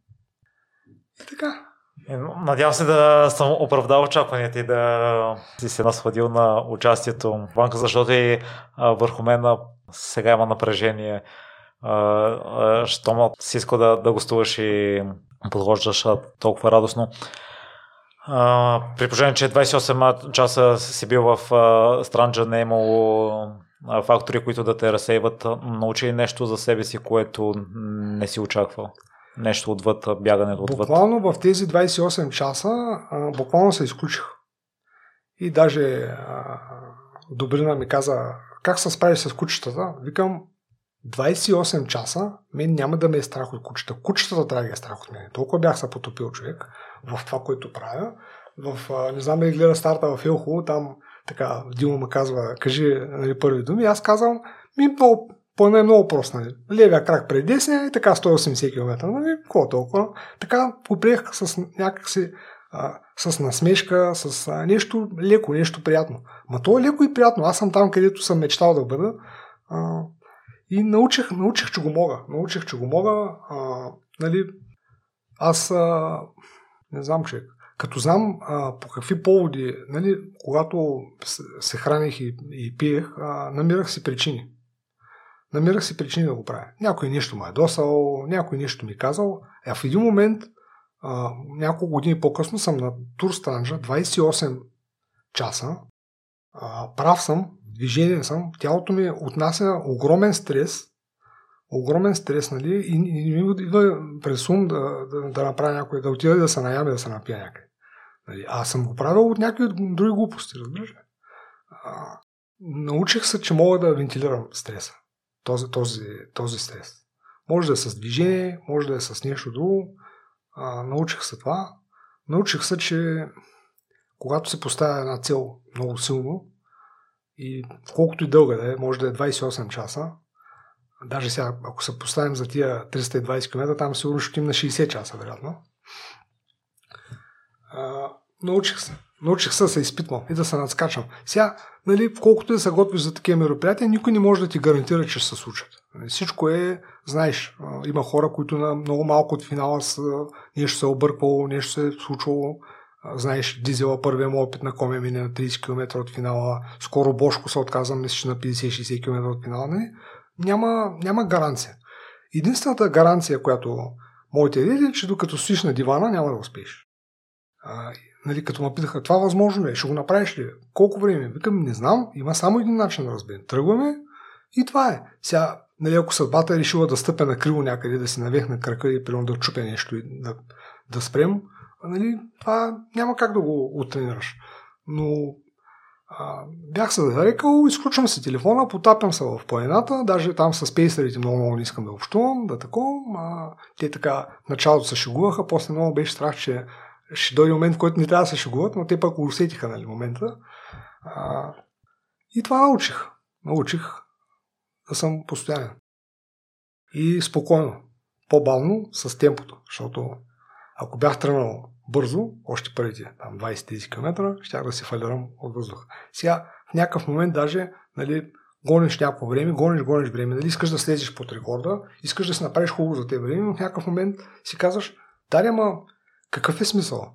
И така. Е, надявам се да съм оправдал очакванията и да си се насладил на участието в банка, защото и върху мен сега има напрежение. Щом си иска да, да гостуваш и подхождаш толкова радостно. при положение, че 28 часа си бил в Странджа, не е имало фактори, които да те разсейват. Научи нещо за себе си, което не си очаквал? Нещо отвъд бягането отвъд. Буквално в тези 28 часа а, буквално се изключих. И даже а, Добрина ми каза, как се справиш с кучетата? Викам, 28 часа мен няма да ме е страх от кучета. Кучетата трябва да е страх от мен. Толкова бях се потопил човек в това, което правя. В, не знам дали гледа старта в Елхо, там така Димо ме казва, кажи нали, първи думи. Аз казвам, ми много, по е много прост. Нали. Левия крак пред десния и така 180 км. Нали, какво толкова? Така поприех с някакси а, с насмешка, с а, нещо леко, нещо приятно. Ма то е леко и приятно. Аз съм там, където съм мечтал да бъда. А, и научих, научих, че го мога. Научих, че го мога. А, нали, аз а, не знам, човек. Като знам а, по какви поводи, нали, когато се храних и, и пиех, а, намирах си причини. Намирах си причини да го правя. Някой нещо ме е досал, някой нещо ми казал. А в един момент, а, няколко години по-късно, съм на тур странжа, 28 часа. А, прав съм, движение съм, тялото ми отнася огромен стрес, огромен стрес, нали, и, и ми идва през ум да, да, да направя някой, да отида да се наяме, да се напия някъде. Нали, аз съм го правил от някакви други глупости, разбираш ли? Научих се, че мога да вентилирам стреса. Този, този, този стрес. Може да е с движение, може да е с нещо друго. А, научих се това. Научих се, че когато се поставя една цел много силно, и колкото и дълга да е, може да е 28 часа, даже сега, ако се поставим за тия 320 км, там сигурно ще на 60 часа, вероятно. А, научих се. Научих се да се изпитвам и да се надскачам. Сега, нали, колкото да се готвиш за такива мероприятия, никой не може да ти гарантира, че ще се случат. Нали, всичко е, знаеш, има хора, които на много малко от финала са, нещо се е обърквало, нещо се е случвало Знаеш, дизела първия му опит на Коме мине на 30 км от финала. Скоро Бошко се отказа, мисля, на 50-60 км от финала. Не? Няма, няма гаранция. Единствената гаранция, която моите да е, че докато стоиш на дивана, няма да успееш. Нали, като ме питаха, това възможно ли е? Ще го направиш ли? Колко време? Викам, не знам, има само един начин да разберем. Тръгваме и това е. Сега, нали, ако съдбата е решила да стъпя на криво някъде, да си навехна крака и примерно да чупя нещо и да, да спрем, нали, това няма как да го оттренираш. Но а, бях се зарекал, изключвам си телефона, потапям се в планината, даже там с пейсерите много, много не искам да общувам, да тако. А, те така началото се шегуваха, после много беше страх, че ще дойде момент, в който не трябва да се шегуват, но те пък го усетиха нали, момента. А, и това научих. Научих да съм постоянен. И спокойно. По-бавно с темпото, защото ако бях тръгнал бързо, още първите там 20-30 км, щях да се фалирам от въздуха. Сега, в някакъв момент даже, нали, гониш някакво време, гониш, гониш време, нали, искаш да слезеш под рекорда, искаш да си направиш хубаво за те време, но в някакъв момент си казваш, да, ама какъв е смисъл?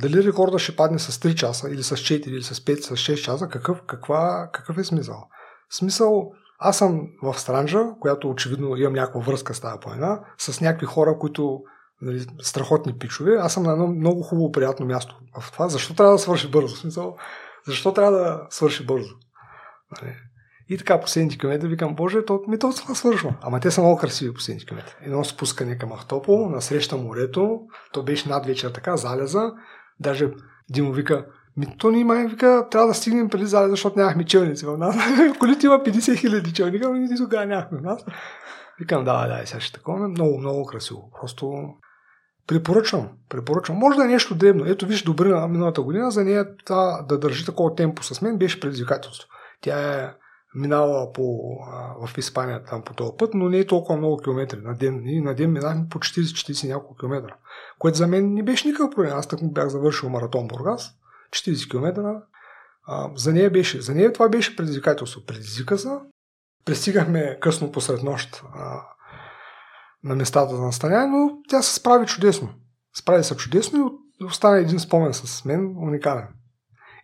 Дали рекорда ще падне с 3 часа, или с 4, или с 5, с 6 часа, какъв, каква, какъв е смисъл? Смисъл, аз съм в Странжа, която очевидно имам някаква връзка с тази планина, с някакви хора, които нали, страхотни пичове. Аз съм на едно много хубаво, приятно място в това. Защо трябва да свърши бързо? Смисъл, защо трябва да свърши бързо? Нали. И така последните километри викам, боже, то, ми то това свършва. Ама те са много красиви последните километри. Едно спускане към Ахтопол, насреща морето, то беше над вечер така, залеза. Даже Димо вика, ми то ни има, вика, трябва да стигнем преди залеза, защото нямахме челници в нас. Колите има 50 хиляди челника, но ние тогава нямахме в нас. Викам, да, да, сега ще такова. Много, много красиво. Просто Препоръчвам, препоръчвам. Може да е нещо дребно. Ето виж Добрина миналата година, за нея това да държи такова темпо с мен беше предизвикателство. Тя е минала по, а, в Испания там по този път, но не е толкова много километри на ден. И на ден минахме по 40-40 няколко километра, което за мен не беше никакъв проблем. Аз так бях завършил маратон Бургас, 40 км. А, за нея беше, за нея това беше предизвикателство. Предизвика се. Пристигахме късно посред нощ а, на местата за настаняване, но тя се справи чудесно. Справи се чудесно и остана един спомен с мен, уникален.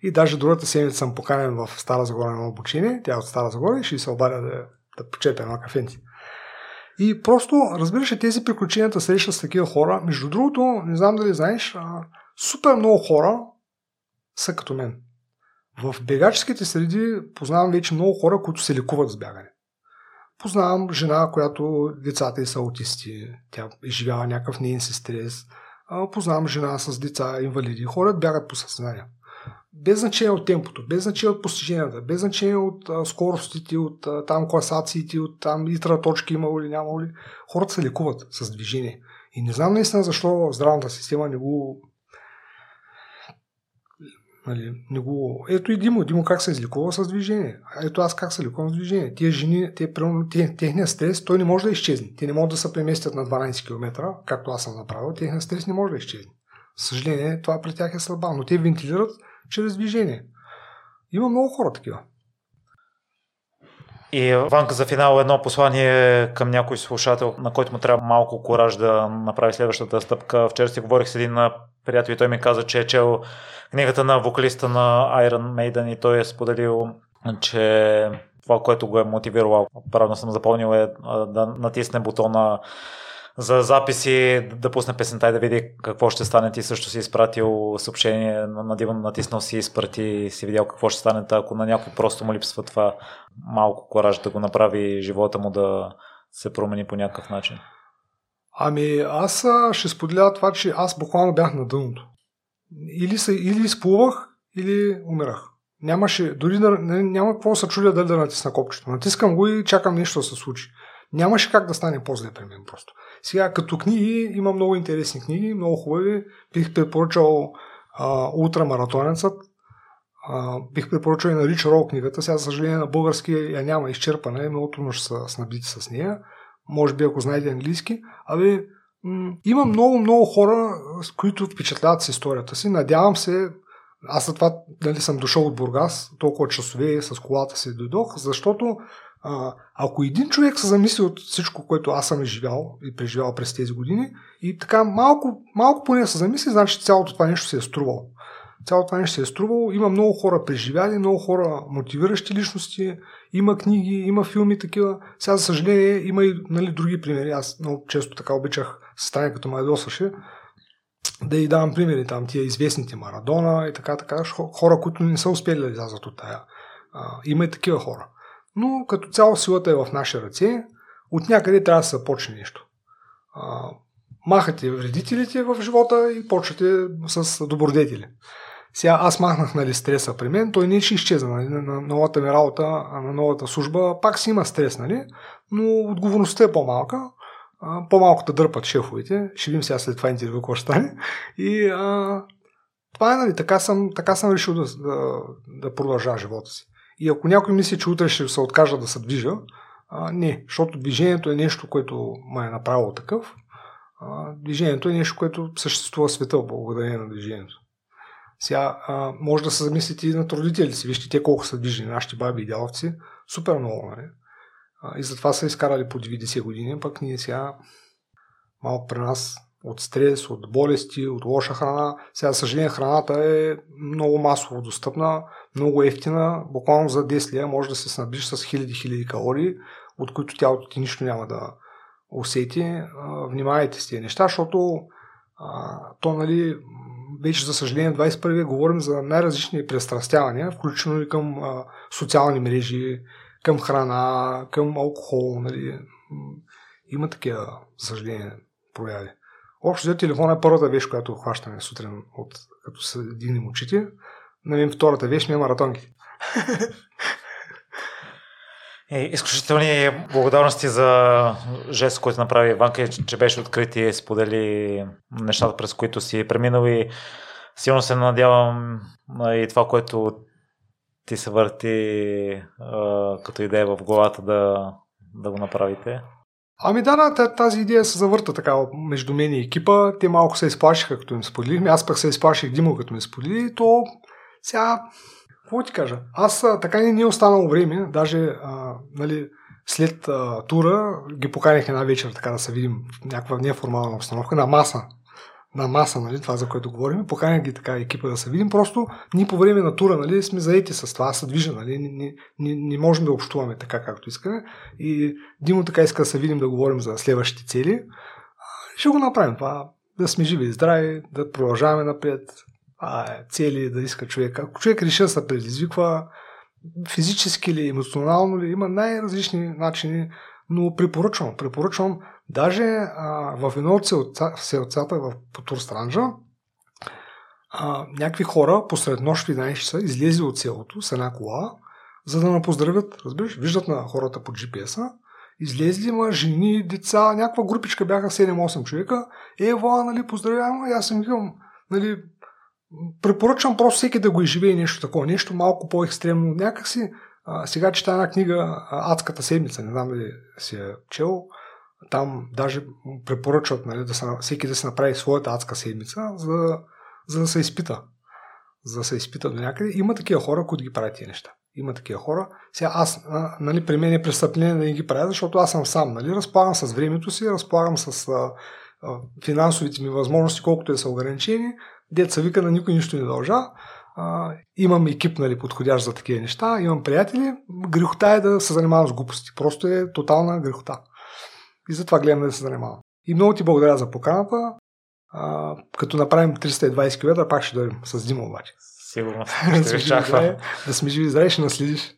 И даже другата седмица съм поканен в Стара Загора на обучение, тя е от Стара Загора и ще се обадя да, да почепя една кафенци. И просто, разбираш, тези приключенията среща с такива хора. Между другото, не знам дали знаеш, супер много хора са като мен. В бегаческите среди познавам вече много хора, които се лекуват с бягане. Познавам жена, която децата й са аутисти, тя изживява някакъв нейн си стрес. Познавам жена с деца, инвалиди. Хората бягат по съзнание. Без значение от темпото, без значение от постиженията, без значение от а, скоростите, от а, там класациите, от там литра точки има или няма ли, хората се лекуват с движение. И не знам наистина защо здравната система не го Нали, не го... Ето и Димо. Димо как се излекува с движение. Ето аз как се лекувам с движение. Тия жени, те, те, техният стрес, той не може да изчезне. Те не могат да се преместят на 12 км, както аз съм направил. Техният стрес не може да изчезне. Съжаление, това при тях е слаба, но те вентилират чрез движение. Има много хора такива. И Ванка за финал едно послание към някой слушател, на който му трябва малко кораж да направи следващата стъпка. Вчера си говорих с един приятел и той ми каза, че е чел книгата на вокалиста на Iron Maiden и той е споделил, че това, което го е мотивирало, правилно съм запомнил, е да натисне бутона за записи, да пусне песента и да види какво ще стане. Ти също си изпратил съобщение на Диван, натиснал си, изпрати, си видял какво ще стане. Ако на някой просто му липсва това малко кораж да го направи живота му да се промени по някакъв начин. Ами аз ще споделя това, че аз буквално бях на дъното. Или, се, или изплувах, или умирах. Нямаше, дори да, няма какво да се чудя дали да натисна копчето. Натискам го и чакам нещо да се случи. Нямаше как да стане по-зле при мен просто. Сега, като книги, има много интересни книги, много хубави. Бих препоръчал Ултрамаратонецът. Бих препоръчал и на Рич Рол книгата. Сега, за съжаление, на български я няма изчерпана. Е много трудно ще се снабдите с нея. Може би, ако знаете английски. Абе, м- има много, много хора, с които впечатляват с историята си. Надявам се, аз за това дали съм дошъл от Бургас, толкова часове с колата си дойдох, защото а, ако един човек се замисли от всичко, което аз съм изживял и преживял през тези години, и така малко, малко поне се замисли, значи цялото това нещо се е струвало. Цялото това нещо се е струвало. Има много хора преживяли, много хора мотивиращи личности, има книги, има филми такива. Сега, за съжаление, има и нали, други примери. Аз много често така обичах страни като ме досваше, да и давам примери там, тия известните Марадона и така, така, хора, които не са успели да излязат от тая. А, има и такива хора но като цяло силата е в наши ръце. От някъде трябва да се започне нещо. А, махате вредителите в живота и почвате с добродетели. Сега аз махнах нали, стреса при мен, той не ще изчезна. Нали, на новата ми работа, на новата служба пак си има стрес, нали, но отговорността е по-малка. По-малко да дърпат шефовете. Ще видим сега след това интервю какво ще стане. И а, това е, нали, така съм, така съм решил да, да, да продължа живота си. И ако някой мисли, че утре ще се откажа да се движа, а, не, защото движението е нещо, което ме е направило такъв. А, движението е нещо, което съществува в света благодарение на движението. Сега а, може да се замислите и над родителите си. Вижте те колко са движени, нашите баби и дядовци. Супер много, нали? И затова са изкарали по 90 години, пък ние сега малко при нас от стрес, от болести, от лоша храна. Сега, съжаление, храната е много масово достъпна, много ефтина. Буквално за 10 лева може да се снабдиш с хиляди-хиляди калории, от които тялото ти нищо няма да усети. Внимавайте с тези неща, защото а, то, нали, вече за съжаление в 21 век говорим за най-различни престрастявания, включително и към а, социални мрежи, към храна, към алкохол. Нали. Има такива, за съжаление, прояви. Общо взето телефон е първата вещ, която хващаме сутрин, от, като се дигнем очите. На мен втората вещ ми е маратонки. Е, изключителни благодарности за жест, който направи Иванка, че беше открит и сподели нещата, през които си преминал и силно се надявам и това, което ти се върти като идея в главата да, да го направите. Ами да, да, тази идея се завърта така между мен и екипа. Те малко се изплашиха, като им споделихме. Аз пък се изплаших Димо, като ми сподели. То сега, какво ти кажа? Аз така не ни е останало време. Даже, а, нали, след а, тура ги поканих една вечер, така да се видим в някаква неформална обстановка, на маса на маса, нали, това за което говорим. Поканя ги така екипа да се видим. Просто ние по време на тура нали, сме заети с това, се движа, нали, не, не, не можем да общуваме така както искаме. И Димо така иска да се видим да говорим за следващите цели. Ще го направим това. Да сме живи и здрави, да продължаваме напред. А, е, цели да иска човек. Ако човек реши да се предизвиква, физически или емоционално ли, има най-различни начини, но препоръчвам, препоръчвам Даже а, в едно от селцата в Потур Странджа, а, някакви хора посред нощ в 11 часа излезли от селото с една кола, за да ме поздравят. Разбираш, виждат на хората по GPS-а, излезли ма жени, деца, някаква групичка бяха 7-8 човека. Е, вала, нали, поздравявам, аз съм викам, нали, препоръчвам просто всеки да го изживее нещо такова, нещо малко по-екстремно. Някакси, а, сега чета една книга Адската седмица, не знам дали си е чел, там даже препоръчват нали, да се, всеки да се направи своята адска седмица, за, за да се изпита. За да се изпита до някъде. Има такива хора, които ги правят тия неща. Има такива хора. Сега аз, нали, при мен е престъпление да не ги правя, защото аз съм сам. Нали, разполагам с времето си, разполагам с а, а, финансовите ми възможности, колкото е са ограничени. Деца вика на никой нищо не дължа. А, имам екип, нали, подходящ за такива неща, имам приятели. Грехота е да се занимавам с глупости. Просто е тотална грехота. И затова гледам да се занимавам. И много ти благодаря за поканата. А, като направим 320 км, пак ще дойдем с Дима обаче. Сигурно. Ще ви да сме живи и здрави, ще наследиш.